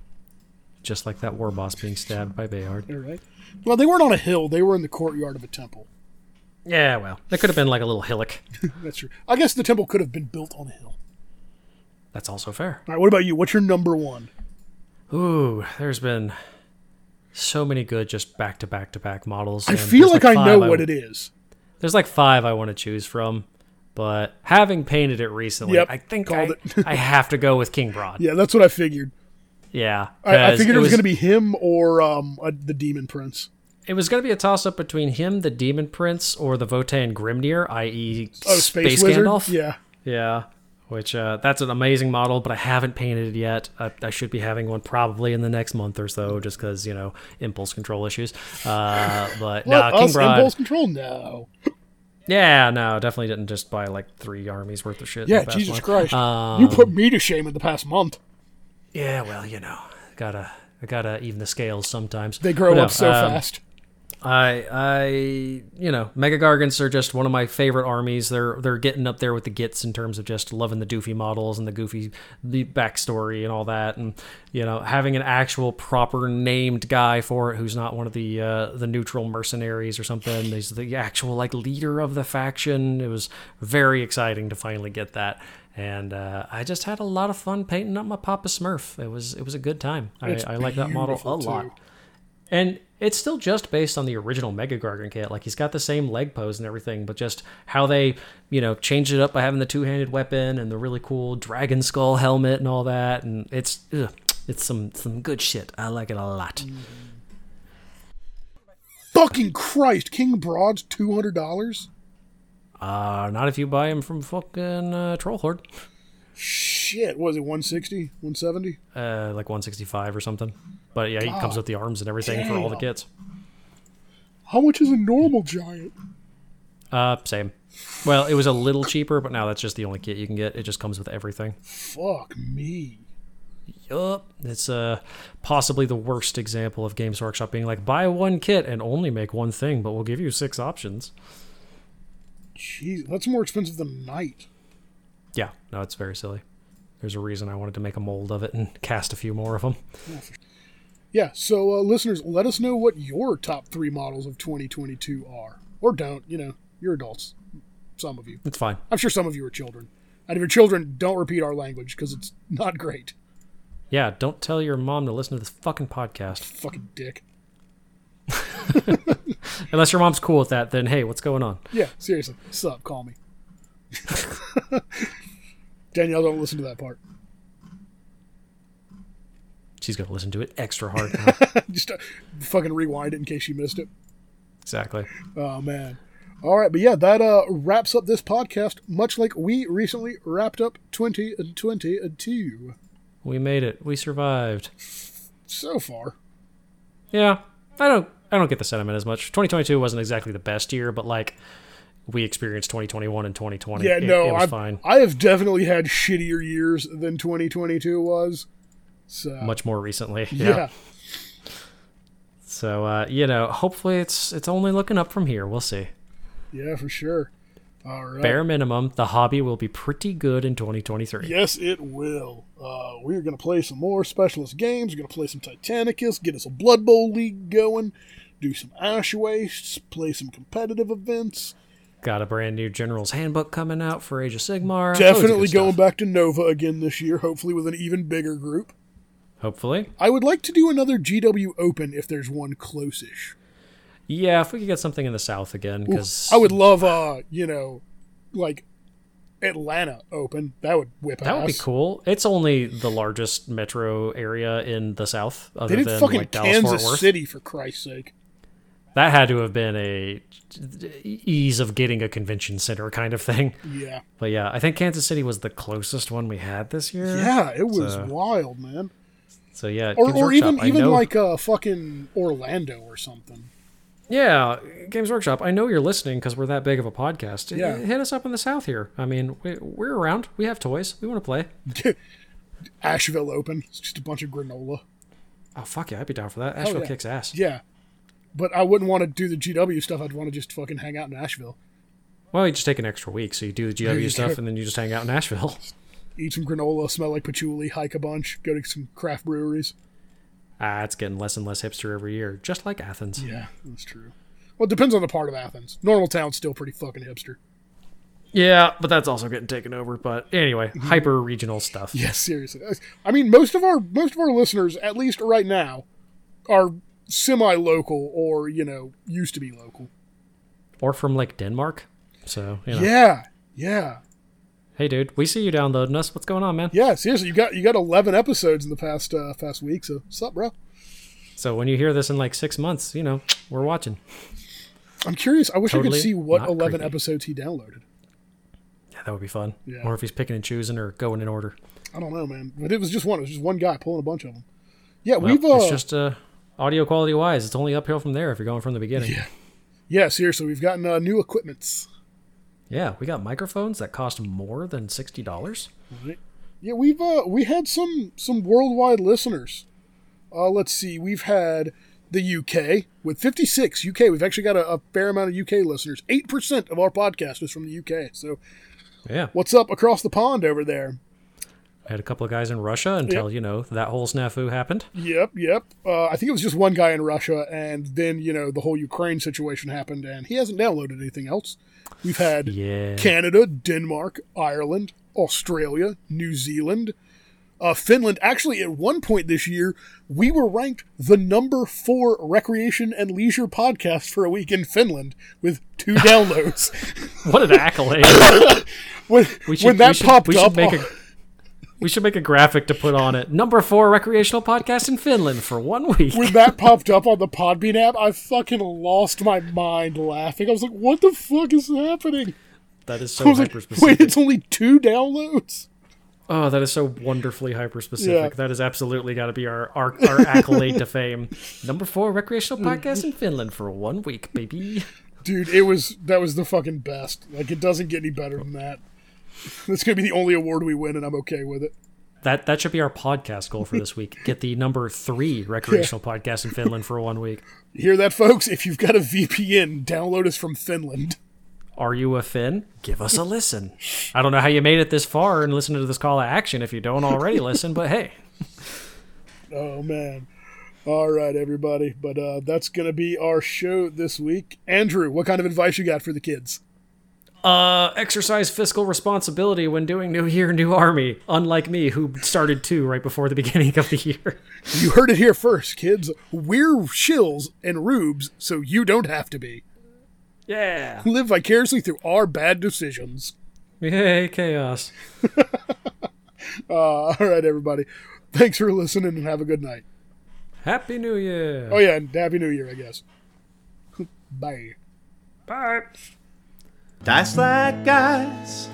just like that war boss being stabbed by Bayard. All right. Well, they weren't on a hill. They were in the courtyard of a temple. Yeah, well, that could have been like a little hillock. *laughs* That's true. I guess the temple could have been built on a hill. That's also fair. All right. What about you? What's your number one? Ooh, there's been so many good just back to back to back models. I feel there's like I know five what it is. There's like five I want to choose from, but having painted it recently, Yep, I think I, I have to go with King Brodd. *laughs* Yeah, that's what I figured. Yeah, I, I figured it was, going to be him or um, uh, the Demon Prince. It was going to be a toss up between him, the Demon Prince, or the Votann Grimnyr, i.e., Oh, Space, Wizard. Gandalf. Yeah. Yeah, which uh, that's an amazing model, but I haven't painted it yet. I, I should be having one probably in the next month or so, just because you know impulse control issues. Uh, *laughs* but no, What, King impulse control? No. Yeah, no, definitely didn't just buy like three armies worth of shit. Yeah, Jesus. Christ. Um, you put me to shame in the past month. Yeah, well, you know, gotta I gotta even the scales sometimes. They grow no, up so um, fast. I I you know, Mega Gargants are just one of my favorite armies. They're they're getting up there with the gits in terms of just loving the doofy models and the goofy the backstory and all that, and you know, having an actual proper named guy for it who's not one of the uh, the neutral mercenaries or something. He's the actual like leader of the faction. It was very exciting to finally get that. And uh, I just had a lot of fun painting up my Papa Smurf. It was it was a good time. I, I like that model a beautiful, lot. And it's still just based on the original Mega Gargant kit. Like he's got the same leg pose and everything, but just how they, you know, changed it up by having the two-handed weapon and the really cool dragon skull helmet and all that. And it's ugh, it's some some good shit. I like it a lot. Fucking Christ. King Brodd's $200? Uh, not if you buy him from fucking uh, Troll Horde, Shit. Was it, 160? 170? uh, like 165 or something. But yeah, he comes with the arms and everything for all the kits. How much is a normal giant? Uh, same. Well, it was a little cheaper, but now that's just the only kit you can get. It just comes with everything. Fuck me. Yup. It's uh, possibly the worst example of Games Workshop being like, buy one kit and only make one thing, but we'll give you six options. Jeez, that's more expensive than night. Yeah, no, it's very silly. There's a reason I wanted to make a mold of it and cast a few more of them. Yeah, so uh, listeners, let us know what your top three models of 2022 are. Or don't, you know, you're adults. Some of you. It's fine. I'm sure some of you are children. And if you're children, don't repeat our language because it's not great. Yeah, don't tell your mom to listen to this fucking podcast. Fucking dick. *laughs* *laughs* Unless your mom's cool with that, then hey, what's going on? Yeah, seriously. Sup, call me. *laughs* Danielle, don't listen to that part. She's gonna listen to it extra hard. now. *laughs* Just uh, fucking rewind it in case you missed it. exactly. Oh man. All right, but yeah, that uh, wraps up this podcast. Much like we recently wrapped up 2022 We made it. We survived. so far. Yeah, I don't. I don't get the sentiment as much. 2022 wasn't exactly the best year, but like we experienced 2021 and 2020. Yeah, It- no, it fine. I have definitely had shittier years than 2022 was. So Much more recently. *laughs* yeah. Yeah. So uh, you know, hopefully it's it's only looking up from here. We'll see. yeah, for sure. All right. Bare minimum, the hobby will be pretty good in 2023. Yes, it will. Uh, we're going to play some more specialist games. We're going to play some Titanicus, get us a Blood Bowl league going, do some Ash Wastes, play some competitive events. Got a brand new General's Handbook coming out for Age of Sigmar. Definitely going stuff. back to Nova again this year, hopefully with an even bigger group. Hopefully, I would like to do another GW Open if there's one close-ish. yeah. If we could get something in the South again, because I would love, uh, you know, like Atlanta open. That would whip That would be cool. It's only the largest metro area in the South, other They did than fucking like Dallas Kansas City for Christ's sake. That had to have been a ease of getting a convention center kind of thing. Yeah. But yeah, I think Kansas City was the closest one we had this year. Yeah, it was So- wild, man. So yeah, Or, Games or even I even know- like uh, fucking Orlando or something. Yeah, Games Workshop. I know you're listening because we're that big of a podcast. Yeah. Hit us up in the South here. I mean, we, we're around. We have toys. We want to play. *laughs* Asheville open. It's just a bunch of granola. Oh fuck yeah, I'd be down for that. Asheville yeah. kicks ass. Yeah. But I wouldn't want to do the GW stuff. I'd want to just fucking hang out in Asheville. Well, you just take an extra week, so you do the GW stuff, go. and then you just hang out in Asheville. *laughs* Eat some granola, smell like patchouli, hike a bunch, go to some craft breweries. ah, it's getting less and less hipster every year, just like Athens. Yeah, that's true. Well, it depends on the part of Athens. Normal town's still pretty fucking hipster. Yeah, but that's also getting taken over. But anyway, hyper regional stuff. Yeah, seriously. I mean, most of our most of our listeners, at least right now, are semi-local or you know used to be local. Or from like Denmark. So you know, Yeah, yeah, hey dude, we see you downloading us. What's going on, man? yeah. Seriously, you got you got eleven episodes in the past uh, past week. So, what's up, bro? So when you hear this in like six months, you know we're watching. I'm curious. I wish I could see what eleven creepy. episodes he downloaded. Yeah, that would be fun. Yeah. Or if he's picking and choosing or going in order. I don't know, man. But it was just one. It was just one guy pulling a bunch of them. Yeah, Well, we've uh, it's just uh, audio quality wise, it's only uphill from there if you're going from the beginning. Yeah. yeah, seriously, we've gotten uh, new equipments. Yeah, we got microphones that cost more than sixty dollars. Right. Yeah, we've uh we had some some worldwide listeners. Uh let's see, we've had the UK with 56 UK. We've actually got a, a fair amount of UK listeners. 8% of our podcast is from the UK. So, Yeah, what's up across the pond over there? I had a couple of guys in Russia until you know that whole snafu happened. Yep, yep. Uh, I think it was just one guy in Russia, and then you know the whole Ukraine situation happened, and he hasn't downloaded anything else. We've had Yeah, Canada, Denmark, Ireland, Australia, New Zealand, uh, Finland. Actually, at one point this year, we were ranked the number four recreation and leisure podcast for a week in Finland with two *laughs* downloads. what an accolade! *laughs* when should, when that should, popped up, make a we should make a graphic to put on it. Number four recreational podcast in Finland for one week. when that popped up on the Podbean app, I fucking lost my mind laughing. I was like, "What the fuck is happening?" That is so was like, "Wait, it's only two downloads." Oh, that is so wonderfully hyper specific. Yeah. That has absolutely got to be our, our our accolade to fame. Number four recreational podcast in Finland for one week, baby. Dude, it was that was the fucking best. Like it doesn't get any better than that. *laughs* That's gonna be the only award we win, and I'm okay with it. That that should be our podcast goal for this week. *laughs* Get the number three recreational podcast in Finland for one week. *laughs* Hear that, folks? If you've got a VPN, download us from Finland. Are you a Finn? Give us a listen. I don't know how you made it this far and listened to this call to action if you don't already listen, but hey. Oh man. All right, everybody. But uh, that's gonna be our show this week. Andrew, what kind of advice you got for the kids? Uh, exercise fiscal responsibility when doing New Year, New Army. Unlike me, who started two right before the *laughs* beginning of the year. You heard it here first, kids. We're shills and rubes, so you don't have to be. Yeah. Live vicariously through our bad decisions. Yay, chaos. *laughs* Uh, all right, everybody. Thanks for listening and have a good night. Happy New Year. Oh yeah, and happy New Year, I guess. *laughs* Bye. Bye. Dice like guys,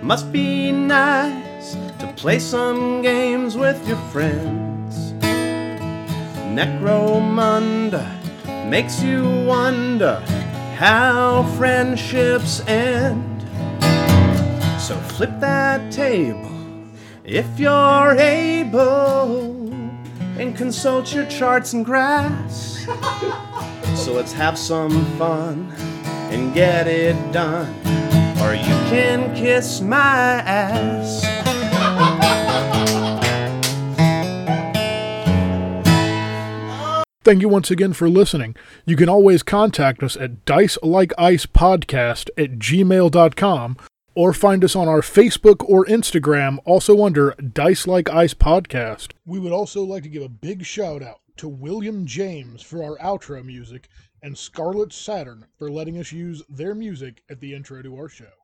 must be nice to play some games with your friends. Necromunda makes you wonder how friendships end. So flip that table if you're able and consult your charts and graphs. So let's have some fun and get it done. Or you can kiss my ass. Thank you once again for listening. You can always contact us at dicelikeIcePodcast at gmail.com or find us on our Facebook or Instagram, also under Dice Like Ice Podcast. We would also like to give a big shout out to William James for our outro music and Scarlet Saturn for letting us use their music at the intro to our show.